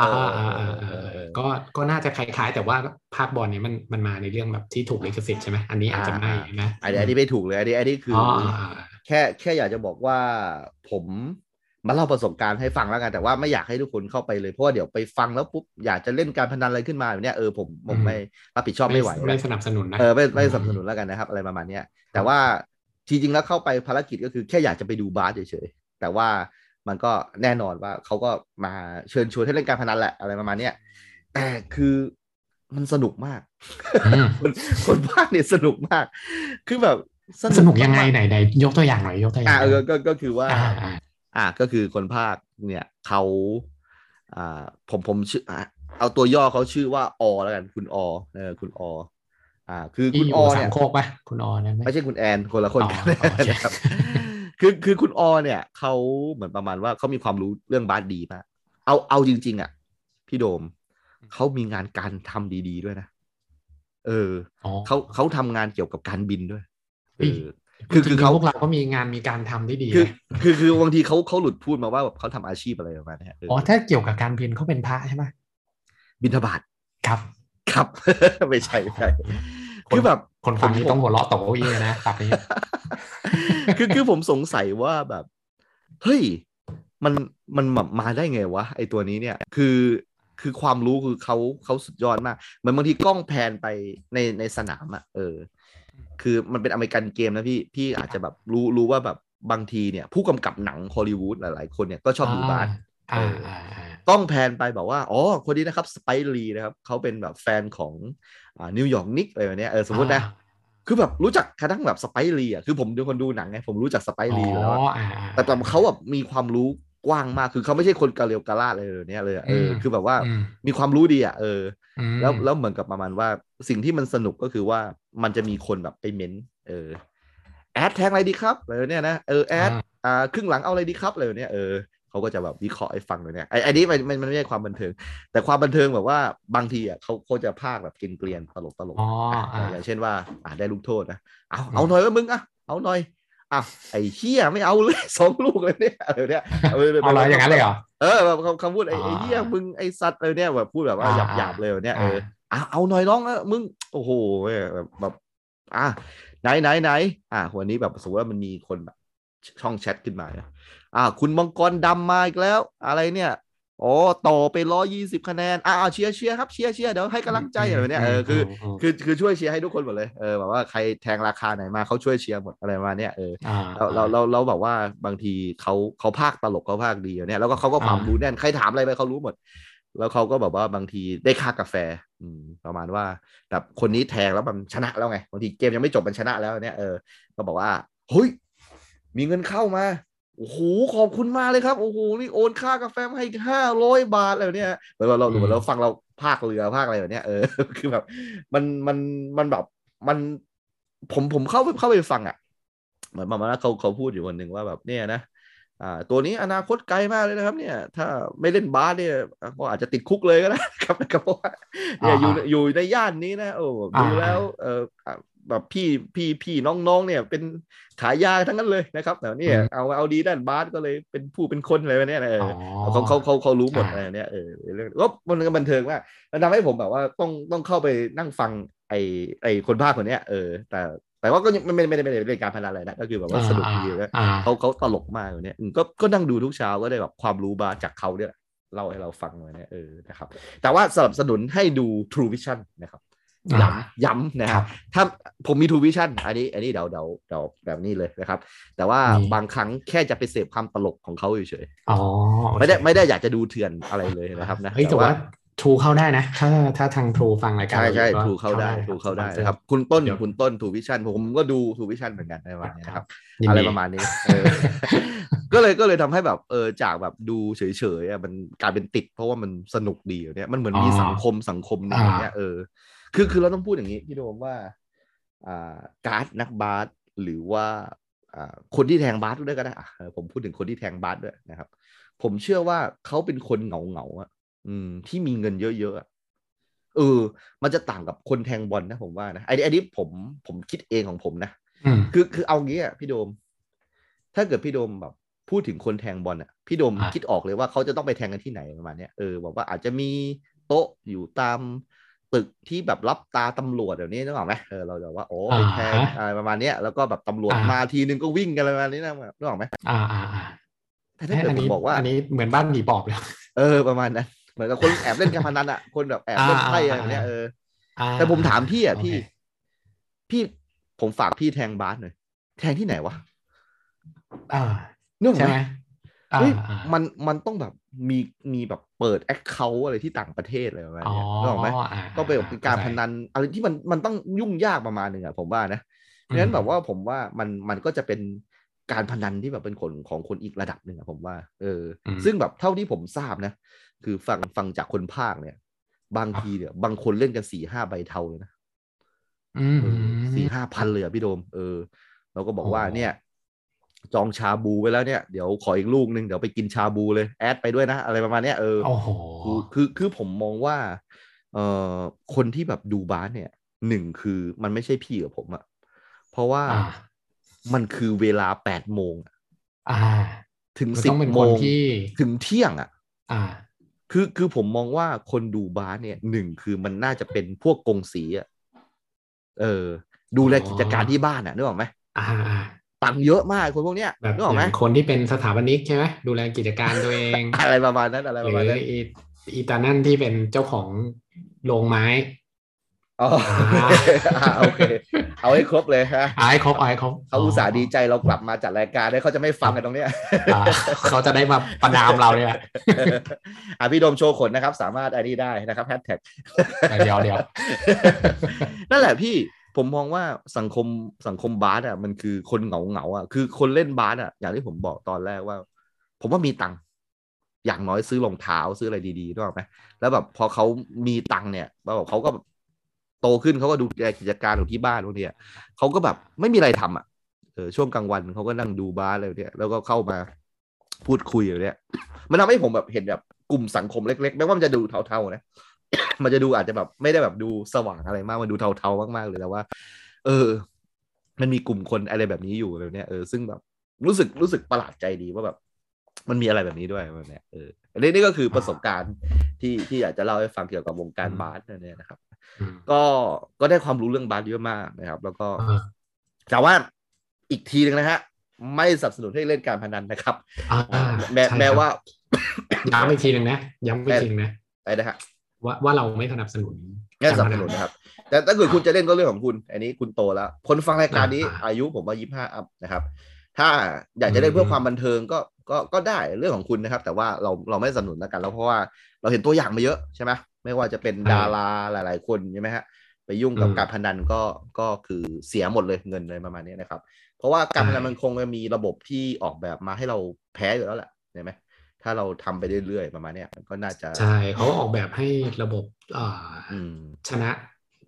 อ่าเอออ่าเออ่าอเออ่าอเออก็ก็น่าจะคล้ายๆ แต่ว่าภาคบอลเนี่ยมันมันมาในเรื่องแบบที่ถูกลิขสิทธิ์ใช่ไหมอันนี้อาจจะไม่นะอันนี้อันนี้ไม่ถูกเลยอันนี้อันนี้คืออ๋อออ่าอ่าแค่แค่อยากจะบอกว่าผมมาเล่าประสบการณ์ให้ฟังแล้วกันแต่ว่าไม่อยากให้ทุกคนเข้าไปเลยเพราะว่าเดี๋ยวไปฟังแล้วปุ๊บอยากจะเล่นการพนันอะไรขึ้นมาแบบเนี้ยเออผมผมไม่รับผิดชอบไม่ไหวไม่สนับสนุนนะเออไม่ไม่สนับสนุนแล้วกันนะครับอะไรประมาณเนี้ยแต่ว่าจริงๆแล้วเข้าไปภารกิจก็คือแค่อยากจะไปดูบาสเฉยๆแต่ว่า มันก็แน่นอนว่าเขาก็มาเชิญชวนให้เล่นการพนันแหละอะไรประมาณเนี้ยแต่คือมันสนุกมากอืมคนคนภาคเนี่ยสนุกมาก คือแบบสนุกยังไงมาไหนไหนยกตัวอย่างหน่อยยกตัวอย่าอ่างเออก็ก็คือว่าอ่าอ่า อ่าก็คือคนภาคเนี่ยเขาอ่าผมผมชื่ออะเอาตัวย่อเขาชื่อว่าอแล้วกันคุณอเออคุณออ่า คือที่คุณออยู่สาเนี่มยโคกปะคุณออนั่นไหมไม่ใช่คุณแอนคนละคนกันอ๋อโอเคนะครับ คือคือคุณอเนี่ยเขาเหมือนประมาณว่าเขามีความรู้เรื่องบาสดีมากเอาเอาจริง ๆ อะ พี่โดมเขามีงานการทำดี ๆ ด้วยนะเอออ๋อเขาเขาทำงานเกี่ยวกับการบินด้วยเฮ้เอยอคือคือเขาจริงๆพวกเราก็มีงานมีการทำที่ดีคือนะคือคือบางทีเขาเขาหลุดพูดมาว่าแบบเขาทำอาชีพอะไรประมาณเนี้ยเอออ๋อถ้าเกี่ยวกับการบินเขาเป็นพระใช่ไหมบินทบาทครับครับ ไม่ใช่ไม่ใช่คนคือแบบคนฟังนี่ผมต้องหัวเราะตกเก้าอี้เลยนะตับนี้ คือคือผมสงสัยว่าแบบเฮ้ยมันมันแบบมาได้ไงวะไอตัวนี้เนี่ย คือคือความรู้คือเขาเขาสุดยอดมากเหมือนบางทีกล้อง pan ไปในในสนามอะเออ คือมันเป็น American game นะพี่พี่อาจจะแบบรู้รู้ว่าแบบบางทีเนี่ย ผู้กำกับหนังฮอลลีวูดหลายๆ คนเนี่ยก็ชอบดูบาสอ่าอ่าอ่าต้อง pan ไปบอกว่า อ๋อ คนนี้นะครับ สไปก์ลีนะครับ เขาเป็นแบบแฟนของอ่านิวยอร์กนิกส์อะไรแบบเนี้ยเออสมมตินะ คือแบบรู้จักกระทั่งแบบสไปก์ลีอะคือผมเป็นคนดูหนังไงผมรู้จักสไปก์ลีอยู่แล้วอะอ๋ออ่าอ่าแต่แต่เขาแบบมีความรู้กว้างมากคือเขาไม่ใช่คนกะเรียวกะลาดอะไรเลยเนี่ยเลยอะเอออืมคือแบบว่าอืมมีความรู้ดีอะเอออืมแล้วแล้วเหมือนกับประมาณว่าสิ่งที่มันสนุกก็คือว่ามันจะมีคนแบบไปเม้นเออแอดแทงอะไรดีครับอะไรเนี่ยนะเออแอดอ่าครึ่งหลังเอาอะไรดีครับอะไรเนี่ยเออ เขาก็จะแบบวิเคราะห์ให้ฟังเลยเนี่ยไอ้ไอ้นี้มันมันมันไม่ใช่ความบันเทิง แต่ความบันเทิงแบบว่าบางทีอะเขาเขาจะพากแบบเกลียนๆตลกตลกอ๋ออะอ่าอย่างเช่นว่าอ่าได้ลูกโทษนะเอาอืมเอาหน่อยว่ามึงอะเอาหน่อยอะไอ้เหี้ยไม่เอาเลยสองลูกเลยเนี่ยอะไรเนี่ยเอาเหรออย่างนั้นเลยเหรอเออแบบคำคำพูดไอ้อ่าไอ้เหี้ยมึงไอ้สัตว์อะไรเนี่ยแบบพูดแบบว่าอ่าหยาบหยาบๆเลยแบบเนี่ยเอออ่าอะเอาหน่อยน้องนะมึงโอ้โหแบบแบบอะไหนไหนไหนอะวันนี้แบบสมมติว่ามันมีคนแบบช่องแชทขึ้นมาเนี่ยอะคุณมังกรดำมาอีกแล้ว อะไรเนี่ยอ๋อต่อไปร้อยี่สิบคะแนน อะเอาเชียร์เชียร์ครับเชียร์เชียร์เดี๋ยวให้กำลังใจอะไรแบบเนี่ยเออคือมคือคือช่วยเชียร์ให้ทุกคนหมดเลยเออแบบว่าใครแทงราคาไหนมาเขาช่วยเชียร์หมดอะไรประมาณเนี้ยเอออ่าเราเราเราเราแบบว่าบางทีเขาเขาภาคตลกเขาภาคดีอะเนี่ยแล้วก็เขาก็ความอ่ารู้แน่นใครถามอะไรไปเขารู้หมด แล้วเขาก็แบบว่าบางทีได้ค่ากาแฟอืมประมาณว่าแบบคนนี้แทงแล้วมันชนะแล้วไงบางทีเกมยังไม่จบมันชนะแล้วเนี่ยเออก็บอกว่าเฮ้ยมีเงินเข้ามา โอ้โหขอบคุณมากเลยครับโอ้โหนี่โอนค่ากาแฟมาให้ห้าร้อยบาทอะไรแบบเนี่ยเหมือนว่าเราเหมือนเราฟังเราภาคเรือภาคอะไรแบบเนี้ยเออคือแบบมันมันมันแบบมันผมผมเข้าไปเข้าไปฟังอะเหมือนประมาณว่าเขาเขาพูดอยู่วันหนึ่งว่าแบบเนี่ยนะอ่าตัวนี้อนาคตไกลมากเลยนะครับ เนี่ย ถ้าไม่เล่นบาสเนี่ยก็อาจจะติดคุกเลยก็ได้ครับนะครับเพราะว่าเนี่ยอยู่ในอยู่ในย่านนี้นะโอ้ดูแล้วเอออะ แบบพี่พี่พี่น้องๆเนี่ยเป็นขายยาทั้งนั้นเลยนะครับแต่เนี่ยเอาเอาดีด้านบาสก็เลยเป็นผู้เป็นคนอะไรแบบเนี้ยนะเอออ๋อเขาเขาเขาเขารู้หมดอ่าอะไรเนี่ยเออเรื่องก็มันก็บันเทิงมากมันทำให้ผมแบบว่าต้องต้องเข้าไปนั่งฟังไอไอคนภาคคนเนี้ยเออแต่แต่ว่าก็ยังไม่ไม่ไม่ได้ไม่ได้เล่นการพนันอะไรนะก็คือแบบว่าสนุกดีเลยอ่าเขาเขาตลกมากเลยเนี่ยอืมก็ก็นั่งดูทุกเช้าก็ได้แบบความรู้มาจากเขาเนี่ยเล่าให้เราฟังเลยเนี่ยเออนะครับแต่ว่าสนับสนุนให้ดู True Vision นะครับอ่า ย้ำย้ำนะคครัรับบถ้าผมมี True Vision อันนี้ อันนี้เดี๋ยวเดี๋ยวเดี๋ยวแบบนี้เลยนะครับ แต่ว่ามีบางครั้งแค่จะไปเสพความตลกของเขาเฉยอ๋อๆโอเคไม่ได้ไม่ได้อยากจะดูเถื่อนอะไรเลยนะครับนะเฮ้ยแต่ว่าทรูเข้าได้นะ ถ้าถ้าทางทรูฟังรายการใช่ใช่ก็ถูกเข้าได้ถูกเข้าได้นะครับ คุณต้นคุณต้นถูกวิชั่นผมก็ดูถูกวิชั่นเหมือนกันในวันนี้นะครับยินอะไรดีประมาณนี้เออก็เลยก็เลยทำให้แบบเออจากแบบดูเฉยๆอะมันกลายเป็นติดเพราะว่ามันสนุกดีอยู่เนี่ยมันเหมือนมีสังคมสังคมหนึงอย่างเงี้ยเออ คือคือเราต้องพูดอย่างนี้พี่โดมว่าอ่าการ์ดนักบาสหรือว่าอ่าคนที่แทงบาสด้วยก็ได้อะเออผมพูดถึงคนที่แทงบาสด้วยนะครับ ผมเชื่อว่าเขาเป็นคนเหงาเหงาๆอะอืมที่มีเงินเยอะๆอะเออ มันจะต่างกับคนแทงบอลนะผมว่านะไอ้นี่ไอ้นี่ผมผมคิดเองของผมนะอืมคือคือเอางี้อะพี่โดม ถ้าเกิดพี่โดมแบบพูดถึงคนแทงบอลอะพี่โดมอะคิดออกเลยว่าเขาจะต้องไปแทงกันที่ไหนประมาณเนี้ยเออบอกว่าอาจจะมีโต๊ะอยู่ตาม ตึกที่แบบรับตาตำรวจเดี๋ยวนี้นึกออกไหมเออเราจะว่าโอ้ไปแทงอ่าฮะอะไรประมาณเนี้ยแล้วก็แบบตำรวจอ่ามมาทีนึงก็วิ่งกันอะไรประมาณนี้นะนึกออกไหมอ่าอ่าอ่าแต่ถ้าเกิดอันผนี้มบอกว่าอันนี้เหมือนบ้านผีปอบเลยเออประมาณนั้นเหมือนกับคนแอบเล่นการพนันอะคนแบบแอบเล่นไพ่อะไรแบบเนี้ยเอออ่าแต่ผมถามพี่อะโอเคพี่ พี่ผมฝากพี่แทงบาสหน่อยแทงที่ไหนวะอ่านึกออกใช่ไหไหมมอ่าเฮ้ยอ่ามันมันต้องแบบมีมีแบบ เปิดแอคเคาท์อะไรที่ต่างประเทศอะไรประมาณอ๋อเนี้ยนึกออกไหมอ่าก็ไปแบบเป็นการพเข้ใจนันอะไรที่มันมันต้องยุ่งยากประมาณหนึ่งอะผมว่านะเพราะฉะนั้นแบบว่าผมว่ามันมันก็จะเป็นการพนันที่แบบเป็นคนของคนอีกระดับหนึ่งอะผมว่า เอออมซึ่งแบบเท่าที่ผมทราบนะ คือฟังฟังจากคนภาคเนี่ย บางทีเนี่ยบางคนเล่นกันสี่ห้าใบเทาเลยนะอืมเออสี่ห้าพันเลยอะพี่โดม เออเราก็บอกว่าโอ้เนี่ย จองชาบูไว้แล้วเนี่ยเดี๋ยวขออีกลูกหนึ่งเดี๋ยวไปกินชาบูเลยแอดไปด้วยนะ อะไรประมาณเนี้ยเออโอ้โหคือคือคือผมมองว่าเอ่อคนที่แบบดูบาสเนี่ยหนึ่งคือมันไม่ใช่พี่กับผมอะเพราะว่าอ่ามันคือเวลาแปดโมงอะอ่า ถึงมันสิต้บองเป็นโมคนงที่ถึงเที่ยงอะอ่า คือคือผมมองว่าคนดูบาสเนี่ยหนึ่งคือมันน่าจะเป็นพวกกงสีอะเออ ดูแลอ๋อกิจการที่บ้านอะนึกออกไหมอ่าอ่า ตังค์เยอะมากคนพวกเนี้ยแบบนึกออกอไหมย่างคนที่เป็นสถาปนิกใช่ไหมดูแลกิจการตัวเอง อะไรประมาณนั้นอะไรหประรืมาณอนั้นอีอีตานั่นที่เป็นเจ้าของโรงไม้อ๋ออ่าโอเค เอาให้ครบเลยฮะเอาให้ครบเอาให้ครบเขาอุตส่าห์ดีใจเรากลับมาจัดรายการได้เขาจะไม่ฟังกันตรงเนี้ยอ่าเขาจะได้มาประนามเราเนี่ยอะพี่โดมโชว์ขนนะครับ สามารถอันนี้ได้นะครับแฮชแท็กเดี๋ยวเดี๋ยวนั่นแหละพี่ ผมมองว่าสังคมสังคมบาสอะมันคือคนเหงาเหงาอะคือคนเล่นบาสอะอย่างที่ผมบอกตอนแรกว่า ผมว่ามีตังค์อย่างน้อยซื้อรองเท้าซื้ออะไรดีๆนึกออกไหมแล้วแบบพอเขามีตังค์เนี่ยแบบเขาก็โตขึ้นเขาก็ดูแลกิจการของที่บ้านพวกนี้เขาก็แบบไม่มีอะไรทำอะเออช่วงกลางวันเขาก็นั่งดูบาสอะไรเนี่ยแล้วก็เข้ามาพูดคุยอะไรเนี่ยมันทำให้ผมแบบเห็นแบบกลุ่มสังคมเล็กๆแม้ว่ามันจะดูเทาๆนะ มันจะดูอาจจะแบบไม่ได้แบบดูสว่างอะไรมากมันดูเทาๆมากๆเลยแต่ว่า เออ มันมีกลุ่มคนอะไรแบบนี้อยู่แบบเนี้ยเออซึ่งแบบรู้สึกรู้สึกประหลาดใจดีว่าแบบ มันมีอะไรแบบนี้ด้วยแบบเนี้ยเอออันนี้นี่ก็คือประสบการณ์ที่ที่อยากจะเล่าให้ฟังเกี่ยวกับวงการบาสเนี่ยนะครับอืมก็ก็ได้ความรู้เรื่องบาสเยอะมากนะครับ แล้วก็อ่าแต่ว่าอีกทีหนึ่งนะฮะไม่สนับสนุนให้เล่นการพนันนะครับอ่าอ่าแม้ใช่ครับแม้ว่าย้ำอีกทีหนึ่งนะย้ำอีกทีหนึงนะอะไรนะฮะ ว่าว่าเราไม่สนับสนุนไม่สนับสนุนนะครับ แต่ถ้าเกิดคุณจะเล่นก็เรื่องของคุณ อันนี้คุณโตแล้ว คนฟังรายการนี้อ่าอายุผมว่ายี่ห้าอัพนะครับ ถ้าอยากจะเล่นเพื่อความบันเทิงก็ก็ก็ได้เรื่องของคุณนะครับ แต่ว่าเราเราไม่สนับสนุนแล้วกันแล้วเพราะว่าเราเห็นตัวอย่างมาเยอะใช่ไหมไม่ว่าจะเป็นดาราหลาย ๆ คนใช่ไหมฮะไปยุ่งกับการพนันก็ก็คือเสียหมดเลยเงินเลยประมาณนี้นะครับ เพราะว่าการพนันมันคงจะมีระบบที่ออกแบบมาให้เราแพ้อยู่แล้วแหละใช่ไหม ถ้าเราทำไปเรื่อยๆประมาณเนี้ยมันก็น่าจะใช่เขาออกแบบให้ระบบอ่าอืมชนะ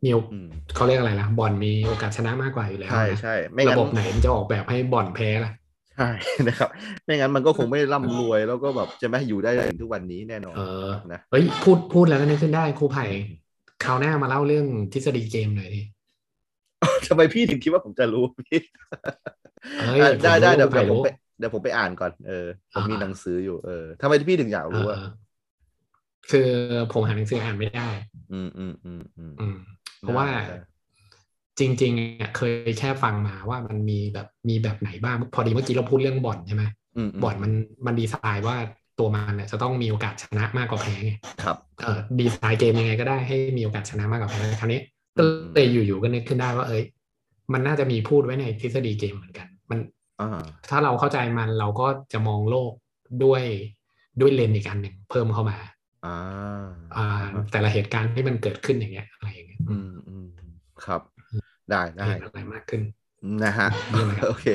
มีโออืมเขาเรียกอะไรล่ะบอลมีโอกาสชนะมากกว่าอยู่แล้วใช่นะใช่ไม่ระงั้นบบไหนมันจะออกแบบให้บอลแพ้ล่ะใช่นะครับไม่งั้นมันก็คงไม่ร่ำรวยแล้วก็แบบจะไม่อยู่ได้ถึงทุกวันนี้แน่นอนเออนะเฮ้ยพูดพูดแล้วก็นึกขึ้นได้ครูไผ่คราวหน้ามาเล่าเรื่องทฤษฎีเกมหน่อยดิทำไมพี่ถึงคิดว่าผมจะรู้พี่เฮ้ยอะได้ได้ผมรู้เดี๋ยวใครเดี๋ยวผมรู้ไป เดี๋ยวผมไปอ่านก่อนเออผมมีอ่าหนังสืออยู่เออทำไมพี่ถึงอยากรู้อะเออคือผมหาหนังสืออ่านไม่ได้ อืมอืมอืมอืมอืมเพราะว่าได้จริงๆอะเคยแค่ฟังมาว่ามันมีแบบมีแบบไหนบ้าง พอดีเมื่อกี้เราพูดเรื่องบ่อนใช่ไหมอืมบ่อนมันมันดีไซน์ว่าตัวมันเนี่ยจะต้องมีโอกาสชนะมากกว่าแพ้ไงครับเออดีไซน์เกมยังไงก็ได้ให้มีโอกาสชนะมากกว่าแพ้คราวนี้ก็อืมเลยอยู่ๆก็นึกขึ้นได้ว่า เอ้ย มันน่าจะมีพูดไว้ในทฤษฎีเกมเหมือนกัน มันอ่า ถ้าเราเข้าใจมันเราก็จะมองโลกด้วยด้วยเลนส์อีกอันหนึ่งเพิ่มเข้ามาอ่าอ่าแต่ละเหตุการณ์ที่มันเกิดขึ้นอย่างเงี้ยอะไรอย่างเงี้ยอืมอืมครับได้ได้เห็นอะไรมากขึ้นนะฮะเยี่ยมเลยครับโอเค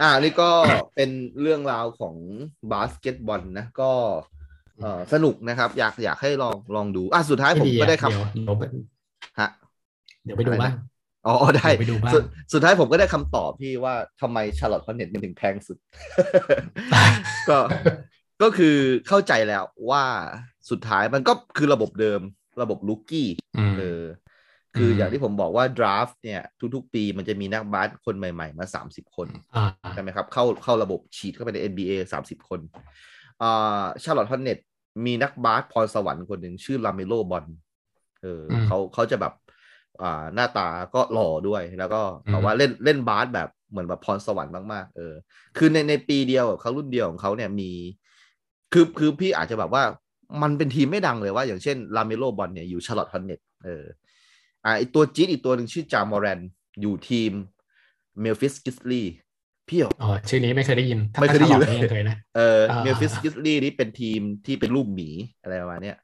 อ่านี่ก็เป็นเรื่องราวของบาสเกตบอลนะก็เออสนุกนะครับ อยากอยากให้ลองลองดู อะสุดท้ายผมดีก็อะได้คเดี๋ยวเดี๋ยวไปำฮะเดี๋ยวไปดูอะไรนะบ้าง อ๋อได้เดี๋ยวไปดูบ้างสุดสุดท้ายผมก็ได้คำตอบที่ว่าทำไม Charlotte Hornets มันถึงแพงสุด ก็ก็คือเข้าใจแล้วว่าสุดท้ายมันก็คือระบบเดิม ระบบ rookieอืมเออคืออย่างที่ผมบอกว่า draft เนี่ยทุกๆ ปีมันจะมีนักบาสคนใหม่ๆ มา 30 คนอ่าใช่ไหมครับ เข้าเข้าระบบฉีดเข้าไปใน NBA 30 คนอ่า Charlotte Hornets มีนักบาสพรสวรรค์คนหนึ่งชื่อ LaMelo Ball เอออมเขาเขาจะแบบ อ่าหน้าตาก็หล่อด้วยแล้วก็อืมแต่ว่าเล่นเล่นบาสแบบเหมือนแบบพรสวรรค์มากๆเออ คือในในปีเดียวกับเขารุ่นเดียวของเขาเนี่ยมี คือคือพี่อาจจะแบบว่ามันเป็นทีมไม่ดังเลยว่า อย่างเช่น LaMelo Ball เนี่ยอยู่ Charlotte Hornets เอออ่าไอตัวจี๊ดอีกตัวหนึ่งชื่อ Ja Morant อยู่ทีม Memphis Grizzliesพี่อ๋อชื่อนี้ไม่เคยได้ยินถ้าไม่เคยได้ยิน Charlotte ยังเคยนะเอออ่า Memphis Grizzlies นี่เป็นทีมที่เป็นรูปหมีอะไรประมาณเนี้ย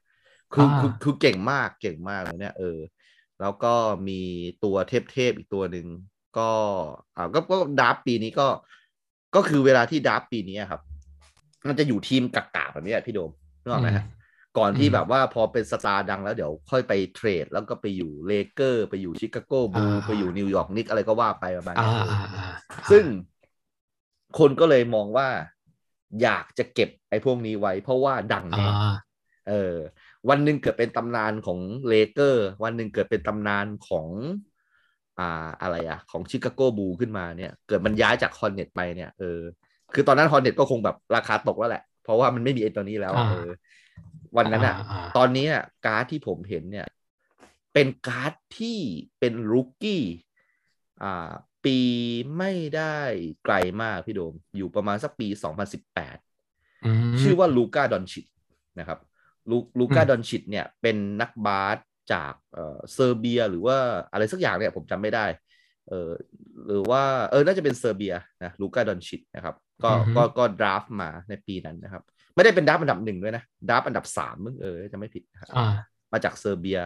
คือคืออ่าคือเก่งมากเก่งมากเลยเนี่ยเออ แล้วก็มีตัวเทพเทพๆอีกตัวหนึ่งก็อ่าก็ก็ draft ปีนี้ก็ก็คือเวลาที่ draft ปีนี้ครับ มันจะอยู่ทีมกากๆแบบเนี้ยพี่โดมนึกออกไหมฮะก่อนที่อืมแบบว่าพอเป็น star ดังแล้วเดี๋ยวค่อยไป trade แล้วก็ไปอยู่เลเกอร์ ไปอยู่ Chicago Bulls อ่าไปอยู่ New York Knicks อะไรก็ว่าไปประมาณอ่าเนี้ยอ่าอ่าซึ่งคนก็เลยมองว่า อยากจะเก็บไอ้พวกนี้ไว้ เพราะว่าดังอ่าแน่เออ วันหนึ่งเกิดเป็นตำนานของเลเกอร์ วันหนึ่งเกิดเป็นตำนานของอ่าอะไรอะของ Chicago Bulls ขึ้นมาเนี่ย เกิดมันย้ายจาก Hornets ไปเนี่ยเออคือตอนนั้น Hornets ก็คงแบบราคาตกแล้วแหละ เพราะว่ามันไม่มีไอ้ตัวนี้แล้วอะอ่าเออวันนั้นอะอ่าตอนนี้อะการ์ดที่ผมเห็นเนี่ย เป็นการ์ดที่เป็น rookie อ่าปีไม่ได้ไกลมากพี่โดม อยู่ประมาณสักปี 2018 ชื่อว่า Luka Doncic นะครับ ลู Luka อืม Doncic เนี่ยเป็นนักบาสจากเอ่อเซอร์เบีย หรือว่าอะไรสักอย่างเนี่ยผมจำไม่ได้เออหรือว่าเออน่าจะเป็นเซอร์เบียนะ Luka Doncic นะครับก็อือฮึก็ก็ draft มาในปีนั้นนะครับ ไม่ได้เป็น draft อันดับหนึ่งด้วยนะดราฟอันดับสามมึงเออจะไม่ผิดนะครับอ่ามาจากเซอร์เบีย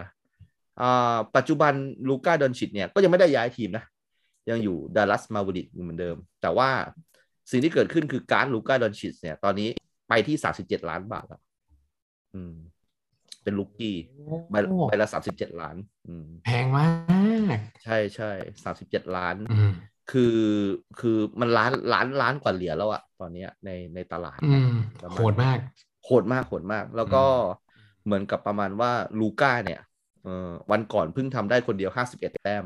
อ่าปัจจุบัน Luka Doncic เนี่ยก็ยังไม่ได้ย้ายทีมนะ ยังอยู่ Dallas Mavericks เหมือนเดิม แต่ว่าสิ่งที่เกิดขึ้นคือการ Luka Doncic เนี่ยตอนนี้ไปที่สามสิบเจ็ดล้านบาทแล้ว อืม เป็นลูกกี้ใบใบละสามสิบเจ็ดล้าน อืมแพงมาก ใช่ใช่สามสิบเจ็ดล้านอืมคือคือมันล้านล้านล้านกว่าเหรียญแล้วอะตอนเนี้ยในในตลาดอืมประมาณโหดมาก โหดมากโหดมาก แล้วก็เหมือนกับประมาณว่าลูก้าเนี่ยเออวันก่อนเพิ่งทำได้คนเดียวห้าสิบเอ็ดแต้ม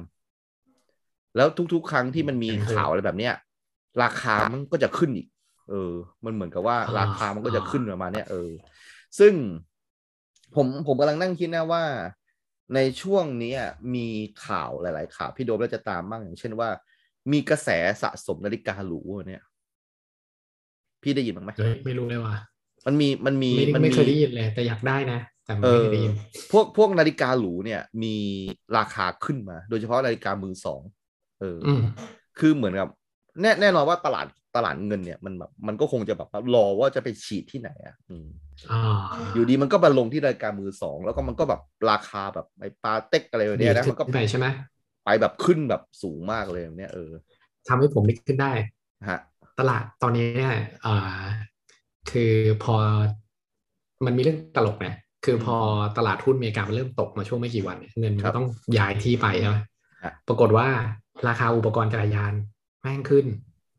แล้วทุก ๆ ครั้งที่มันมีโอ้โหข่าวอะไรแบบเนี้ยราคามันก็จะขึ้นอีก เออ มันเหมือนกับว่าอ่าราคามันก็จะอ่าขึ้นประมาณเนี้ยเออ ซึ่งผมผมกำลังนั่งคิดนะว่า ในช่วงนี้มีข่าวหลาย ๆ ข่าวพี่โดมแล้วจะตามบ้างอย่างเช่นว่า มีกระแสสะสมนาฬิกาหรูเนี่ยพี่ได้ยินบ้างไหมเฮ้ยไม่รู้เลยว่ะมันมีมันมีไม่ได้มันไม่มีเคยได้ยินเลยแต่อยากได้นะแต่เอไม่อเคยได้ยินพวกพวกนาฬิกาหรูเนี่ย มีราคาขึ้นมา โดยเฉพาะนาฬิกามือสองเออออืมคือเหมือนกับแน่แน่นอนว่าตลาด ตลาดเงินเนี่ยมันแบบมันก็คงจะแบบว่ารอว่าจะไปฉีดที่ไหนอะอืมอ่าอยู่ดีมันก็มาลงที่นาฬิกามือสองแล้วก็มันก็แบบราคาแบบไอ้ปาเต็กอะไรแบบดีเนี้ยนะขึ้มันก็นไปใช่ไหมไปแบบขึ้นแบบสูงมากเลยแบบเนี้ยเออทำให้ผมนึกขึ้นได้ฮะตลาดตอนนี้เนี่ยอ่าคือพอมันมีเรื่องตลกนะคือพอตลาดหุ้นอเมริกามันเริ่มตกมาช่วงไม่กี่วันเนี่ยเงินมันก็ต้องย้ายที่ไปใช่ไหมฮะปรากฏว่าราคาอุปกรณ์จักรยานแม่งขึ้น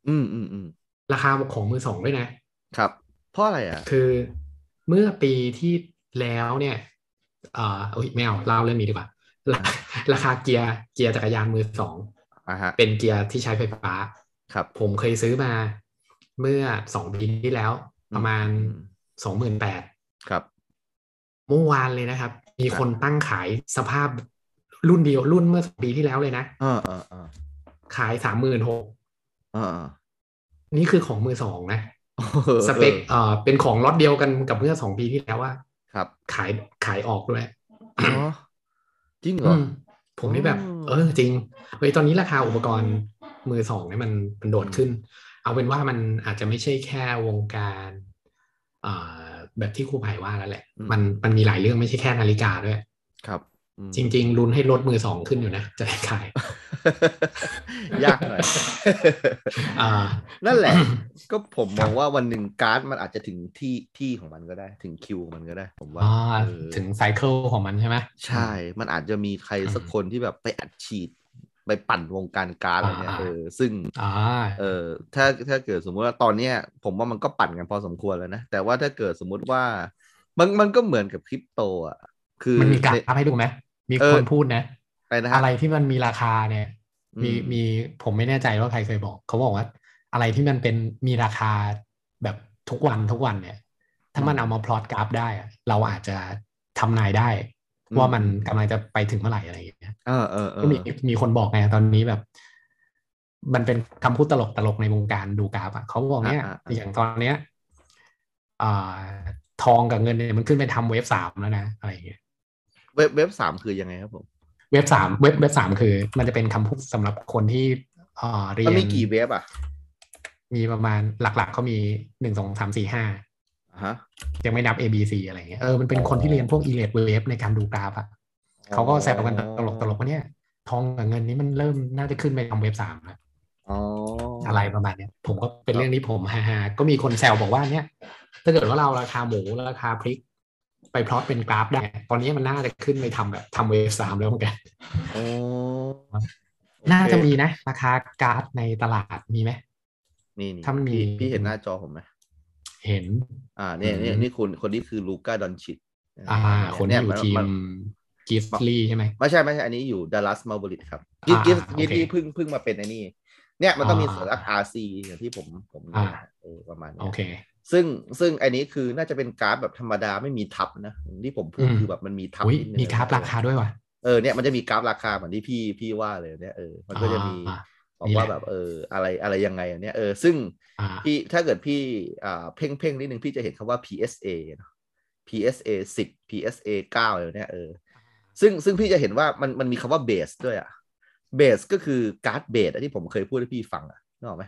อืมอืมอืมราคาของมือสองด้วยนะครับ เพราะอะไรอะ คือเมื่อปีที่แล้วเนี่ยอ่าโอ้ยไม่เอาเล่าเรื่องนี้ดีกว่า ราราคาเกียร์เกียร์จักรยานมือสองอ่าฮะ เป็นเกียร์ที่ใช้ไฟฟ้า ครับ ผมเคยซื้อมาเมื่อสองปีที่แล้ว ประมาณอืมสองหมื่นแปดครับเมื่อวานเลยนะครับ มีคนตั้งขายสภาพรุ่นเดียวรุ่นเมื่อสองปีที่แล้วเลยนะอ่าอ่าอ่าขายสามหมื่นหกอ่าอ่า นี่คือของมือสองนะออสเปคเอ่อเป็นของล็อตเดียวกันกับเมื่อสองปีที่แล้วว่า ครับ ขายขายออกด้วยอ๋อจริงเหรอือมผมนี่แบบอ๋อเออจริงเฮ้ยตอนนี้ราคาอุปกรณ์มือสองเนี่ยมันมันโดดขึ้น เอาเป็นว่ามันอาจจะไม่ใช่แค่วงการอ่าแบบที่ครูไผ่ว่าแล้วแหละ มันมันมีหลายเรื่องไม่ใช่แค่นาฬิกาด้วย ครับอืมจริงๆลุ้นให้ลดมือสองขึ้นอยู่นะ จะได้ขาย ยากหน่อยอ่านั่นแหละ ก็ผมมองว่าวันหนึ่งการ์ดมันอาจจะถึงที่ที่ของมันก็ได้ ถึงคิวของมันก็ได้ ผมว่าอ่าเออถึงไซเคิลของมันใช่ไหมใช่ มันอาจจะมีใครสักอืมคนที่แบบไปอัดฉีดไปปั่นวงการการ์ดอะไรเงี้ยอ่าเออซึ่งอ่าเออถ้าถ้าเกิดสมมุติว่าตอนเนี้ย ผมว่ามันก็ปั่นกันพอสมควรแล้วนะ แต่ว่าถ้าเกิดสมมุติว่ามันมันก็เหมือนกับคริปโตอะคือมันมีกราในฟให้ดูไหมมีเอคอนพูดนะไปนะฮะ อะไรที่มันมีราคาเนี่ยอืมมีมีผมไม่แน่ใจว่าใครเคยบอกเขาบอกว่า อะไรที่มันเป็นมีราคาแบบทุกวันทุกวันเนี่ย ถ้ามันเอามาพลอตกราฟได้อะเราอาจจะทำนายได้ ว่ามันกำลังจะไปถึงเมื่อไหร่อะไรอย่างเงี้ยเออเออเอก็อมีมีคนบอกไงตอนนี้แบบ มันเป็นคำพูดตลกตลกในวงการดูกราฟอะเขาบอกเนี่ยอย่างตอนเนี้ยอ่าทองกับเงินเนี่ยมันขึ้นไปทำเวฟสามแล้วนะอะไรอย่างเงี้ยเว็บเว็บสามคือยังไงครับผม เว็บสามเว็บเว็บสามคือ มันจะเป็นคำพูดสำหรับคนที่เอ่อเรียมันนมีกี่เว็บอะ มีประมาณหลักๆเขามีหนึ่งสองสามสี่ห้าอ่าฮะยังไม่นับ A B C อะไรเงี้ยเออมันเป็นคนที่เรียนพวกอีเลดเวฟในการดูกราฟอะเขาก็แซวกันตลกตลกๆว่าเนี่ยทองกับเงินนี้มันเริ่มน่าจะขึ้นไปทำเว็บสามแล้วอ๋ออะไรประมาณเนี้ยผมก็เป็นเรื่องที่ผมฮาๆก็มีคนแซวบอกว่าเนี่ย ถ้าเกิดว่าเราราคาหมูราคาพริก ไปพลอตเป็นกราฟได้ ตอนนี้มันน่าจะขึ้นไปทำแบบทำเวฟสามแล้วเหมือนกันโอ้น่าจะมีนะ ราคาการ์ดในตลาดมีไหมนี่นี่ถ้ามันมีพี่พี่เห็นหน้าจอผมไหมเห็น อ่าเนี่ยเนี่ยอืมนี่คุณคนนี้คือลูก้าดอนชิตอ่า คนที่อยู่ทีมนกิฟลี่ใช่ไหมไม่ใช่ไม่ใช่ อันนี้อยู่ดัลลัสมา l บริ t ครับกิฟอ่ากิฟโอกิฟเคที่เพิ่งเพิ่งมาเป็นไอ้นี่เนี่ยมันต้องมีอ่าสัญลักษณ์ RC อย่างที่ผมผมอ่าเออประมาณนี้โอเค ซึ่งซึ่งอันนี้คือน่าจะเป็นกราฟแบบธรรมดาไม่มีทับนะที่ผมพูดอืมคือแบบมันมีทับอุ้ยนิดนึงมีกราฟราคาด้วยว่ะเออเนี่ยมันจะมีกราฟราคาเหมือนที่พี่พี่ว่าเลยเนี่ยเออมันก็จะมีอ่าบอกนี่แหละว่าแบบเอออะไรอะไรยังไงอันเนี้ยเออซึ่งอ่าพี่ถ้าเกิดพี่อ่าเพ่งเพ่งนิดนึงพี่จะเห็นคำว่า PSA เนอะ PSA 10 PSA 9อะไรเนี่ยเออซึ่งซึ่งพี่จะเห็นว่ามันมันมีคำว่าเบสด้วยอะเบสก็คือการ์ดเบสที่ผมเคยพูดให้พี่ฟังอะนึกออกไหม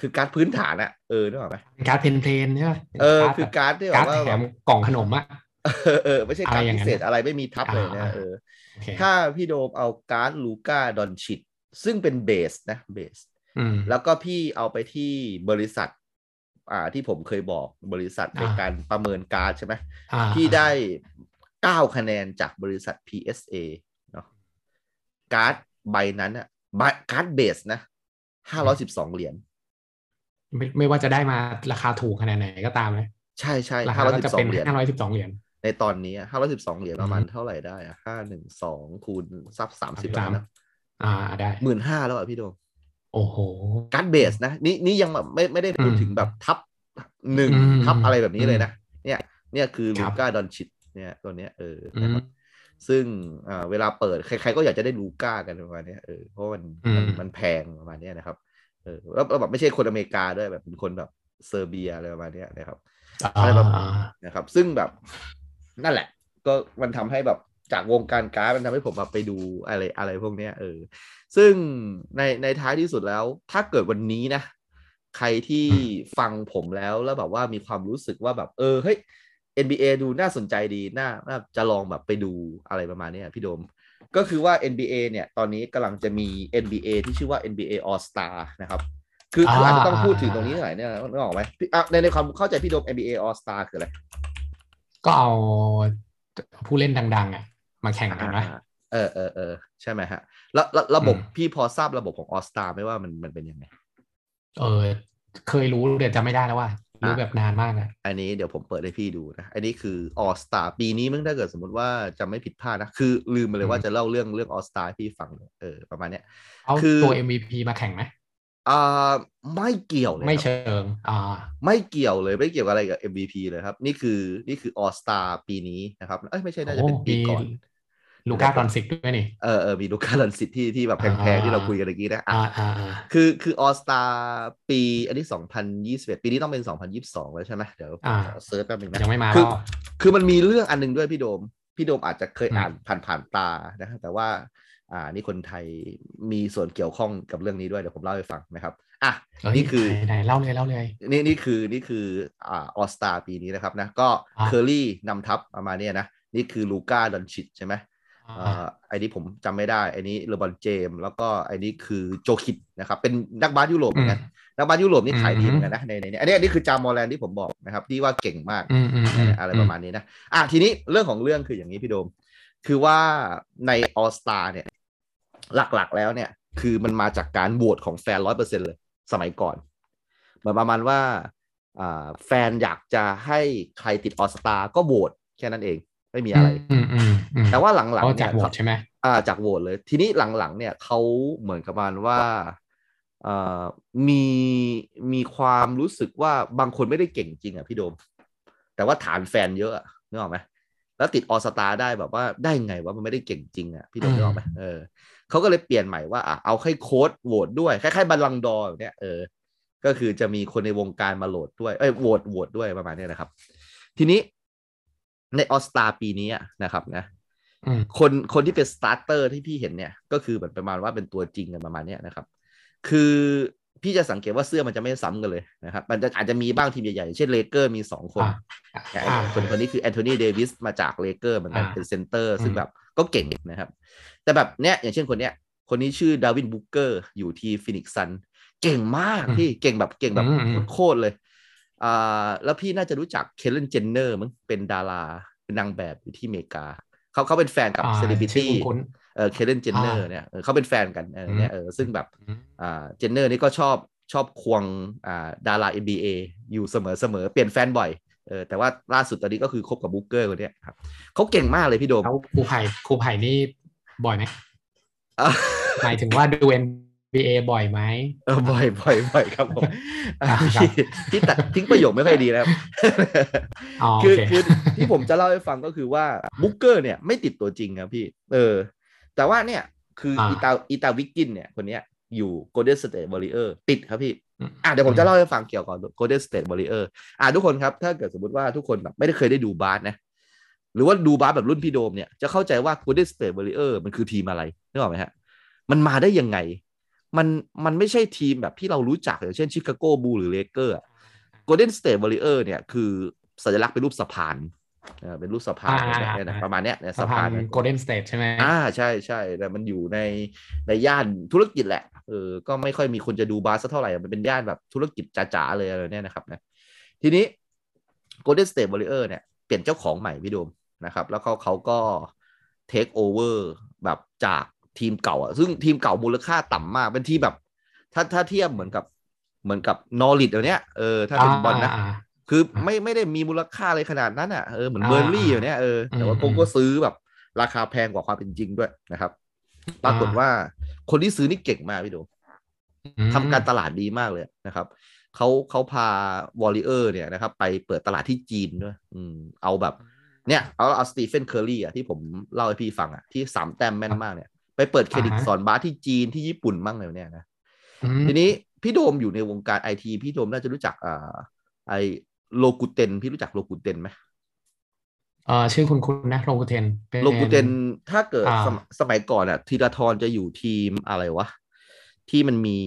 คือการ์ดพื้นฐานอะเออนึกออกไหมเป็นการ์ดเพนเพลนใช่ไหมเออป็นคือการ์ดที่แบการ์บดว่าแถแบบมกล่องขนมอะเออเออไม่ใช่การ์ดอะไรอย่างพินั้นเศษอะไรไม่มีทับเลยเนี่ยอ่าเออโอเคถ้าพี่โดมเอาการ์ด Luka Doncic ซึ่งเป็น base นะ base อืมแล้วก็พี่เอาไปที่บริษัท อ่าที่ผมเคยบอกบริษัทในอ่าการประเมินการ์ดใช่ไหมอ่าพี่ได้เก้าคะแนนจากบริษัท PSA เนาะการ์ดใบนั้นอะใบการ์ด base นะห้าร้อยสิบสองเหรียญ ไม่ไม่ว่าจะได้มาราคาถูกขนาดไหนก็ตามนะใช่ใช่ราห้าคาร้อยก็สิจะบสอเป็งนเหรียญห้าร้อยสิบสองเหรียญในตอนนี้ห้าร้อยสิบสองเหรียญประมาณอืมเท่าไหร่ได้อะห้าหนึ่งสองคูณซับสามสิบสามนะอ่าได้หมื่นห้าแล้วอะพี่โดมโอ้โหการ์ดเบสนะนี่นี่ยังแบบไม่ไม่ได้พูดอืมถึงแบบทับหนึ่งอืมทับอะไรแบบนี้เลยนะ เนี่ยเนี่ยคือครัลูบก้าดอนชิตเนี่ยตัวเนี้ยเอออืนะมครับซึ่งอ่าเวลาเปิดใครๆก็อยากจะได้ลูก้ากันประมาณเนี้ยเออเพราะว่ามันอืมมันมันแพงประมาณเนี้ยนะครับ เออแล้วแล้วแบบไม่ใช่คนอเมริกาด้วยแบบเป็นคนแบบเซอร์เบียอะไรประมาณเนี้ยนะครับอะไรแบบอ่านะครับ ซึ่งแบบนั่นแหละ ก็มันทำให้แบบจากวงการการ์ดมันทำให้ผมแบบไปดูอะไรอะไรพวกเนี้ยเออ ซึ่งในในท้ายที่สุดแล้ว ถ้าเกิดวันนี้นะ ใครที่ฟังผมแล้วแล้วแบบว่ามีความรู้สึกว่าแบบเออเฮ้ย NBA ดูน่าสนใจดีน่าน่าจะลองแบบไปดูอะไรประมาณเนี้ยพี่โดม ก็คือว่า NBA เนี่ยตอนนี้กำลังจะมี NBA ที่ชื่อว่า NBA All Star นะครับ คือคืออาจจะต้องพูดถึงตรงนี้หน่อยเนี่ยนึกออกไหมพี่อะในในความเข้าใจพี่โดม NBA All Star คืออะไร ก็เอาผู้เล่นดัง ๆ อะ มาแข่งกันนะอ่าเออเออเออใช่ไหมฮะ แล้วแล้วระบบอืมพี่พอทราบระบบของ All Star ไหมว่ามันมันเป็นยังไง เออ เคยรู้เดี๋ยวจำไม่ได้แล้วว่า รู้แบบนานมากอะอันนี้เดี๋ยวผมเปิดให้พี่ดูนะ อันนี้คือ All Star ปีนี้มึงถ้าเกิดสมมติว่าจะไม่ผิดพลาดนะ คือลืมไปเลยว่าจะเล่าเรื่องเรื่อง All Star ให้พี่ฟังเลยเออประมาณเนี้ยเอาคือตัว MVP มาแข่งไหมอ่าไม่เกี่ยวเลยไม่ครับเชิงอ่าไม่เกี่ยวเลยไม่เกี่ยวกับอะไรกับ MVP เลยครับ นี่คือนี่คือ All Star ปีนี้นะครับเอ้ยไม่ใช่น่าจะเป็นปีก่อน ลูก้าดอนซิกด้วยนี่เออเออมีลูก้าลันสิตที่ที่แบบแพงๆที่เราคุยกันเมื่อกี้นะอะอ่าอ่าอ่าคือคือ All Star ปีอันนี้ 2021 ปีนี้ต้องเป็น 2022 แล้วใช่ไหมเดี๋ยวผมอ่าขอ search แป๊บนึงนะยังไม่มาคือเปล่าคือมันมีเรื่องอันหนึงด้วยพี่โดม พี่โดมอาจจะเคยอืมอ่านผ่านผ่านตานะครับแต่ว่าอ่านี่คนไทยมีส่วนเกี่ยวข้องกับเรื่องนี้ด้วยเดี๋ยวผมเล่าให้ฟังนะครับอะเอ้ยนี่คือไหนไหนเล่าเลยเล่าเลยนี่นี่คือนี่คืออ่า All-Star ปีนี้นะครับนะก็อ่าเคอรี่นำทัพประมาณเนี้ยนะ นี่คือ Luka Doncic ใช่ไหมอ่าอ่า ไอ้นี้ผมจำไม่ได้ไอ้นี้ LeBron James แล้วก็ไอ้นี้คือ Jokic นะครับ เป็นนักบาสยุโรปเหมือนกันนักบาสยุโรปนี่ขายดีเหมือนกันนะในในนี้อันนี้อันนี้คือจามอแลนด์ที่ผมบอกนะครับ ที่ว่าเก่งมากอืมอืมอืมอะไรประมาณนี้นะอะทีนี้เรื่องของเรื่องคืออย่างนี้พี่โดม คือว่าในออสตาเนี่ย หลักๆแล้วเนี่ย คือมันมาจากการโหวตของแฟนร้อยเปอร์เซ็นเลยสมัยก่อนเหมือนประมาณว่าอ่าแฟนอยากจะให้ใครติดออสตาก็โหวตแค่นั้นเองเไม่มีอะไรอืมอืมอืมแต่ว่าหลังอ๋อๆจากเนี่ยโหวตใช่ไหมอ่าจากโหวตเลย ทีนี้หลังๆ เนี่ยเขาเหมือนกับประมาณว่าเอ่อมีมีความรู้สึกว่าบางคนไม่ได้เก่งจริงอะพี่โดม แต่ว่าฐานแฟนเยอะอะนึกออกไหมแล้วติด All-Star ได้แบบว่าได้ไงว่ามันไม่ได้เก่งจริงอะพี่โดมนึกออกไหมเออเขาก็เลยเปลี่ยนใหม่ว่าอะเอาให้โค้ชโหวตด้วยคล้ายๆ Ballon d'Or แบบเนี้ยเออก็คือจะมีคนในวงการมาโหลดด้วยเอ้ยโหวตโหวตด้วยประมาณเนี้ยนะครับ ทีนี้ ใน All-Star ปีนี้อะนะครับนะอืมคนคนที่เป็น starter ที่พี่เห็นเนี่ย ก็คือแบบประมาณว่าเป็นตัวจริงกันประมาณเนี้ยนะครับ คือพี่จะสังเกตว่าเสื้อมันจะไม่ซ้ำกันเลยนะครับ มันจะอาจจะมีบ้างทีมใหญ่ๆ เช่นเลเกอร์มีสองคนอ่าแต่อ่าคนคนนี้คือ Anthony Davis มาจากเลเกอร์เหมือนกันอ่าเป็น center อืมซึ่งแบบก็เก่งนะครับ แต่แบบเนี้ยอย่างเช่นคนเนี้ย คนนี้ชื่อ Devin Booker อยู่ที่ Phoenix Suns เก่งมากพี่เก่งแบบเก่งแบบอืมอืมโคตรเลย อ่าแล้วพี่น่าจะรู้จัก Kendall Jenner มั้งเป็นดาราเป็นนางแบบอยู่ที่อเมริกาเขาเขาเป็นแฟนกับอ่าเซเลบริชื่อตี้คุ้นเออ Kendall Jenner อ่าเนี่ยเออเขาเป็นแฟนกันเออเนี่ยเออซึ่งแบบอืมอ่า Jenner นี่ก็ชอบชอบควงอ่าดารา NBA อยู่เสมอเสมอเปลี่ยนแฟนบ่อยเออแต่ว่าล่าสุดตอนนี้ก็คือคบกับ Booker คนเนี้ยครับเขาเก่งมากเลยพี่โดมแล้วครูไผ่ครูไผ่นี่บ่อยไหมอะหมายถึงว่าดู NBA บ่อยไหมเออบ่อยบ่อยบ่อยครับผมอะครับพี่พี่ตัดทิ้งประโยคไม่ค่อยดีนะครับอ๋อคือโอเคคือที่ผมจะเล่าให้ฟังก็คือว่า Booker เนี่ยไม่ติดตัวจริงครับพี่ เออ แต่ว่าเนี่ยคืออีตาอีตาวิกกินเนี่ยคนเนี้ยอยู่ Golden State Warrior ติดครับพี่ อะเดี๋ยวผมจะเล่าให้ฟังเกี่ยวกับ Golden State Warrior อะทุกคนครับ ถ้าเกิดสมมติว่าทุกคนแบบไม่ได้เคยได้ดูบาสนะ หรือว่าดูบาสแบบรุ่นพี่โดมเนี่ย จะเข้าใจว่า Golden State Warrior มันคือทีมอะไรนึกออกไหมฮะ มันมาได้ยังไง มันมันไม่ใช่ทีมแบบที่เรารู้จักอย่างเช่น Chicago Bulls หรือ Lakers Golden State Warrior เนี่ยคือสัญลักษณ์เป็นรูปสะพานเออเป็นรูปสะพานอ่าแบบเนี้ยนะประมาณเนี้ยเนี่ยสะพาน Golden State ใช่ไหมอ่าใช่ใช่แต่มันอยู่ในในย่านธุรกิจแหละเออก็ไม่ค่อยมีคนจะดูบาสสักเท่าไหร่ มันเป็นย่านแบบธุรกิจจ๋าๆเลยอะไรเนี่ยนะครับนะทีนี้ Golden State Warrior เนี่ยเปลี่ยนเจ้าของใหม่พี่โดมนะครับ แล้วเขาเขาก็ take over แบบจาก ทีมเก่าอะซึ่งทีมเก่ามูลค่าต่ำมาก เป็นทีมแบบ ถ้าถ้าเทียบเหมือนกับเหมือนกับนอริดเดี๋ยวนี้เออถ้าเป็นบอลนะาาคือไม่ไม่ได้มีมูลค่าอะไรขนาดนั้นอะเออเหมือนอ่าเบอร์ลี่อยู่เนี้ยเออแต่ว่าอืมคงก็ซื้อแบบ ราคาแพงกว่าความเป็นจริงด้วยนะครับ ปรากฏว่าคนที่ซื้อนี่เก่งมากพี่โดมอืมทำการตลาดดีมากเลยนะครับเขาเขาพาWarrior เนี่ยนะครับ ไปเปิดตลาดที่จีนด้วย อืม เอาแบบ เนี่ย เอาเอาสตีเฟนเคอร์รี่อะที่ผมเล่าให้พี่ฟังอะที่สามแต้มแม่นมากเนี่ย ไปเปิดคลิตอ่าฮะสอนบาสที่จีนที่ญี่ปุ่นมั่งเลยเนี่ยนะอืมทีนี้พี่โดมอยู่ในวงการไอทีพี่โดมน่าจะรู้จักอ่าไอ Rakuten พี่รู้จัก Rakuten ไหมเออชื่อคุณคุณนะโลกูเทนป็นโลกูเตนถ้าเกิดอ่าสมสมัยก่อนอะธีราทรจะอยู่ทีมอะไรวะ ที่มันมี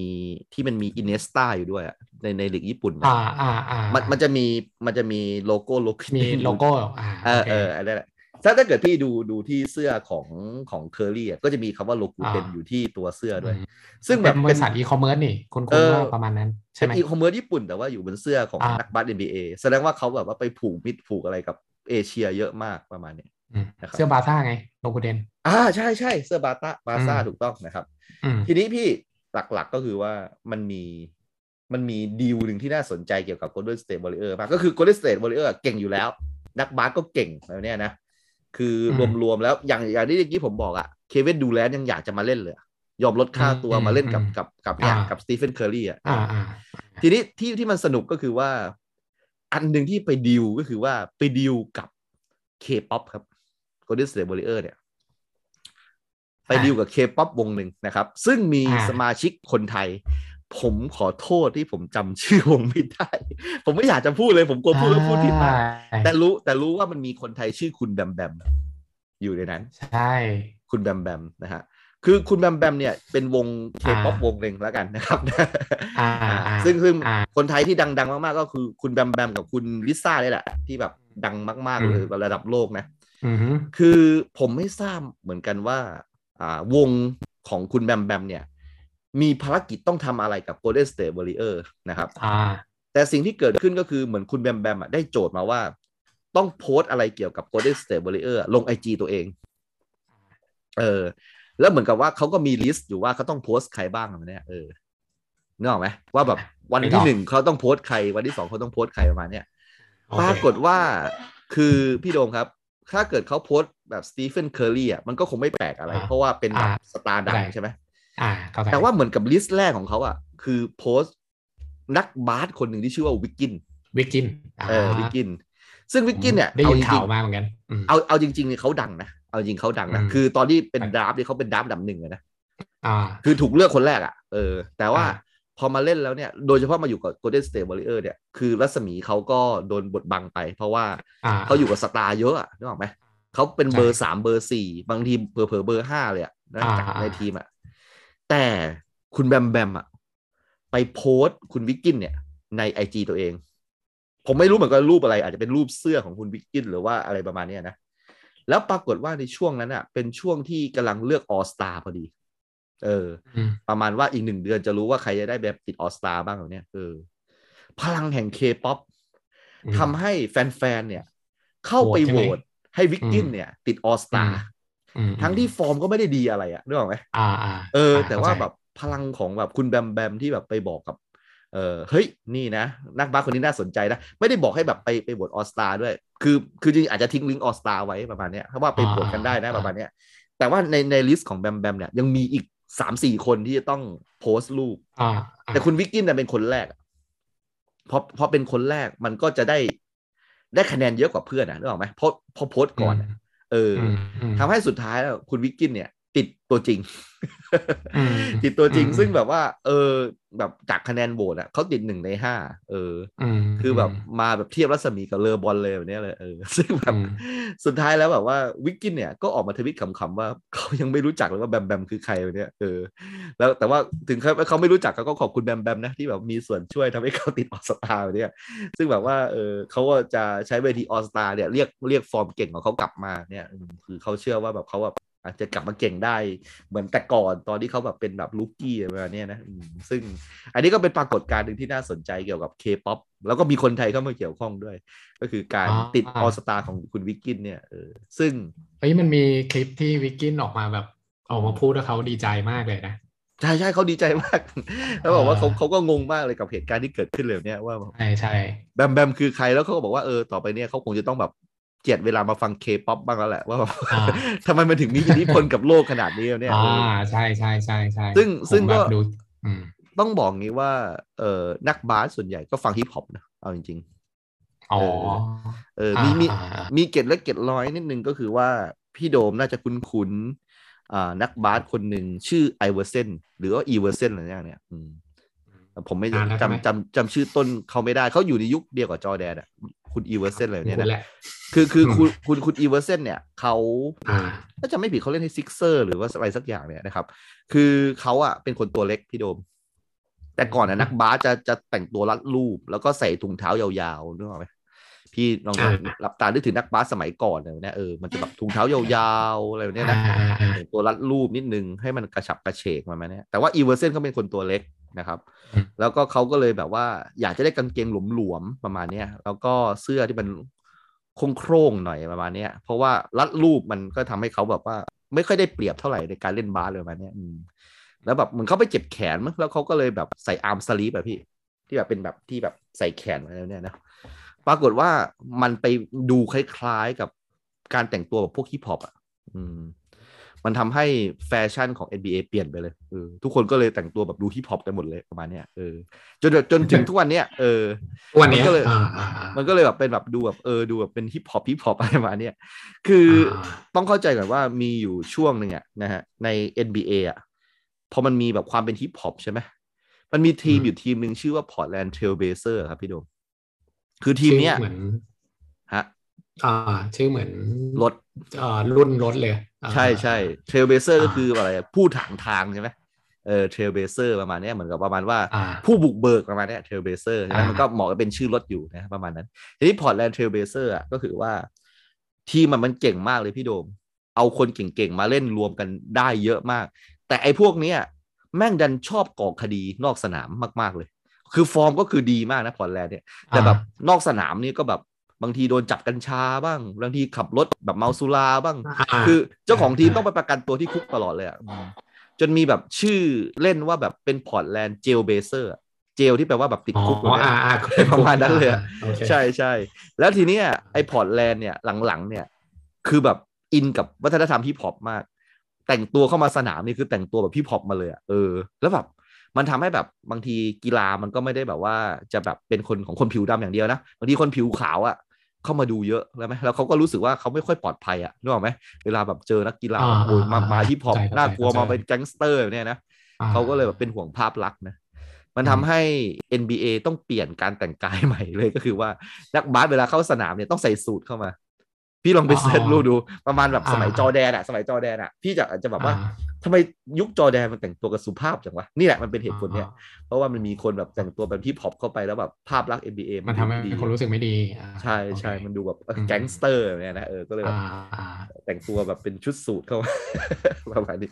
ที่มันมีอินเนสตาอยู่ด้วยอะในในลีกญี่ปุ่นนะอ่าอ่าอ่ามันมันจะมีมันจะมีโลโก้โลกูมีโลโก้อ่าเออโคเอออันนั้นแหละ ถ้าถ้าเกิดพี่ดูดูที่เสื้อของของเคอรี่อะก็จะมีคำว่าโลกูเตนอ่าอยู่ที่ตัวเสื้อด้วยอืมซึ่งแบบเป็นบเป็นริษัทอีคอมเมิร์ซนี่คุณเอคุณอว่าประมาณนั้นใช่เป็นไหมอีคอมเมิร์ซญี่ปุ่นแต่ว่าอยู่บนเสื้อของอ่านันักบาส NBA แสดงว่าเขาแบบว่าไปผูกมิตรผูกอะไรกับเอเชียเยอะมากประมาณเนี้ยอืมนะครับเสื้อบาซ่าไงRakuten อ่าใช่ใช่เสื้อบาตาบาซ่าอืมถูกต้องนะครับอืมทีนี้พี่หลักๆก็คือว่ามันมีมันมีดีลหนึ่งที่น่าสนใจเกี่ยวกับ Golden State Warrior มากก็คือ Golden State Warrior เก่งอยู่แล้ว นักบาสก็เก่งแล้วเนี่ยนะ คือรวมๆแล้วอย่างอย่างที่เมื่อกี้ผมบอกอะเควินดูแรนท์ยังอยากจะมาเล่นเลยอะยอมลดค่าตัวมาเล่นกับกับกับเนี่ยกับสตีเฟนเคอร์รี่อะอ่าอ่าทีนี้ที่ที่มันสนุกก็คือว่า อันหนึ่งที่ไปดีลก็คือว่าไปดีลกับเคป๊อปครับ Golden State Warrior เนี่ย ไปดีลกับเคป๊อปวงหนึ่งนะครับ ซึ่งมีอ่าสมาชิกคนไทย ผมขอโทษที่ผมจำชื่อวงไม่ได้ ผมไม่อยากจะพูดเลย ผมกลัวพูดแล้วพูดผิดมากใช่แต่รู้แต่รู้ว่ามันมีคนไทยชื่อคุณแบมแบมอยู่ในนั้น ใช่ คุณแบมแบมนะฮะ คือคุณแบมแบมเนี่ยเป็นวงเคป๊อปอ่าวงหนึ่งแล้วกันนะครับอ่าอ่าอ่าซึ่งซึ่งอ่าคนไทยที่ดัง ๆ มากๆ ก็คือคุณแบมแบมกับคุณลิซ่าเนี่ยแหละ ที่แบบดังมากๆเลยอืมระดับโลกนะอือฮึคือผมไม่ทราบเหมือนกันว่าอ่าวงของคุณแบมแบมเนี่ย มีภารกิจต้องทำอะไรกับ Golden State Warrior นะครับอ่าแต่สิ่งที่เกิดขึ้นก็คือเหมือนคุณแบมแบมอะได้โจทย์มาว่า ต้องโพสต์อะไรเกี่ยวกับ Golden State Warrior ลง IG ตัวเอง เออ แล้วเหมือนกับว่าเขาก็มี list อยู่ว่าเขาต้องโพสต์ใครบ้างแบบเนี้ยเออนึกออกไหมว่าแบบวันไม่ต้ที่องหนึ่งเขาต้องโพสต์ใคร วันที่สองเขาต้องโพสต์ใครประมาณเนี้ยโอเคปรากฏว่าคือพี่โดมครับ ถ้าเกิดเขาโพสต์แบบสตีเฟนเคอร์รี่อะมันก็คงไม่แปลกอะไรอ่าเพราะว่าเป็นแบบอ่า star ดังได้ใช่ไหม อ่าเข้าใจแต่ว่าเหมือนกับ list แรกของเขาอะ คือโพสต์นักบาสคนหนึ่งที่ชื่อว่าวิกกินวิกกินเออวิกกิน ซึ่งวิกกินเนี่ยเออจริงได้ยินเอจข่าวมาเหมือนกันอืมๆเอาเอาจริงๆเนี่ยเขาดังนะเอาจริงเขาดังนะอืมคือตอนที่เป็นอะ draft เนี่ยเขาเป็น draft อันดับหนึ่งเลยนะอ่าคือถูกเลือกคนแรกอะเออ แต่ว่าอ่าพอมาเล่นแล้วเนี่ย โดยเฉพาะมาอยู่กับ Golden State Warrior เนี่ย คือรัศมีเขาก็โดนบดบังไป เพราะว่าอ่าเขาอยู่กับ star เยอะอะนึกออกไหม เขาเป็นเบอร์ใช่สามเบอร์สี่บางทีเผลอๆเบอร์ห้าเลยอะนะอ่าจากอ่าในทีมอะ แต่คุณแบมแบมอะไปโพสต์คุณวิกกินเนี่ยใน IG ตัวเอง ผมไม่รู้เหมือนกันรูปอะไร อาจจะเป็นรูปเสื้อของคุณวิกกินหรือว่าอะไรประมาณเนี้ยนะ แล้วปรากฏว่าในช่วงนั้นอะเป็นช่วงที่กำลังเลือก All-Star พอดี เอออืมประมาณว่าอีกหนึ่งเดือนจะรู้ว่าใครจะได้แบบติด All-Star บ้างแบบเนี้ยเออ พลังแห่งเคป๊อปอืมทำให้แฟนๆเนี่ย เข้าไปโหวตใช่โหวตให้วิกกินอืมเนี่ย ติดออสตาอืม ทั้งที่ฟอร์มก็ไม่ได้ดีอะไรอะนึกออกไหมอ่าอ่าเอออ่าเข้าใจแต่ว่าแบบพลังของแบบคุณแบมแบมที่แบบไปบอกกับ เออเฮ้ยนี่นะ นักบาสคนนี้น่าสนใจนะ ไม่ได้บอกให้แบบไปไปโหวต All-Star ด้วย คือคือจริงๆอาจจะทิ้งลิงก์ All-Star ไว้ประมาณเนี้ยเพราะว่าไปโหวตกันได้นะประมาณเนี้ยแต่ว่าในใน list ของแบมแบมเนี่ยยังมีอีกสามสี่คนที่จะต้องโพสต์รูปอ่าอ่าแต่คุณวิกกินน่ะเป็นคนแรกอะเพราะเพราะเป็นคนแรกมันก็จะได้ได้คะแนนเยอะกว่าเพื่อนนะนึกออกไหมเพราะเพราะโพสต์ก่อนอะ เอออมอืมทำให้สุดท้ายแล้วคุณวิกกินเนี่ย ติดตัวจริงอืมติดตัวจริงอืมซึ่งแบบว่า เออ แบบจากคะแนนโหวตอะเขาติดหนึ่งในห้าเอออืมคือแบบมาแบบเทียบรัศมีกับเลอบอลเลยแบบเนี้ยเลยเออซึ่งแบบอืมสุดท้ายแล้วแบบว่าวิกกินเนี่ยก็ออกมาทวิตขำๆว่าเขายังไม่รู้จักเลยว่าแบมแบมคือใครแบบเนี้ยเออ แล้วแต่ว่าถึงเขาเขาไม่รู้จักเขาก็ขอบคุณแบมแบมนะที่แบบมีส่วนช่วยทำให้เขาติดออสตาแบบเนี้ยซึ่งแบบว่าเออเขาก็จะใช้เวทีออสตาเนี่ยเรียกเรียกฟอร์มเก่งของเขากลับมาเนี่ยอืมคือเขาเชื่อว่าแบบเขาแบบ อาจจะกลับมาเก่งได้เหมือนแต่ก่อนตอนที่เขาแบบเป็นแบบลูกี้อะไรประมาณเนี้ยนะอืมซึ่งอันนี้ก็เป็นปรากฏการณ์หนึ่งที่น่าสนใจเกี่ยวกับเคป๊อปแล้วก็มีคนไทยเข้ามาเกี่ยวข้องด้วย ก็คือการอ๋อติด All-Star ของคุณวิกกินเนี่ยเออซึ่งเฮ้ยมันมีคลิปที่วิกกินออกมาแบบออกมาพูดว่าเขาดีใจมากเลยนะใช่ใช่เขาดีใจมากแล้วบอกว่าเขาอ่าเขาก็งงมากเลยกับเหตุการณ์ที่เกิดขึ้นเลยเนี่ยว่าใช่ใช่แบมแบมคือใครแล้วเขาก็บอกว่าเออต่อไปเนี่ยเขาคงจะต้องแบบ เจียดเวลามาฟังเคป๊อปบ้างแล้วแหละว่าแบบอ่าทำไมมันถึงมีอิทธิพลกับโลกขนาดนี้เนี่ยอ่าเออใช่ใช่ใช่ใช่ซึ่งซึ่งผมแบบก็ดูอืมต้องบอกงี้ว่า เออนักบาสส่วนใหญ่ก็ฟังฮิปฮอปนะเอาจริงอ๋อๆเออมีมีอ่าอ่ามีเกร็ดเล็กเกร็ดน้อยนิดนึงก็คือว่าพี่โดมน่าจะคุ้นๆอ่านักบาสคนหนึ่งชื่อไอเวอร์เซนหรือว่าอีเวอร์เซนอะไรอย่างเนี้ยอืมผมไม่นานแล้วใช่ไหมจำจำจำชื่อต้นเขาไม่ได้เขาอยู่ในยุคเดียวกับจอร์แดนอะ คุณอีเวอร์เซนอะไรเนี่ยคุณนะแหละคือคืออืมคุณคุณคุณอีเวอร์เซนเนี่ยเขาอ่าถ้าจำไม่ผิดเขาเล่นให้ Sixers หรือว่าอะไรสักอย่างเนี่ยนะครับ คือเขาอะเป็นคนตัวเล็กพี่โดม แต่ก่อนนะนักบาสจะจะแต่งตัวรัดรูป แล้วก็ใส่ถุงเท้ายาวๆนึกออกไหมพี่ลองอ่าหลับตานึกถึงนักบาสสมัยก่อนเลยนะเออมันจะแบบถุงเท้ายาวๆอะไรแบบเนี้ยนะอ่าอ่าอ่าแต่งตัวรัดรูปนิดนึงให้มันกระฉับกระเฉงมากไหมเนี่ยแต่ว่าอีเวอร์เซนเขาเป็นคนตัวเล็กนะครับอืม แล้วก็เขาก็เลยแบบว่า อยากจะได้กางเกงหลวมๆประมาณเนี้ยแล้วก็เสื้อที่มันโคร่งๆหน่อยประมาณเนี้ยเพราะว่ารัดรูปมันก็ทำให้เขาแบบว่า ไม่ค่อยได้เปรียบเท่าไหร่ในการเล่นบาสเลยประมาณเนี้ยแล้วแบบเหมือนเขาไปเจ็บแขนมั้งแล้วเขาก็เลยแบบใส่ arm sleeve แบบพี่ ที่แบบเป็นแบบที่แบบใส่แขนอะไรเนี่ยนะปรากฏว่ามันไปดูคล้ายๆกับการแต่งตัวแบบพวกฮิปฮอปอะ อืม มันทำให้แฟชั่นของ NBA เปลี่ยนไปเลยเออทุกคนก็เลยแต่งตัวแบบดูฮิปฮอปกันหมดเลยประมาณเนี้ยเออจนจนถึงทุกวันเนี้ยเออวันเนี้ยมันก็เลยอ่าอ่าอ่ามันก็เลยแบบเป็นแบบดูแบบเออดูแบบเป็นฮิปฮอปฮิปฮอปอะไรประมาณเนี้ยคือออ่าต้องเข้าใจก่อนว่ามีอยู่ช่วงหนึ่งอะนะฮะใน NBA อะพอมันมีแบบความเป็นฮิปฮอปใช่ไหมมันมีทีมอยู่ทีมหนึ่งชื่อว่า Portland Trail Blazer ครับพี่โดมคือทีมเนี้ยชื่อเหมือนฮะอ่าชื่อเหมือนรถอ่ารุ่นรถเลยอ่า ใช่ใช่ Trail Blazer อ่าก็คืออะไรอะผู้ถางทางใช่ไหมเออ Trail Blazer ประมาณเนี้ยเหมือนกับประมาณว่าอ่าผู้บุกเบิกประมาณเนี้ย Trail Blazer ใช่ไหมอ่ามัมันก็เหมาะกับเป็นชื่อรถอยู่นะประมาณนั้น ทีนี้ Portland Trail Blazer อะก็คือว่า ทีมมันมันเก่งมากเลยพี่โดม เอาคนเก่งๆ มาเล่นรวมกันได้เยอะมาก แต่ไอ้พวกเนี้ยแม่งดันชอบก่อคดีนอกสนามมากๆเลย คือฟอร์มก็คือดีมากนะ Portland เนี่ยแต่แบบนอกสนามนี่ก็แบบ บางทีโดนจับกัญชาบ้าง บางทีขับรถแบบเมาสุราบ้างอ่าคือเจ้าของทีมอ่าต้องไปประกันตัวที่คุกตลอดเลยอะอืมจนมีแบบชื่อเล่นว่าแบบเป็น Portland Jail Blazer jail ที่แปลว่าแบบติดอ๋อคุกเลยอ่าเนี่ยอ่าประมาณนั้นเลยอะโอเคใช่ใช่แล้วทีเนี้ยไอ้ Portland เนี่ยหลังๆ เนี่ย คือแบบอินกับวัฒนธรรมฮิปฮอปมาก แต่งตัวเข้ามาสนามนี่คือแต่งตัวแบบฮิปฮอปมาเลยอะเออแล้วแบบมันทำให้แบบบางทีกีฬามันก็ไม่ได้แบบว่าจะแบบเป็นคนของคนผิวดำอย่างเดียวนะบางทีคนผิวขาวอะ เข้ามาดูเยอะแล้วไหมแล้วเขาก็รู้สึกว่าเขาไม่ค่อยปลอดภัยอะนึกออกไหมเวลาแบบเจอนักกีฬาอ่าโอ้ยมาอ่ามาฮิปฮอปเข้าใจน่ากลัวเข้าใจมาเป็นแก๊งสเตอร์เนี่ยนะอ่เขาก็เลยแบบเป็นห่วงภาพลักษณ์นะมันทำให้ NBA ต้องเปลี่ยนการแต่งกายใหม่เลยก็คือว่านักบาสเวลาเข้าสนามเนี่ยต้องใส่สูทเข้ามา พี่ลองไป search รูปดูประมาณแบบสมัยอ่าจอร์แดนอะสมัยจอร์แดนอะพี่จะจะแบบว่าอ่ ทำไมยุคจอร์แดนมันแต่งตัวกันสุภาพจังวะนี่แหละมันเป็นเหตุผลเนี่ย เพราะว่ามันมีคนแบบแต่งตัวแบบที่พอเข้าไปแล้วแบบภาพลักษณ์ NBA มันทำให้ดีคนรู้สึกไม่ดีอ่าใช่ใช่โอเคมันดูแบบอืมแก๊งสเตอร์เนี่ยนะเออก็เลยแบบอ่าอ่าแต่งตัวแบบเป็นชุดสูทเข้ามาประมาณนี้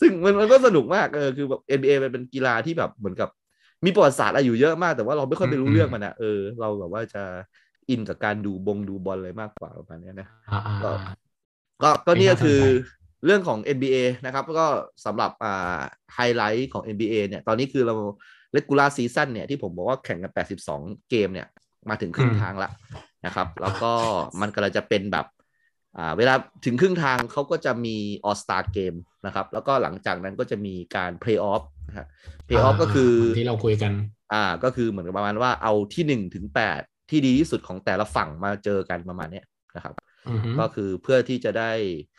ซึ่งมันมันก็สนุกมากเออคือแบบ NBA มันเป็นกีฬาที่แบบเหมือนกับมีประวัติศาสตร์อะไรอยู่เยอะมากแต่ว่าเราไม่ค่อยไปรู้เรื่องมันอะเออเราแบบว่าจะอินกับการดูบงดูบอลเลยมากกว่าประมาณเนี้ยนะอ่าอ่าก็อ่าก็ก็นี่ก็คือน่าสนใจ เรื่องของ NBA นะครับก็สำหรับอ่าไฮไลท์ของ NBA เนี่ยตอนนี้คือเรา regular season เนี่ยที่ผมบอกว่าแข่งกัน 82 เกมเนี่ยมาถึงครึ่งทางละนะครับ แล้วก็มันก็จะเป็นแบบอ่าเวลาถึงครึ่งทางเขาก็จะมี All-Star Game นะครับ แล้วก็หลังจากนั้นก็จะมีการเพลย์ออฟนะฮะเพลย์ออฟก็คือที่เราคุยกันอ่าก็คือเหมือนกับประมาณว่าเอาที่หนึ่งถึงแปดที่ดีที่สุดของแต่ละฝั่งมาเจอกันประมาณเนี้ยนะครับอือฮึก็คือเพื่อที่จะได้อ่า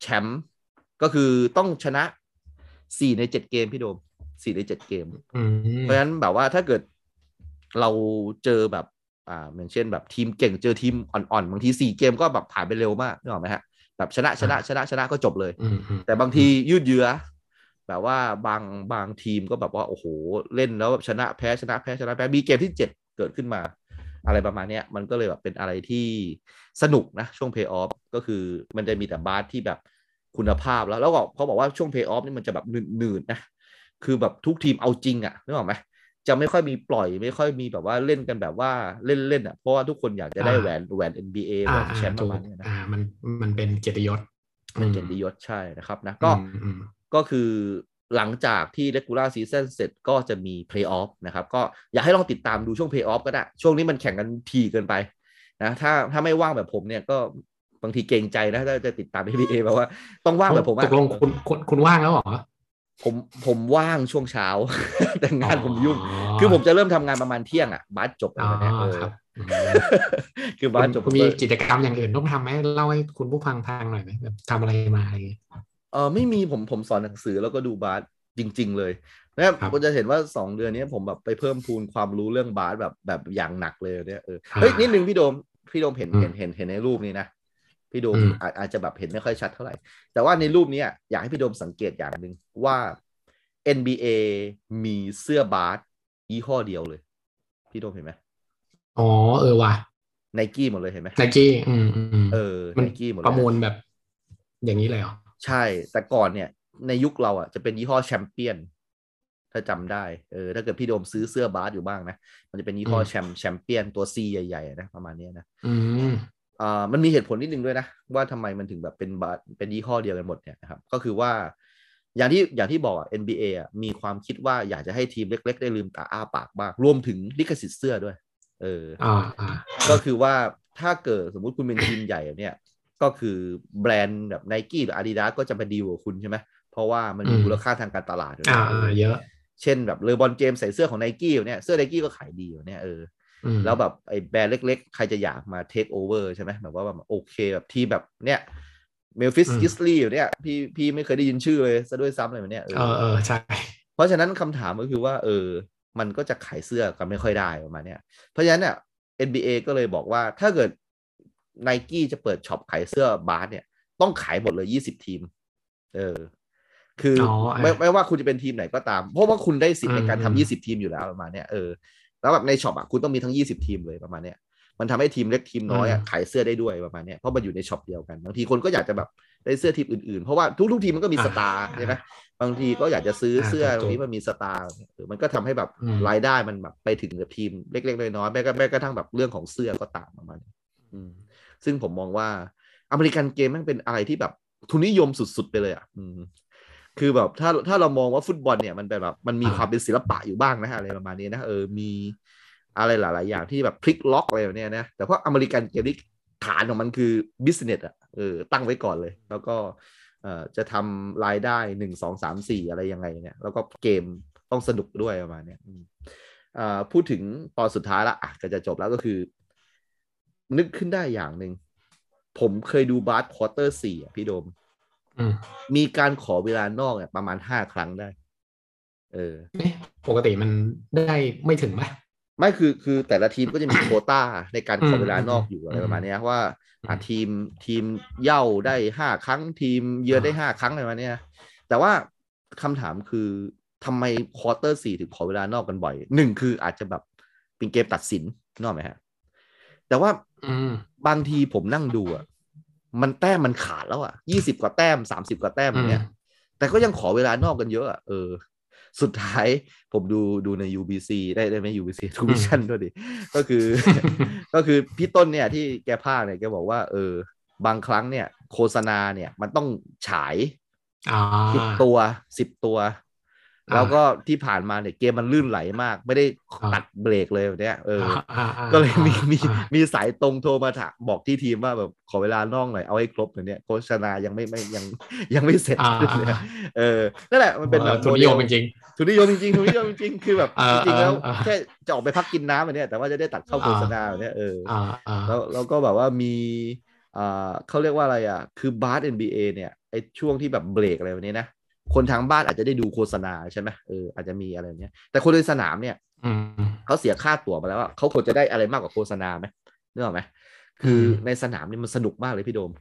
แชมป์ก็คือต้องชนะสี่ในเจ็ดเกมพี่โดมสี่ในเจ็ดเกมอืมเพราะฉะนั้นแบบว่าถ้าเกิดเราเจอแบบอ่าอย่างเช่นแบบทีมเก่งเจอทีมอ่อนๆ บางทีสี่เกมก็แบบผ่านไปเร็วมากนึกออกไหมฮะแบบชนะชนะชนะชนะก็จบเลยอืมอืมแต่บางทียืดเยื้อแบบว่าบางบางทีมก็แบบว่าโอ้โหเล่นแล้วแบบชนะแพ้ชนะแพ้ชนะแพ้มีเกมที่เจ็ดเกิดขึ้นมา อะไรประมาณเนี้ยมันก็เลยแบบเป็นอะไรที่สนุกนะ ช่วงเพย์ออฟก็คือมันจะมีแต่บาสที่แบบคุณภาพแล้ว แล้วก็เขาบอกว่าช่วงเพย์ออฟนี่มันจะแบบหนืดๆนะ คือแบบทุกทีมเอาจริงอะนึกออกไหมจะไม่ค่อยมีปล่อยไม่ค่อยมีแบบว่าเล่นกันแบบว่าเล่นเล่นอะเพราะว่าทุกคนอยากจะได้แหวนแหวน NBA แหอ่าวนอ่าแชมป์ปถูระกมาณเนี้ยนะอ่ามันมันเป็นเกียรติยศเป็นเกียรติยศใช่นะครับนะก็อืมอืมก็คือ หลังจากที่ regular season เสร็จก็จะมี playoff นะครับก็อยากให้ลองติดตามดูช่วง playoff ก็ได้ ช่วงนี้มันแข่งกันทีเกินไปนะถ้าถ้าไม่ว่างแบบผมเนี่ยก็บางทีเกรงใจนะถ้าจะติดตาม NBA แบบว่าต้องว่างแบบผมอะตกลงคุณคุณคุณว่างแล้วเหรอผมผมว่างช่วงเช้า แต่งานผมยุ่งอ๋อคือผมจะเริ่มทำงานประมาณเที่ยงอะบาสจบอ๋แล้วเนี่ยเอออครับอืมคือบาสจบคุณมีกิจกรรมอย่างอื่นต้องทำไหมเล่าให้คุณผู้ฟังทางหน่อยไหมแบบทำอะไรมาอะไรอย่าง เงี้ยเออไม่มีผมผมสอนหนังสือแล้วก็ดูบาสจริง ๆ เลยนะครับครับก็จะเห็นว่าสองเดือนนี้ผมแบบไปเพิ่มพูนความรู้เรื่องบาสแบบแบบอย่างหนักเลยเนี่ยเออเฮ้ยนิดนึงพี่โดมพี่โดมเห็นอืมเห็นเห็นเห็นในรูปนี้นะพี่โดมอืมอาจอาจจะแบบเห็นไม่ค่อยชัดเท่าไหร่ แต่ว่าในรูปเนี้ยอยากให้พี่โดมสังเกตอย่างหนึ่งว่า NBA มีเสื้อบาสยี่ห้อเดียวเลย พี่โดมเห็นไหมอ๋อเออว่ะไนกี้หมดเลยเห็นไหมไนกี้อืมอืมเออมันไนกี้หมดเลยประมูลแบบ อย่างนี้เลยเหรอ ใช่ แต่ก่อนเนี่ย ในยุคเราอะจะเป็นยี่ห้อแชมเปี้ยน ถ้าจำได้เออถ้าเกิดพี่โดมซื้อเสื้อบาสอยู่บ้างนะ มันจะเป็นยี่ห้ออืมแชมแชมเปี้ยนตัวซีใหญ่ๆนะประมาณเนี้ยนะอืมอ่ามันมีเหตุผลนิดนึงด้วยนะ ว่าทำไมมันถึงแบบเป็นบาสเป็นยี่ห้อเดียวกันหมดเนี่ยนะครับ ก็คือว่าอย่างที่อย่างที่บอกอะ NBA อะมีความคิดว่าอยากจะให้ทีมเล็ก ๆ ได้ลืมตาอ้าปากบ้าง รวมถึงลิขสิทธิ์เสื้อด้วย เออ อ่าอ่าก็คือว่าถ้าเกิดสมมุติคุณเป็นทีมใหญ่เนี่ย ก็คือแบรนด์แบบไนกี้หรืออาดิดาสก็จะมาดีลกับคุณใช่ไหมเพราะว่ามันมีมูลค่าทางการตลาดอยู่อ่าแล้วอ่าเยอะ เช่นแบบเลบรอนเจมส์ใส่เสื้อของไนกี้อยู่เนี่ยเสื้อไนกี้ก็ขายดีอยู่เนี่ยเอออืมแล้วแบบไอ้แบรนด์เล็ก ๆ ใครจะอยากมาเทคโอเวอร์ใช่ไหมแบบว่าแบบโอเคแบบที่แบบเนี่ย Memphis Grizzlies อยู่เนี่ยพี่พี่ไม่เคยได้ยินชื่อเลยซะด้วยซ้ำเลยมันเนี่ยเออเออเออใช่ เพราะฉะนั้นคำถามก็คือว่า เออ มันก็จะขายเสื้อกันไม่ค่อยได้ประมาณเนี้ยเพราะฉะนั้นเนี่ย NBA ก็เลยบอกว่าถ้าเกิด ไนกี้จะเปิดช็อปขายเสื้อบาสเนี่ย ต้องขายหมดเลยยี่สิบทีม เออ คืออออะไม่ไม่ว่าคุณจะเป็นทีมไหนก็ตาม เพราะว่าคุณได้สิทธิ์ในการอืมทำยี่สิบทีมอยู่แล้วประมาณเนี้ยเออแล้วแบบในช็อปอะคุณต้องมีทั้งยี่สิบทีมเลยประมาณเนี้ยมันทำให้ทีมเล็กทีมน้อยอะขายเสื้อได้ด้วยประมาณเนี้ยเพราะมันอยู่ในช็อปเดียวกันบางทีคนก็อยากจะแบบได้เสื้อทีมอื่นๆ เพราะว่าทุกๆทีมมันก็มี star ใช่ไหมบางทีก็อยากจะซื้อเสื้อตรงนี้มันมี star เออมันก็ทำให้แบบอืมรายได้มันแบบไปถึงกับทีมเล็กๆน้อยๆแม้กระแม้กระทั่งแบบเรื่องของเสื้อก็ตามประมาณนี้อืม ซึ่งผมมองว่า American game มันเป็นอะไรที่แบบทุนนิยมสุดๆไปเลยอะคือแบบถ้าถ้าเรามองว่าฟุตบอลเนี่ยมันเป็นแบบมันมีความเป็นศิลปะอยู่บ้างนะฮะอะไรประมาณนี้นะเออมีอะไรหลาย ๆ อย่างที่แบบพลิกล็อกอะไรแบบนี้นะแต่เพราะ American game นี่ฐานของมันคือ business อะเออตั้งไว้ก่อนเลย แล้วก็เอ่อจะทำรายได้หนึ่งสองสามสี่อะไรยังไงเนี่ย แล้วก็เกมต้องสนุกด้วยประมาณนี้อ่าพูดถึงตอนสุดท้ายละอะก็จะจบแล้วก็คือ นึกขึ้นได้อย่างหนึ่ง ผมเคยดูบาส quarter สี่อะพี่โดมอืมมีการขอเวลานอกเนี่ยประมาณห้าครั้งได้ เออเอ๊ะปกติมันได้ไม่ถึงไหมไม่คือคือแต่ละทีมก็จะมีโควต้าในการขอเวลานอกอืมอยู่อะไรประมาณเนี้ยว่าอืมอะทีมทีมเหย้าได้ห้าครั้ง ทีมเยือนได้อ่าห้าครั้งอะไรประมาณเนี้ยแต่ว่าคำถามคือทำไม quarter สี่ถึงขอเวลานอกกันบ่อยหนึ่งคืออาจจะแบบเป็นเกมตัดสินนึกออกไหมฮะ แต่ว่าอืม บางทีผมนั่งดูอะมันแต้มมันขาดแล้วอะยี่สิบกว่าแต้มสามสิบกว่าแต้มอย่างเงี้ยแต่ก็ยังขอเวลานอกกันเยอะอะเออ สุดท้ายผมดูดูใน UBC ได้ได้ไหม UBC ทรูวิชั่นด้วยดิก็คือ ก็คือพี่ต้นเนี่ยที่แกพากย์เนี่ยแกบอกว่า เออ บางครั้งเนี่ย โฆษณาเนี่ยมันต้องฉายอ่าสิบตัวสิบตัวอ่า แล้วก็ที่ผ่านมาเนี่ยเกมมันลื่นไหลมาก ไม่ได้อ่าตัดเบรกเลยแบบเนี้ยเอออ่าอ่าก็เลยมีมีอ่ามีสายตรงโทรมาถามบอกที่ทีมว่าแบบขอเวลานอกหน่อยเอาให้ครบหน่อยเนี่ยโฆษณายังไม่ไม่ยังยังไม่เสร็จอ่าเลยอ่าเออนั่นแหละมันเป็นแบบทุนนิยมจริงทุนนิยมจริงๆทุนนิยมจริงๆคือแบบอ่าจริงๆแล้วอ่าแค่จะออกไปพักกินน้ำอันเนี้ยแต่ว่าจะได้ตัดเข้าโฆษณาแบบเนี้ยเออๆอ่าอ่าแล้วแล้วก็แบบว่ามีอ่าเขาเรียกว่าอะไรอะคือบาส NBA เนี่ยไอ้ช่วงที่แบบเบรกอะไรแบบนี้นะ คนทางบ้านอาจจะได้ดูโฆษณาใช่ไหมเอออาจจะมีอะไรแบบเนี้ย แต่คนในสนามเนี่ยอืมเขาเสียค่าตั๋วมาแล้วว่าเขาควรจะได้อะไรมากกว่าโฆษณาไหมนึกออกไหมคืออมในสนามนี่มันสนุกมากเลยพี่โดม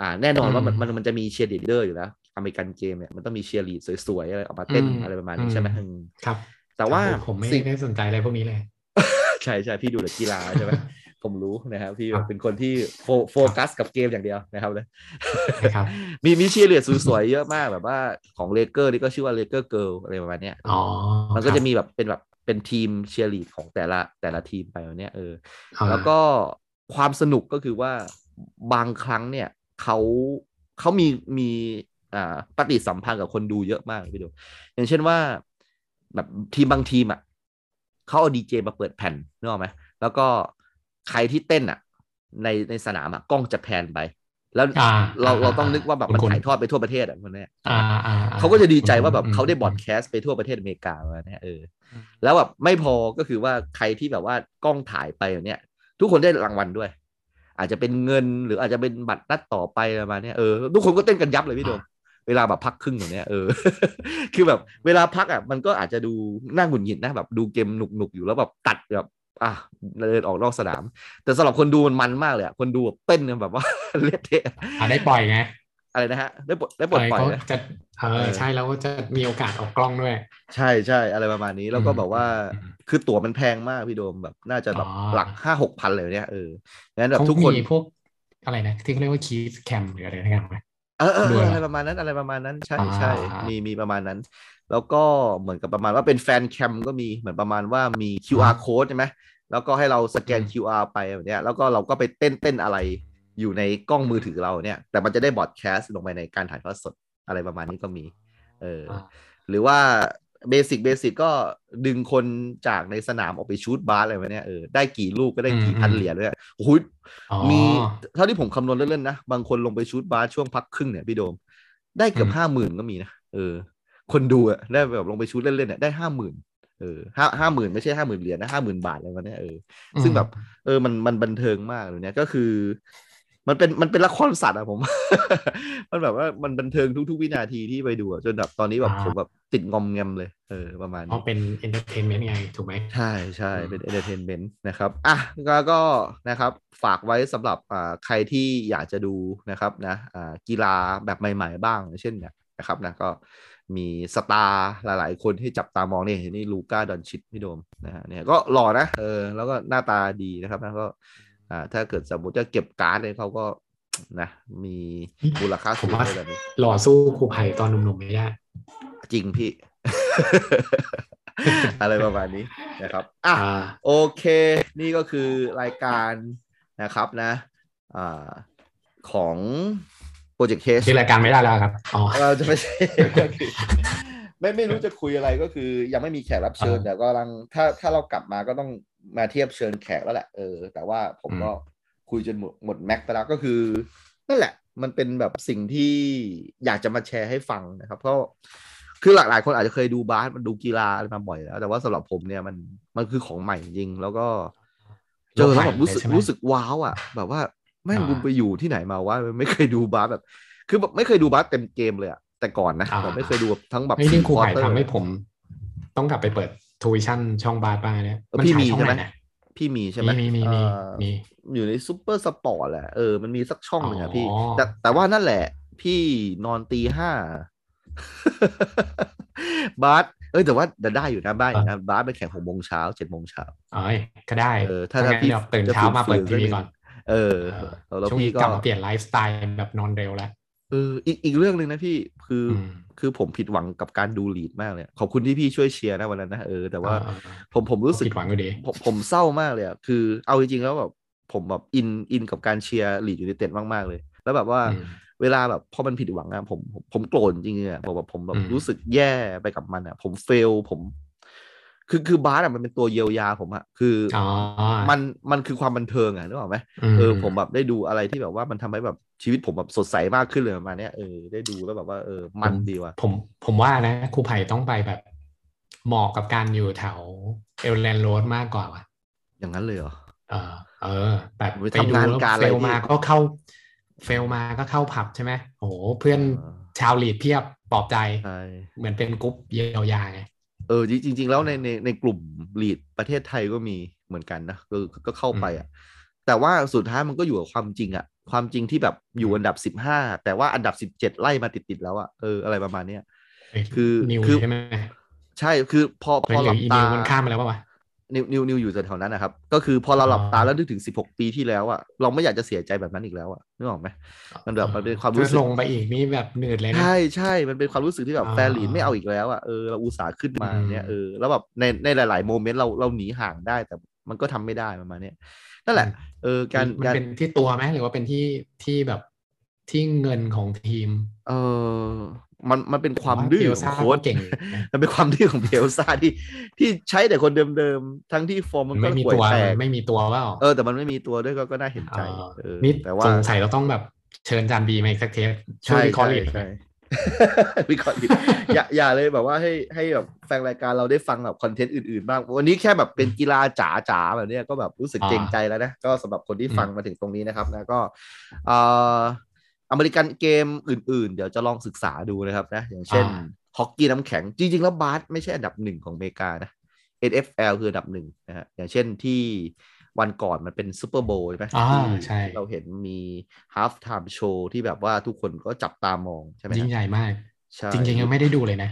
อ่า แน่นอนว่ามันอืมมันมันจะมีเชียร์ลีดเดอร์อยู่แล้ว American game เนี่ยมันต้องมีเชียร์ลีดเดอร์สวยๆอะไรออกมาเต้นอืมอะไรประมาณนี้ใช่ไหมอืมอืมครับ แต่ว่าผมผมไม่สิ่งได้สนใจอะไรพวกนี้เลย ใช่ใช่พี่ดูแต่กีฬาใช่ไหม ผมรู้นะครับพี่ครับเป็นคนที่โฟโฟกัสกับเกมอย่างเดียวนะครับเลยนะครับมีมีเชียร์ลีดสวยๆเยอะมากแบบว่าของเลเกอร์นี่ก็ชื่อว่า Laker Girl อะไรประมาณเนี้ยอ๋อมันก็ครับจะมีแบบเป็นแบบเป็นทีมเชียร์ลีดของแต่ละแต่ละทีมไปแบบเนี้ยเอออ่าแล้วก็ความสนุกก็คือว่าบางครั้งเนี่ยเขาเขามีมีอ่าปฏิสัมพันธ์กับคนดูเยอะมากพี่ดูอย่างเช่นว่าแบบทีมบางทีมอะเขาเอาดีเจมาเปิดแผ่นนึกออกไหมแล้วก็ ใครที่เต้นอะ ในในสนามอะกล้องจะแพนไป แล้วอ่าเราอ่าเราต้องนึกว่าแบบมันคุณถ่ายทอดไปทั่วประเทศอะคนเนี้ยอ่าอ่าอ่เขาก็จะดีใจว่าแบบมเขาได้มบอดแคสต์ไปทั่วประเทศอเมริกาแล้วเนี่ยเอออืมแล้วแบบไม่พอก็คือว่าใครที่แบบว่ากล้องถ่ายไปแบบเนี้ยทุกคนได้รางวัลด้วย อาจจะเป็นเงินหรืออาจจะเป็นบัตรนัดต่อไปประมาณเนี้ยเออทุกคนก็เต้นกันยับเลยพี่โดมเวลาแบบพักครึ่งอย่างเนี้ยเออ คือแบบเวลาพักอะมันก็อาจจะดูน่าหงุดหงิดนะแบบดูเกมหนุกๆอยู่แล้วแบบตัดแบบ อะเดินออกนอกสนาม แต่สำหรับคนดูมันมันมากเลยอะคนดูแบบเต้นกันแบบว่าเละเทะอ่าได้ปล่อยไงอะไรนะฮะได้บทได้บทปล่อยเขานะจะเอเอออใช่แล้วก็จะมีโอกาสออกกล้องด้วย ใช่ใช่อะไรประมาณนี้แล้วก็อืมแบบว่าอืมคือตั๋วมันแพงมากพี่โดมแบบน่าจะแบบอ๋อหลักห้าหกพันเลยเนี่ยเอองั้นแบบเขาทุกคนมีพวกอะไรนะที่เขาเรียกว่า kiss cam หรืออะไรนะกันไหมเออเออเอด้วอยเหรออะไรประมาณนั้นอะไรประมาณนั้นใช่อ่าใช่อ่ามีมีมีประมาณนั้น แล้วก็เหมือนกับประมาณว่าเป็น fan cam ก็มีเหมือนประมาณว่ามี QR code ใช่ไหมแล้วก็ให้เราสแกนอืม QR ไปแบบเนี้ยแล้วก็เราก็ไปเต้นเต้นอะไรอยู่ในกล้องมือถือเราเนี่ย แต่มันจะได้ broadcast ลงไปในการถ่ายทอดสดอะไรประมาณนี้ก็มีเอออ่าหรือว่า basic basic ก็ดึงคนจากในสนามออกไปชู้ตบาสอะไรแบบเนี้ยเออได้กี่ลูกก็ได้กี่พันเหรียญเลยโอ้โหอ๋อมีเท่าที่ผมคำนวณเล่นๆนะ บางคนลงไปชู้ตบาสช่วงพักครึ่งเนี่ยพี่โดม ได้เกือบอืมห้าหมื่นก็มีนะเออ คนดูอะได้แบบลงไปชู้ตเล่นๆเนี่ยได้ห้าหมื่นเออห้าห้าหมื่นไม่ใช่ห้าหมื่นเหรียญนะห้าหมื่นบาทอะไรวะเนี่ยเออซึ่งแบบเออมันมันบันเทิงมากเลยเนี่ยก็คือ มันเป็นมันเป็นละครสัตว์อะผม มันแบบว่ามันบันเทิงทุก ๆ วินาทีที่ไปดูอะจนแบบตอนนี้แบบอ่าผมแบบติดงอมแงมเลย เออประมาณอ๋อนี้เป็น entertainment ไง ถูกไหมใช่ใช่อืมเป็น entertainment นะครับอะก็ก็นะครับฝากไว้สำหรับอ่าใครที่อยากจะดูนะครับนะอ่ากีฬาแบบใหม่ ๆ บ้างเช่นเนี่ยนะครับนะก็ มี star หลาย ๆ คนที่จับตามองเนี่ยเห็นนี่ลูก้าดอนชิชพี่โดมนะฮะเนี่ยก็หล่อนะเออแล้วก็หน้าตาดีนะครับนะก็อ่าถ้าเกิดสมมติจะเก็บการ์ดเนี่ยเขาก็นะมีมูลค่าสูงผมว่าเลยแบบนี้หล่อสู้ครูไผ่ตอนหนุ่มๆไม่ได้จริงพี่ อะไรประมาณนี้นะครับอะอ่าโอเค นี่ก็คือรายการนะครับนะอาของ โปรเจกต์เคสชื่อรายการไม่ได้แล้วครับอ๋อเราจะไม่ใช่ก็คือไม่ไม่รู้จะคุยอะไรก็คือ ยังไม่มีแขกรับเชิญอ่าแต่ก็กำลังถ้าถ้าเรากลับมาก็ต้องมาเทียบเชิญแขกแล้วแหละเออแต่ว่าผมก็คุยจนหมดหมดแม็กไปแล้วก็คือนั่นแหละ มันเป็นแบบสิ่งที่อยากจะมาแชร์ให้ฟังนะครับ เพราะคือหลากหลายคนอาจจะเคยดูบาสมันดูกีฬาอะไรมาบ่อยแล้ว แต่ว่าสำหรับผมเนี่ยมันมันคือของใหม่จริงแล้วก็ เจอแล้วแบบรู้สึกรู้สึกว้าวอะ แบบว่า แม่งกูไปอยู่ที่ไหนมาว่าไม่เคยดูบาสแบบ คือแบบไม่เคยดูบาสเต็มเกมเลยอะแต่ก่อนนะแต่ไม่เคยดูทั้งแบบไม่ยิ่งครูไผ่ทำให้ผม ต้องกลับไปเปิดทรูวิชั่นช่องบาสบ้างเนี่ยพี่มีใช่ไหมพี่มีใช่ไหมมีมีมีมีอยู่ในซูเปอร์สปอร์ตแหละเออมันมีสักช่องหนึ่งอะพี่ แต่แต่ว่านั่นแหละ พี่นอนตีห้าบาสเอ้ยแต่ว่าได้อยู่นะบ้านนะบาสไปแข่งหกโมงเช้าเจ็ดโมงเช้าเอ้ยก็ได้เออถ้าถ้าพี่ตื่นเช้ามาเปิดทีวีก่อน เออแล้วพี่ก็กลับมาเปลี่ยนไลฟ์สไตล์แบบนอนเร็วแล้วเอออีกอีกเรื่องหนึ่งนะพี่คือคือผมผิดหวังกับการดูลีดส์มากเลย ขอบคุณที่พี่ช่วยเชียร์นะวันนั้นนะเออแต่ว่าผมผมรู้สึกผิดหวังก็ดีผมผมเศร้ามากเลยอะคือเอาจริงๆแล้วแบบผมแบบ in in กับการเชียร์ลีดส์ยูไนเต็ดมากๆเลย แล้วแบบว่าเวลาแบบพอมันผิดหวังอะผมผมโกรธจริงๆอะผมแบบผมแบบรู้สึกแย่ไปกับมันอะผม fail ผม คือคือบาสอะมันเป็นตัวเยียวยาผมอะคืออะมันมันคือความบันเทิงอะนึกออกไหมเออผมแบบได้ดูอะไรที่แบบว่ามันทำให้แบบชีวิตผมแบบสดใสมากขึ้นเลยประมาณนี้ยเออได้ดูแล้วแบบว่าเออมันดีว่ะผมผมว่านะครูไผ่ต้องไปแบบเหมาะกับการอยู่แถวเอลแลนด์โรดมากกว่าว่ะอย่างนั้นเลยเหรอเออเออแบบไปดูแล้ว fail มาก็เข้า fail มาก็เข้าผับใช่ไหมโอ้โหเพื่อนชาวลีดส์เพียบปลอบใจ เหมือนเป็นกรุ๊ปเยียวยาไง เออจริง ๆ แล้วในในในกลุ่มลีดส์ประเทศไทยก็มีเหมือนกันนะก็ก็เข้าไปอะ แต่ว่าสุดท้ายมันก็อยู่กับความจริงอะ ความจริงที่แบบอยู่อันดับสิบห้าแต่ว่าอันดับสิบเจ็ดไล่มาติดๆแล้วอะเอออะไรประมาณเนี้ยคือคือใช่ไหมใช่คือพอพอหลับตามันข้ามมาแล้วป่ะ นิวนิวนิวอยู่แถวนั้นนะครับ ก็คือพอเราหลับตาแล้วนึกถึงสิบหกปีที่แล้วอะเราไม่อยากจะเสียใจแบบนั้นอีกแล้วอะนึกออกไหมมันแบบมันเป็นความรู้สึกลงไปอีกนี่แบบเหนื่อยเลยนะใช่ใช่มันเป็นความรู้สึกที่แบบแฟนหลีนไม่เอาอีกแล้วอะเออเราอุตส่าห์ขึ้นมาเนี่ยเออแล้วแบบในในหลาย ๆ โมเมนต์เราเราหนีห่างได้แต่มันก็ทำไม่ได้ประมาณนี้นั่นแหละเออการมันเป็นที่ตัวไหมหรือว่าเป็นที่ที่แบบที่เงินของทีม เออ มันมันเป็นความดื้อของโค้ชเก่งมันเป็นความดื้อของเพียวซาที่ที่ใช้แต่คนเดิมๆ ทั้งที่ฟอร์มมันก็ป่วยแตกไม่มีตัวว่าเออแต่มันไม่มีตัวด้วยก็ก็น่าเห็นใจนี่แต่ว่าสงสัยเราต้องแบบเชิญจานบีมาอีกสักเทปช่วยวิเคราะห์ลีดวิเคราะห์ลีดอย่าอย่าเลยแบบว่าให้ให้แบบแฟนรายการเราได้ฟังแบบคอนเทนต์อื่นๆบ้างวันนี้แค่แบบเป็นกีฬาจ๋าจ๋าแบบนี้ก็แบบรู้สึกเกรงใจแล้วนะก็สำหรับคนที่ฟังมาถึงตรงนี้นะครับนะก็เอ่อ อเมริกันเกมอื่นๆ เดี๋ยวจะลองศึกษาดูนะครับนะ อย่างเช่นฮอกกี้น้ำแข็ง จริง ๆ แล้วบาสไม่ใช่อันดับหนึ่งของอเมริกานะ NFL คืออันดับหนึ่งนะฮะอย่างเช่นที่วันก่อนมันเป็น Super Bowl ใช่ไหมใช่ เราเห็นมี halftime show ที่แบบว่าทุกคนก็จับตามองใช่ไหมยิ่งใหญ่มาก จริงๆยังไม่ได้ดูเลยนะ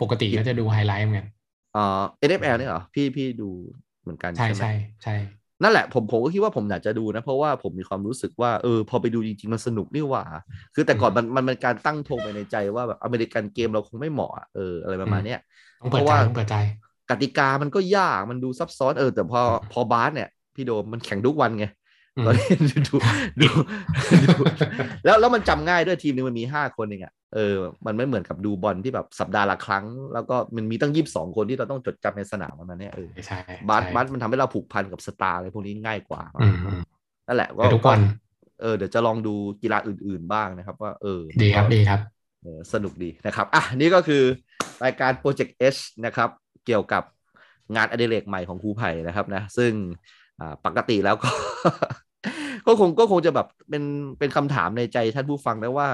ปกติก็จะดูไฮไลท์เหมือนกันอ่า NFL เนี่ยเหรอ พี่พี่ดูเหมือนกันใช่ใช่ใช่ นั่นแหละผมผมก็คิดว่าผมอยากจะดูนะ เพราะว่าผมมีความรู้สึกว่าเออพอไปดูจริงๆ มันสนุกนี่หว่า คือแต่ก่อนมันมันเป็นการตั้งธงไปในใจว่าแบบอเมริกันเกมเราคงไม่เหมาะเอออะไรประมาณเนี้ยเพราะว่าต้องเปิดใจกติกามันก็ยากมันดูซับซ้อนเออแต่พอพอบาสเนี่ยพี่โดมมันแข่งทุกวันไง ตอนนี้ดูดูแล้วแล้วมันจำง่ายด้วยทีมนึงมันมีห้าคนเองอะเออมันไม่เหมือนกับดูบอลที่แบบสัปดาห์ละครั้ง แล้วก็มันมีตั้งยี่สิบสองคนที่เราต้องจดจำในสนามมันเนี่ยเออใช่บาสบาสมันทำให้เราผูกพันกับ star อะไรพวกนี้ง่ายกว่านั่นแหละก็ทุกวันเออเดี๋ยวจะลองดูกีฬาอื่น ๆบ้างนะครับ ว่าเออ ดีครับดีครับเออสนุกดีนะครับอะนี่ก็คือรายการ Project H นะครับ เกี่ยวกับงานอดิเรกใหม่ของครูไผ่นะครับนะ ซึ่ง ปกติแล้วก็ ก็คงก็คงจะแบบเป็นเป็นคำถามในใจท่านผู้ฟังนะว่า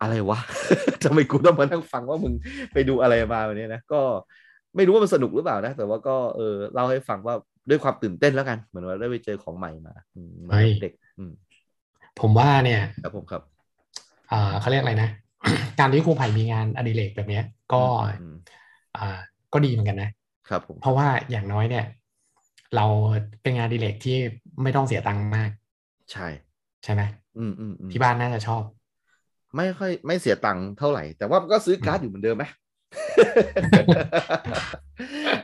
อะไรวะทำไมกูต้องมานั่งฟังว่ามึงไปดูอะไรมาแบบนี้นะก็ไม่รู้ว่ามันสนุกหรือเปล่านะ แต่ว่าก็เออเล่าให้ฟังว่าด้วยความตื่นเต้นแล้วกัน เหมือนว่าได้ไปเจอของใหม่มาเด็กผมว่าเนี่ย ครับผมครับ อ่าเขาเรียกอะไรนะ การที่ครูไผ่มีงานอดิเรกแบบเนี้ย ก็ อ่า ก็ดีเหมือนกันนะ ครับผมเพราะว่าอย่างน้อยเนี่ย เราเป็นงานอดิเรกที่ไม่ต้องเสียตังค์มาก ใช่ ใช่ไหมอืมอืมที่บ้านน่าจะชอบ ไม่ค่อยไม่เสียตังค์เท่าไหร่ แต่ว่าก็ซื้อการ์ดอยู่เหมือนเดิมไหม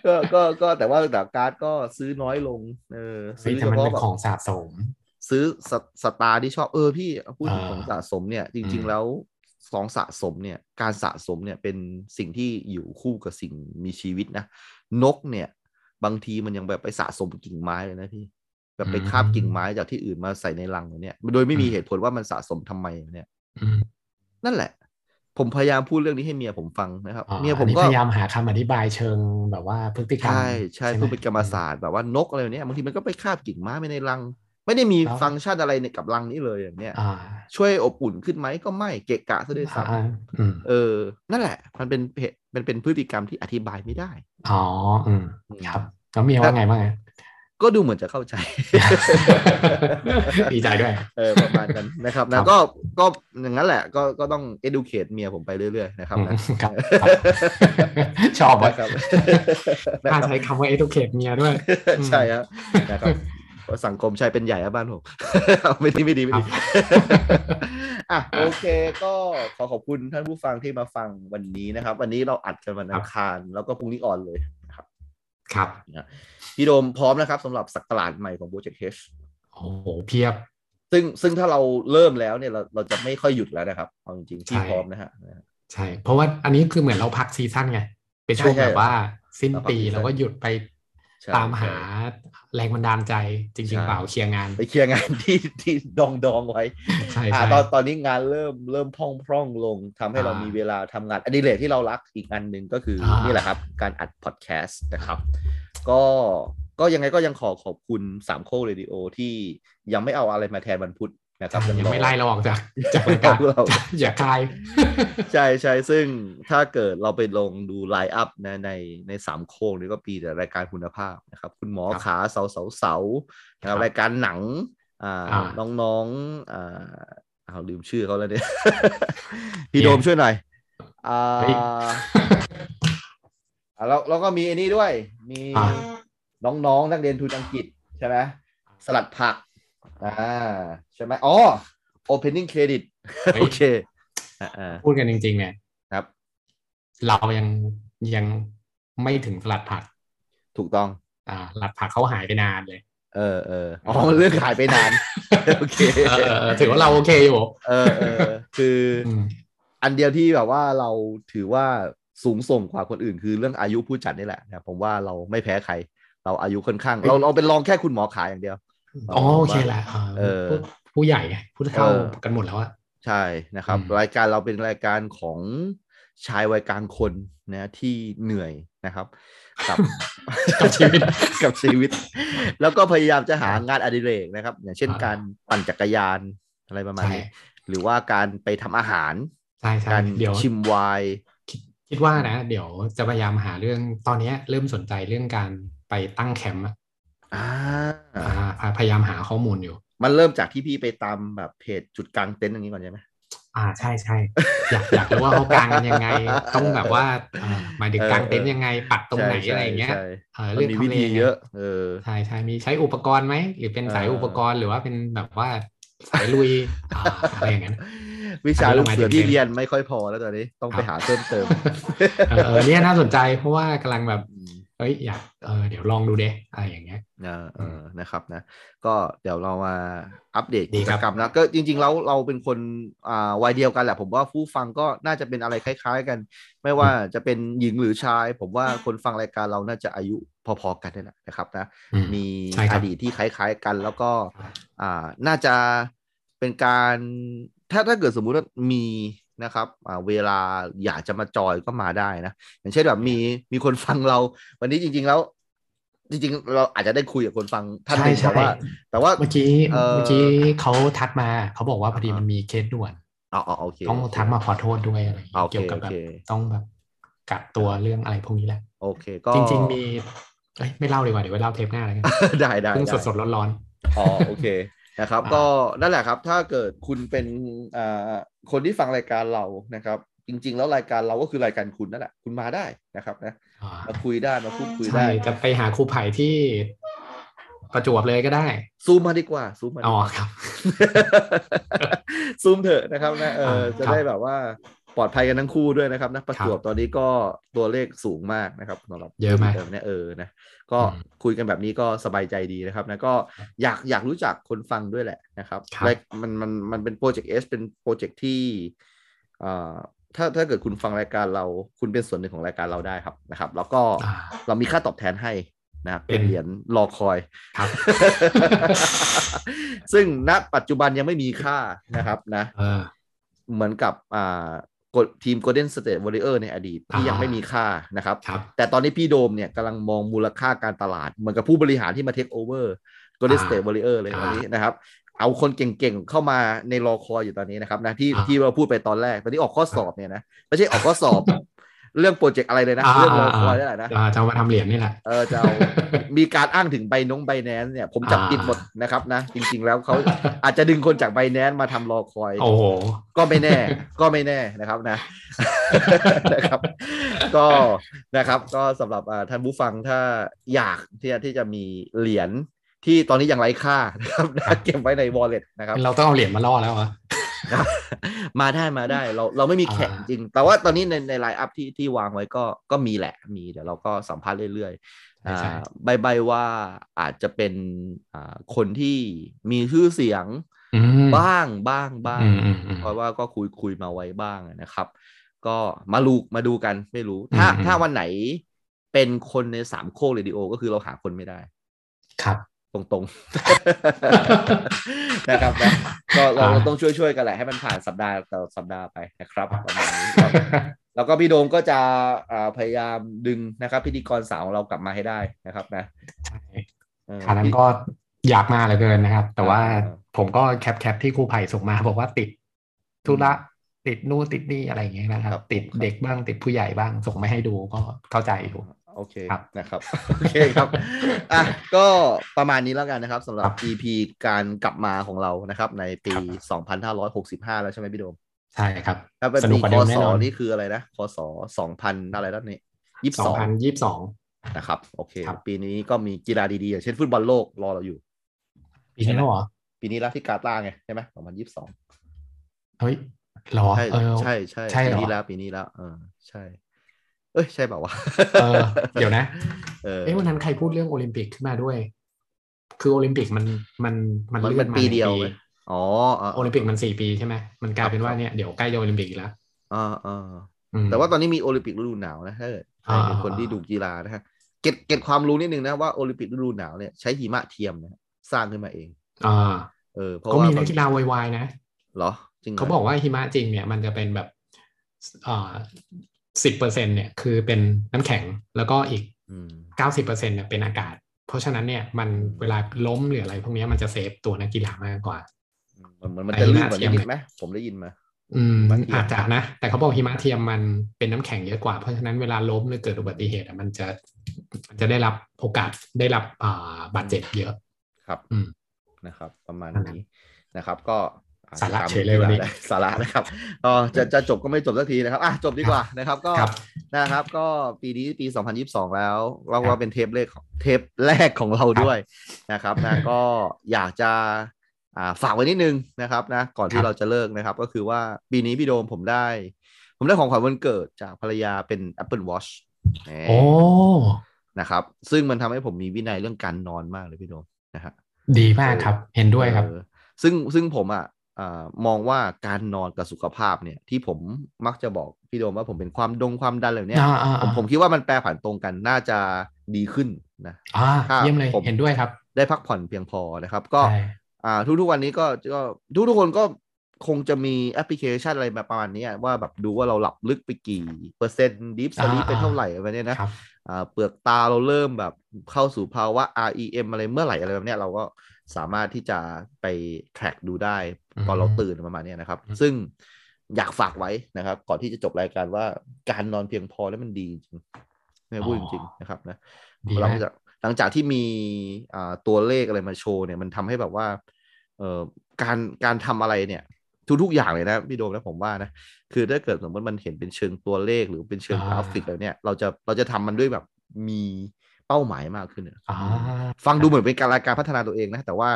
ก็ก็ก็แต่ว่าแต่การ์ดก็ซื้อน้อยลง เออซื้อเฉพาะของสะสม ซื้อสสตาร์ที่ชอบเออพี่พูดถึงของสะสมเนี่ย จริง ๆ แล้วสองสะสมเนี่ย การสะสมเนี่ยเป็นสิ่งที่อยู่คู่กับสิ่งมีชีวิตนะ นกเนี่ย บางทีมันยังแบบไปสะสมกิ่งไม้เลยนะพี่แบบไปคาบกิ่งไม้จากที่อื่นมาใส่ในรังเนี่ย โดยไม่มีเหตุผลว่ามันสะสมทำไมเนี่ยอืมนั่นแหละ ผมพยายามพูดเรื่องนี้ให้เมียผมฟังนะครับอ๋อเมียผอันมนี้ก็พยายามหาคำอธิบายเชิงแบบว่าพฤติกรรมใช่ใช่ไหมเพื่อเป็นกรรมศาสตร์แบบว่านกอะไรเนี่ยบางทีมันก็ไปคาบกิ่งไม้ไปในรัง ไม่ได้มีแล้วฟังก์ชันอะไรในกับรังนี้เลยอย่างเนี้ยอ่าช่วยอบอุ่นขึ้นไหมก็ไม่เกะกะซะด้วยซ้อ่าอืมำเออ นั่นแหละ มันเป็นเหตุมันเป็นพฤติกรรมที่อธิบายไม่ได้ อ๋ออืมครับแล้วเมียว่าไงบ้างอะก็ดูเหมือนจะเข้าใจ ดีใจด้วย เออประมาณนั้นนะครับครันะบก็ก็อย่างนั้นแหละก็ก็ต้อง educate เมียผมไปเรื่อยๆนะครับอืมนะครับครับ ชอบว่านะครับน่าใช้คำว่า educate เมียด้วยอืมใช่ครับนะครับ เพราะสังคมชายเป็นใหญ่อะบ้านผมไม่ดีไม่ดีไม่ดีอะโอเค ก็ขอขอบคุณท่านผู้ฟังที่มาฟังวันนี้นะครับ วันนี้เราอัดกันวันอังคาร แล้วก็พรุ่งนี้ on เลยนะครับ ครับพี่โดมพร้อมนะครับสำหรับศักราชใหม่ของ Project H โอ้โหเพียบ ซึ่งซึ่งถ้าเราเริ่มแล้วเนี่ยเราเราจะไม่ค่อยหยุดแล้วนะครับเอาจริงๆใช่พี่พร้อมนะฮะใช่ เพราะว่าอันนี้คือเหมือนเราพัก season ไงเป็นช่วงใช่ใช่แบบว่า สิ้นเราพักปี season เราก็หยุดไปใช่ ตามหาแรงบันดาลใจจริงใช่ๆเปล่าเคลียร์งาน ไปเคลียร์งานที่ที่ดองดองไว้ใช่อ่าใช่ตอนตอนนี้งานเริ่มเริ่มพร่องพร่องลงทำให้เราอ่ามีมีเวลาทำงานอดิเรกที่เรารักอีกอันหนึ่งก็คืออานี่แหละครับ การอัดพอดแคสต์นะครับ ก็ก็ยังไงก็ยังขอขอบคุณสามโคกเรดิโอที่ยังไม่เอาอะไรมาแทนวันพุธ นะครับยังรอไม่ไล่เราออกจากจากรายการเราอย่าคายใช่ใช่ซึ่งถ้าเกิดเราไปลงดู lineup นะในในสามโค้งนี่ก็ปีแต่รายการคุณภาพนะครับ คุณหมอครับขาเสาเสาเสานะครับครับรายการหนังอ่าอ่าน้องๆอ่าเอาลืมชื่อเขาแล้วเนี่ย พี่เนี่ยโดมช่วยหน่อยอ่าเฮ้ยอ่าแล้วแล้วก็มีอันนี้ด้วย มีอ่าน้องๆนักเรียนทุนอังกฤษใช่ไหมสลัดผัก อ่าใช่ไหมอ๋อ opening credit เฮ้ยโอเคอ่าพูดกันจริง ๆ เนี่ยๆครับ เรายังยังไม่ถึงสลัดผัก ถูกต้อง อ่าสลัดผักเขาหายไปนานเลย เออเอออ๋อมันเรื่องขายไปนานโอเคเออเออเออถือว่าเราโอเคอยู่เออเออคืออมอันเดียวที่แบบว่าเราถือว่าสูงส่งกว่าคนอื่น คือเรื่องอายุผู้จัดนี่แหละนะครับผมว่าเราไม่แพ้ใคร เราอายุค่อนข้าง เราเราเป็นรองแค่คุณหมอขายอย่างเดียว อ๋อโอเคแหละอ่าเออผู้ผู้ใหญ่ไงผู้เฒ่าเออกันหมดแล้วอะใช่นะครับอืมรายการเราเป็นรายการของชายวัยกลางคนนะที่เหนื่อยนะครับ กับกับชีวิตกับชีวิต แล้วก็พยายามจะหางานอดิเรกนะครับ อย่างเช่นอ่าการปั่นจักรยานอะไรประมาณใช่นี้ หรือว่าการไปทำอาหารใช่ใช่การเดี๋ยวชิมไวน์คิดคิดว่านะ เดี๋ยวจะพยายามหาเรื่องตอนเนี้ยเริ่มสนใจเรื่องการไปตั้งแคมป์ อะอ่าอ่าพยายามหาข้อมูลอยู่ มันเริ่มจากที่พี่ไปตามแบบเพจจุดกลางเต็นท์อย่างนี้ก่อนใช่ไหมอ่าใช่ใช่อยากอยากรู้ว่าเขากางกันยังไง ต้องแบบว่าอ่าหมายถึงเออกางเต็นท์เออยังไงปักตรงไหนใช่อะไรอย่างเงี้ยใช่เออมันเรื่องมีทำวิเลธีไงเยอะเออใช่ใช่มีใช้อุปกรณ์ไหมหรือเป็นสายเอออุอุปกรณ์หรือว่าเป็นแบบว่าสายลุยอ่าอะไรอย่างเงี้ยวิชาอันนี้ลูเรากหมายเสือถึงที่เต็นท์เรียนไม่ค่อยพอแล้วตอนนี้ต้องไปหาเพิ่มเติมเออเออเนี่ยน่าสนใจเพราะว่ากำลังแบบอืม เอ้ยอยากเออเดี๋ยวลองดูเด้อะไรอย่างเงี้ยเออเออนะครับนะ ก็เดี๋ยวเรามาอัปเดตดีกิคจรับกรรมนะก็จริง ๆ แล้วเราเป็นคนอ่าวัยเดียวกันแหละ ผมว่าผู้ฟังก็น่าจะเป็นอะไรคล้าย ๆ กัน ไม่ว่าจะเป็นหญิงหรือชาย ผมว่าคนฟังรายการเราน่าจะอายุพอๆกันนี่แหละนะครับนะอืมีใช่คอรับดีตที่คล้าย ๆกัน แล้วก็อ่าน่าจะเป็นการถ้าถ้าเกิดสมมุติว่ามี นะครับอ่าเวลาอยากจะมาจอยก็มาได้นะ อย่างเช่นแบบมีมีคนฟังเรา วันนี้จริง ๆ แล้ว จริง ๆ เราอาจจะได้คุยกับคนฟังท่านหนึ่งใช่แต่ว่าใช่แต่ว่าเมื่อกี้เอ่อเมื่อกี้เขาทักมาเขาบอกว่าพอดีอ่าฮะมันมีเคสด่วนอ๋ออ๋อโอเคต้องโเคทักมาขอโทษด้วยอะไรอย่างเงี้ยโอเคเกี่ยวกับแบบโอเคต้องแบบกักตัวเรื่องอะไรพวกนี้แหละโอเค ก็จริง ๆ มีเอ้ยไม่เล่าดีกว่าเดี๋ยวไว้เล่าเทปหน้าแล้วกันได้ได้เพิ่งได้สดๆร้อนอ๋อโอเค นะครับอ่าก็นั่นแหละครับ ถ้าเกิดคุณเป็นอ่าคนที่ฟังรายการเรานะครับ จริง ๆ แล้วรายการเราก็คือรายการคุณนั่นแหละ คุณมาได้นะครับนะๆอ่ามาคุยได้มาพูดคุยใช่ได้จะไปหาครูไผ่ที่ประจวบเลยก็ได้ ซูมมาดีกว่า ซูมมาดีอ๋อกว่าครับ ซูมเถอะนะครับนะเอออ่าจะครับได้แบบว่า ปลอดภัยกันทั้งคู่ด้วยนะครับนะประจวบตอนนี้ก็ตัวเลขสูงมากนะครับสำหรับเยอะไหมเดิเนี่ยเออนะก็อืมคุยกันแบบนี้ก็สบายใจดีนะครับนะก็อยากอยากรู้จักคนฟังด้วยแหละนะครับครับและมันมันมันเป็นโปรเจกต์เอสเป็นโปรเจกต์ที่อ่าถ้าถ้าเกิดคุณฟังรายการเรา คุณเป็นส่วนหนึ่งของรายการเราได้ครับนะครับ แล้วก็อ่าเรามีค่าตอบแทนให้นะครับเป็นเหรียญรอคอยครับ ซึ่งณปัจจุบันยังไม่มีค่านะครับนะเออเหมือนกับอ่ากด ทีม Golden State Warrior ในอดีตที่ยังไม่มีค่านะครับครับแต่ตอนนี้พี่โดมเนี่ยกำลังมองมูลค่าการตลาด เหมือนกับผู้บริหารที่มาเทคโอเวอร์ Golden อ่า State Warrior เลยอ่าตอนนี้นะครับ เอาคนเก่งๆ เข้ามาในรอคอยอยู่ตอนนี้นะครับนะที่อ่าที่เราพูดไปตอนแรก ตอนนี้ออกข้อสอบเนี่ยนะ ไม่ใช่ออกข้อสอบ เรื่องโปรเจกต์อะไรเลยนะอ่าเรื่องรออ่าคอยนี่แหละนะอ่าจะเอามาทำเหรียญนี่แหละเออจะเอามีการอ้างถึงไบนงไบแนนเนี่ย ผมจับอ่าผิดหมดนะครับนะ จริง ๆ แล้วเขาอาจจะดึงคนจากไบแนนมาทำรอคอย โอ้โหก็ไม่แน่ ก็ไม่แน่นะครับนะนะครับ ก็นะครับก็สำหรับอ่าท่านผู้ฟังถ้าอยากที่จะที่จะมีเหรียญที่ตอนนี้ยังไร้ค่านะครับนะเก็บไว้ใน wallet นะครับ เราต้องเอาเหรียญมาล่อแล้วเหรอครับ มาได้มาได้เราเราไม่มีแข่งอ่าจริง แต่ว่าตอนนี้ในในไลน์อัพที่ที่วางไว้ก็ก็มีแหละมีเดี๋ยวเราก็สัมภาษณ์เรื่อยๆใช่ใช่อ่าใบใบว่าอาจจะเป็นอ่าคนที่มีชื่อเสียงอืมบ้างบ้างบ้างอืมอืมอืมเพราะว่าก็คุยคุยมาไว้บ้างนะครับ ก็มาลูกมาดูกันไม่รู้ ถ้าอืมอืมถ้าวันไหนเป็นคนในสามโคกเรดิโอก็คือเราหาคนไม่ได้ ครับ ตรงๆนะครับนะก็เราอ่าต้องช่วยช่วยๆกันแหละให้มันผ่านสัปดาห์ต่อสัปดาห์ไปนะครับประมาณนี้ครับแล้วก็พี่โดมก็จะอ่าพยายามดึงนะครับ พิธีกรสาวของเรากลับมาให้ได้นะครับนะใช่เออคราวนั้นก็อยากมาเหลือเกินนะครับ แต่ว่าอ่าผมก็แคปแคปที่ครูไผ่ส่งมา บอกว่าติดธุระติดนู่นติดนี่อะไรอย่างเงี้ยนะครับครับติดครับเด็กบ้างติดผู้ใหญ่บ้างส่งไม่ให้ดูก็เข้าใจอยู่ โอเคครับนะครับโอเคครับอะก็ประมาณนี้แล้วกันนะครับสำหรับครับ EP การกลับมาของเรานะครับในปีครับ2565 แล้วใช่ไหมพี่โดม ใช่ครับถ้าเป็นสนุปีกกว่าคเดิมศแน่นอนนี่คืออะไรนะคศ2000อะไรแล้วนี่ยี่สิบสสอองงพันยี่สิบสองนะครับโอเคครับปีนี้ก็มีกีฬาดีๆอย่างเช่นฟุตบอลโลกรอเราอยู่ ปีนี้แล้วเหรอ ปีนี้แล้วที่กาตาร์ไงใช่ไหม2022เฮ้ยเหรอใช่เออใช่ใช่ใช่เหรอปีนี้แล้วปีนี้แล้วเออใช่ เอ้ยใช่เปล่าวะเออเดี๋ยวนะเออเอ้วันนั้นใครพูดเรื่องโอลิมปิกขึ้นมาด้วย คือโอลิมปิกมันมันมันมันเลื่มัอนนมาปีหนึ่งเดียวไหมอ๋ออ่าโอลิมปิกมันสี่ปีใช่ไหมมันกลายเป็นครับว่าเนี่ยเดี๋ยวใกล้จะโอลิมปิกอีกแล้วอ่าอ่าอืมแต่ว่าตอนนี้มีโอลิมปิกฤดูหนาวนะถ้าเกิดใครเป็นอ่าคนที่ดูกีฬานะฮะเก็บเก็บความรู้นิดนึงนะว่าโอลิมปิกฤดูหนาวเนี่ยใช้หิมะเทียมนะสร้างขึ้นมาเองอ่าเออเพราะก็ว่ามีมันันกกีฬาวายๆนะเหรอจริงหรเขาบอกว่าหิมะจริงเนี่ยมันจะเป็นแบบอ่า สิบเปอร์เซ็นเนี่ยคือเป็นน้ำแข็งแล้วก็อีกอืมเก้าสิบเปอร์เซ็นเนี่ยเป็นอากาศ เพราะฉะนั้นเนี่ยมันเวลาล้มหรืออะไรพวกเนี้ยมันจะเซฟตัวนักกีฬามากกว่ามันมันมันไอ้จะลื่นหิมะกว่าเทียมนิดๆไหมผมได้ยินมา อืมหิมะเทียมอาจจะนะ แต่เขาบอกหิมะเทียมมันเป็นน้ำแข็งเยอะกว่า เพราะฉะนั้นเวลาล้มหรือเกิดอุบัติเหตุอะมันจะมันจะได้รับโอกาสได้รับอ่าบาดเจ็บเยอะ ครับ อืมนะครับ ประมาณนั่นแหละนี้นะครับ ก็อ่ สาระตมเฉยเลยวันนี้ได้สาระนะครับก็จะจะจบก็ไม่จบสักทีนะครับอะจบดีกว่านะครับ ก็ครับนะครับ ก็ปีนี้ปี 2022 แล้วเราครัว่าบเป็นเทปแรกของเทปแรกของเราด้วยนะครับนะก็อยากจะอ่าฝากไว้นิดนึงนะครับนะก่อนคที่รับเราจะเลิกนะครับ ก็คือว่าปีนี้พี่โดมผมได้ ผมได้ของขวัญวันเกิดจากภรรยาเป็น Apple Watch แหมโอ้นะครับ ซึ่งมันทำให้ผมมีวินัยเรื่องการนอนมากเลยพี่โดมนะฮะดีมากครับ เห็นด้วยครับเออซึ่งซึ่งผมอะอ่า มองว่าการนอนกับสุขภาพเนี่ยที่ผมมักจะบอกพี่โดมว่าผมเป็นความดงความดันอะไรเนี่ยอ่าอ่าผมอ่าผมคิดว่ามันแปรผันตรงกันน่าจะดีขึ้นนะอ่าถ้าเยี่ยมเลยผมเห็นด้วยครับ ได้พักผ่อนเพียงพอนะครับ ก็ใช่อ่าทุกทุกๆวันนี้ก็ก็ทุกทุกๆคนก็คงจะมีแอปพลิเคชันอะไรแบบประมาณนี้ว่าแบบดูว่าเราหลับลึกไปกี่ เปอร์เซ็นต์ดิฟสลีปอ่าเป็นเท่าไหร่อะไรเนี่ยนะครับอ่าเปลือกตาเราเริ่มแบบเข้าสู่ภาวะ REM อะไรเมื่อไหร่อะไรแบบเนี้ยเราก็สามารถที่จะไป track ดูได้ ตอนเราอืมตื่นประมาณเนี้ยนะครับอืมซึ่งอยากฝากไว้นะครับ ก่อนที่จะจบรายการว่าการนอนเพียงพอแล้วมันดีจริงไม่พูดจริงๆนะครับนะดีหลังมากจากหลังจากที่มีอ่าตัวเลขอะไรมาโชว์เนี่ยมันทำให้แบบว่าเอ่อการการทำอะไรเนี่ยทุกๆอย่างเลยนะพี่โดมนะผมว่านะคือถ้าเกิดสมมติมันเห็นเป็นเชิงตัวเลขหรือเป็นเชิงอ่ากราฟิกอะไรเนี่ยเราจะเราจะทำมันด้วยแบบมี เป้าหมายมากขึ้นอะอ่าฟังดูเหมือนเป็นการการพัฒนาตัวเองนะแต่ว่า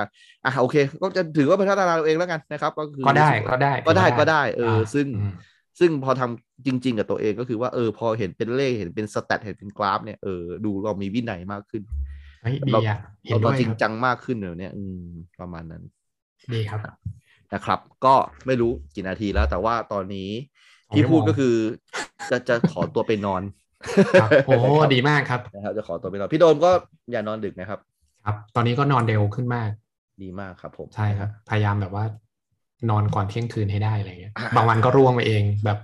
อะโอเค ก็จะถือว่าเป็นพัฒนาตัวเองแล้วกันนะครับ ก็คือก็ได้ก็ได้ก็ได้ถือว่าก็ได้เอออ่าซึ่งอืมซึ่งพอทำจริง ๆ กับตัวเองก็คือว่าเออพอเห็นเป็นเลขเห็นเป็นสแตทเห็นเป็นกราฟเนี่ยเออดูเรามีวินัยมากขึ้นเฮ้ยดีเราอะเห็เรานเราด้วยจริงครับจังมากขึ้นเลยเนี่ย อืมประมาณนั้น ดีครับนะครับ ก็ไม่รู้กี่นาทีแล้ว แต่ว่าตอนนี้สองที่ชั่วโมงพูดก็คือจะจะขอตัวไปนอนครับ โอ้ดีมากครับนะครับจะขอตัวไปนอนพี่โดมก็อย่านอนดึกนะครับ ครับ ตอนนี้ก็นอนเร็วขึ้นมาก ดีมากครับผมใช่ครับ พยายามแบบว่า นอนก่อนเที่ยงคืนให้ได้อะไรเงี้ยอ่าบางวันก็ร่วงไปเองแบบ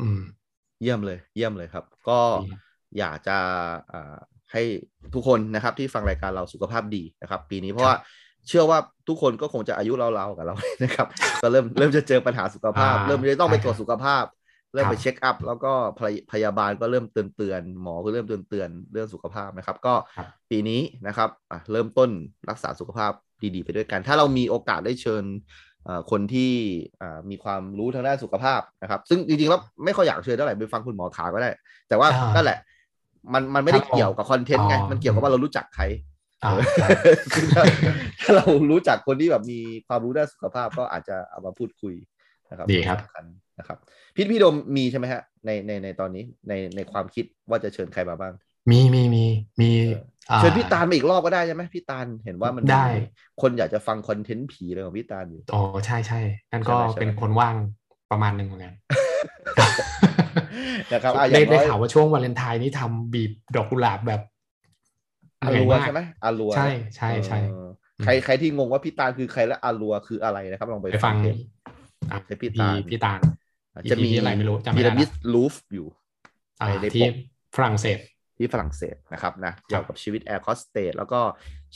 อืม เยี่ยมเลย เยี่ยมเลยครับ ก็ดีครับอยากจะอ่าให้ทุกคนนะครับ ที่ฟังรายการเราสุขภาพดีนะครับ ปีนี้เพราะว่าเชื่อว่าทุกคนก็คงจะอายุเราๆกับเรานะครับ ก็เริ่มเริ่มจะเจอปัญหาสุขภาพอ่าเริ่มจะต้องไปใช่ตรวจสุขภาพ เริ่มครับไปเช็คอัพแล้วก็พยพยาบาลก็เริ่มเตือนเตือนๆหมอก็เริ่มเตือนเตือนๆเรื่องสุขภาพนะครับ ก็ครับปีนี้นะครับอะเริ่มต้นรักษาสุขภาพดีๆ ไปด้วยกัน ถ้าเรามีโอกาสได้เชิญเอ่อคนที่อ่ามีความรู้ทางด้านสุขภาพนะครับ ซึ่งจริงๆแล้วไม่ค่อยอยากเชิญเท่าไหร่ไปฟังคุณหมอขาก็ได้ แต่ว่าอ่านั่นั่นแหละ มันมันไม่ได้ครับผมเกี่ยวกับคอนเทนต์ไงอ๋อมันเกี่ยวกับว่าเรารู้จักใครอ่าเออใช่ซึ่งถ้าถ้าเรารู้จักคนที่แบบมีความรู้ด้านสุขภาพก็อาจจะเอามาพูดคุยนะครับดีครับสำคัญ นะครับพี่พี่โดมมีใช่ไหมฮะในในในตอนนี้ในในความคิดว่าจะเชิญใครมาบ้าง มีมีมีมีเอออ่เชิญพี่ตาลมาอีกรอบก็ได้ใช่ไหมพี่ตาลเห็นว่ามันมีได้ คนอยากจะฟังคอนเทนต์ผีเลยของพี่ตาลอยู่อ๋อใช่ใช่นั่นก็ใช่ไหมใช่ไหมเป็นคนว่างประมาณหนึ่งเหมือนกันนะครับอะอได้ย่างได้น้อยข่าวว่าช่วงวาเลนไทน์นี่ทำบีบดอกกุหลาบแบบอาเหนื่อยรัวมากใช่ไหมอารัวใช่ใช่ใช่เออใครใครที่งงว่าพี่ตาลคือใครและอารัวคืออะไรนะครับลองไปไปฟังเทปอะเทปพี่พี่ตาลพี่ตาล จะมี EP อะไรไม่รู้จำไม่พีได้ระละมิดลูฟอยู่อ่าในในที่ปกฝรั่งเศสที่ฝรั่งเศสนะครับนะเกี่ยวกับชีวิตแอร์คอสเตสแล้วก็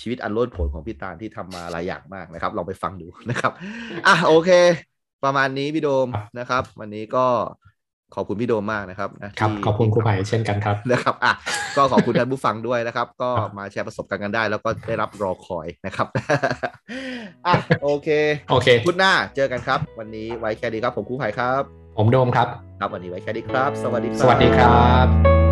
ชีวิตอันโลดโผนของพี่ตาลที่ทำมาหลายอย่างมากนะครับ ลองไปฟังดูนะครับ อะโอเค ประมาณนี้พี่โดมครับนะครับ วันนี้ก็ขอบคุณพี่โดมมากนะครับนะครับที่ขอบคุณครูที่ไผ่เช่นกันครับนะครับอะก็ขอบคุณท่านผู้ฟังด้วยนะครับ ก็มาแชร์ประสบการณ์กันได้ แล้วก็ได้รับรอคอยนะครับอะโอเคโอเคพุธหน้าเจอกันครับ วันนี้ไว้แค่นี้ครับผมครูไผ่ครับ ผมโดมครับ ครับวันนี้ไว้แค่นี้ครับ สวัสดีครับ สวัสดีครับ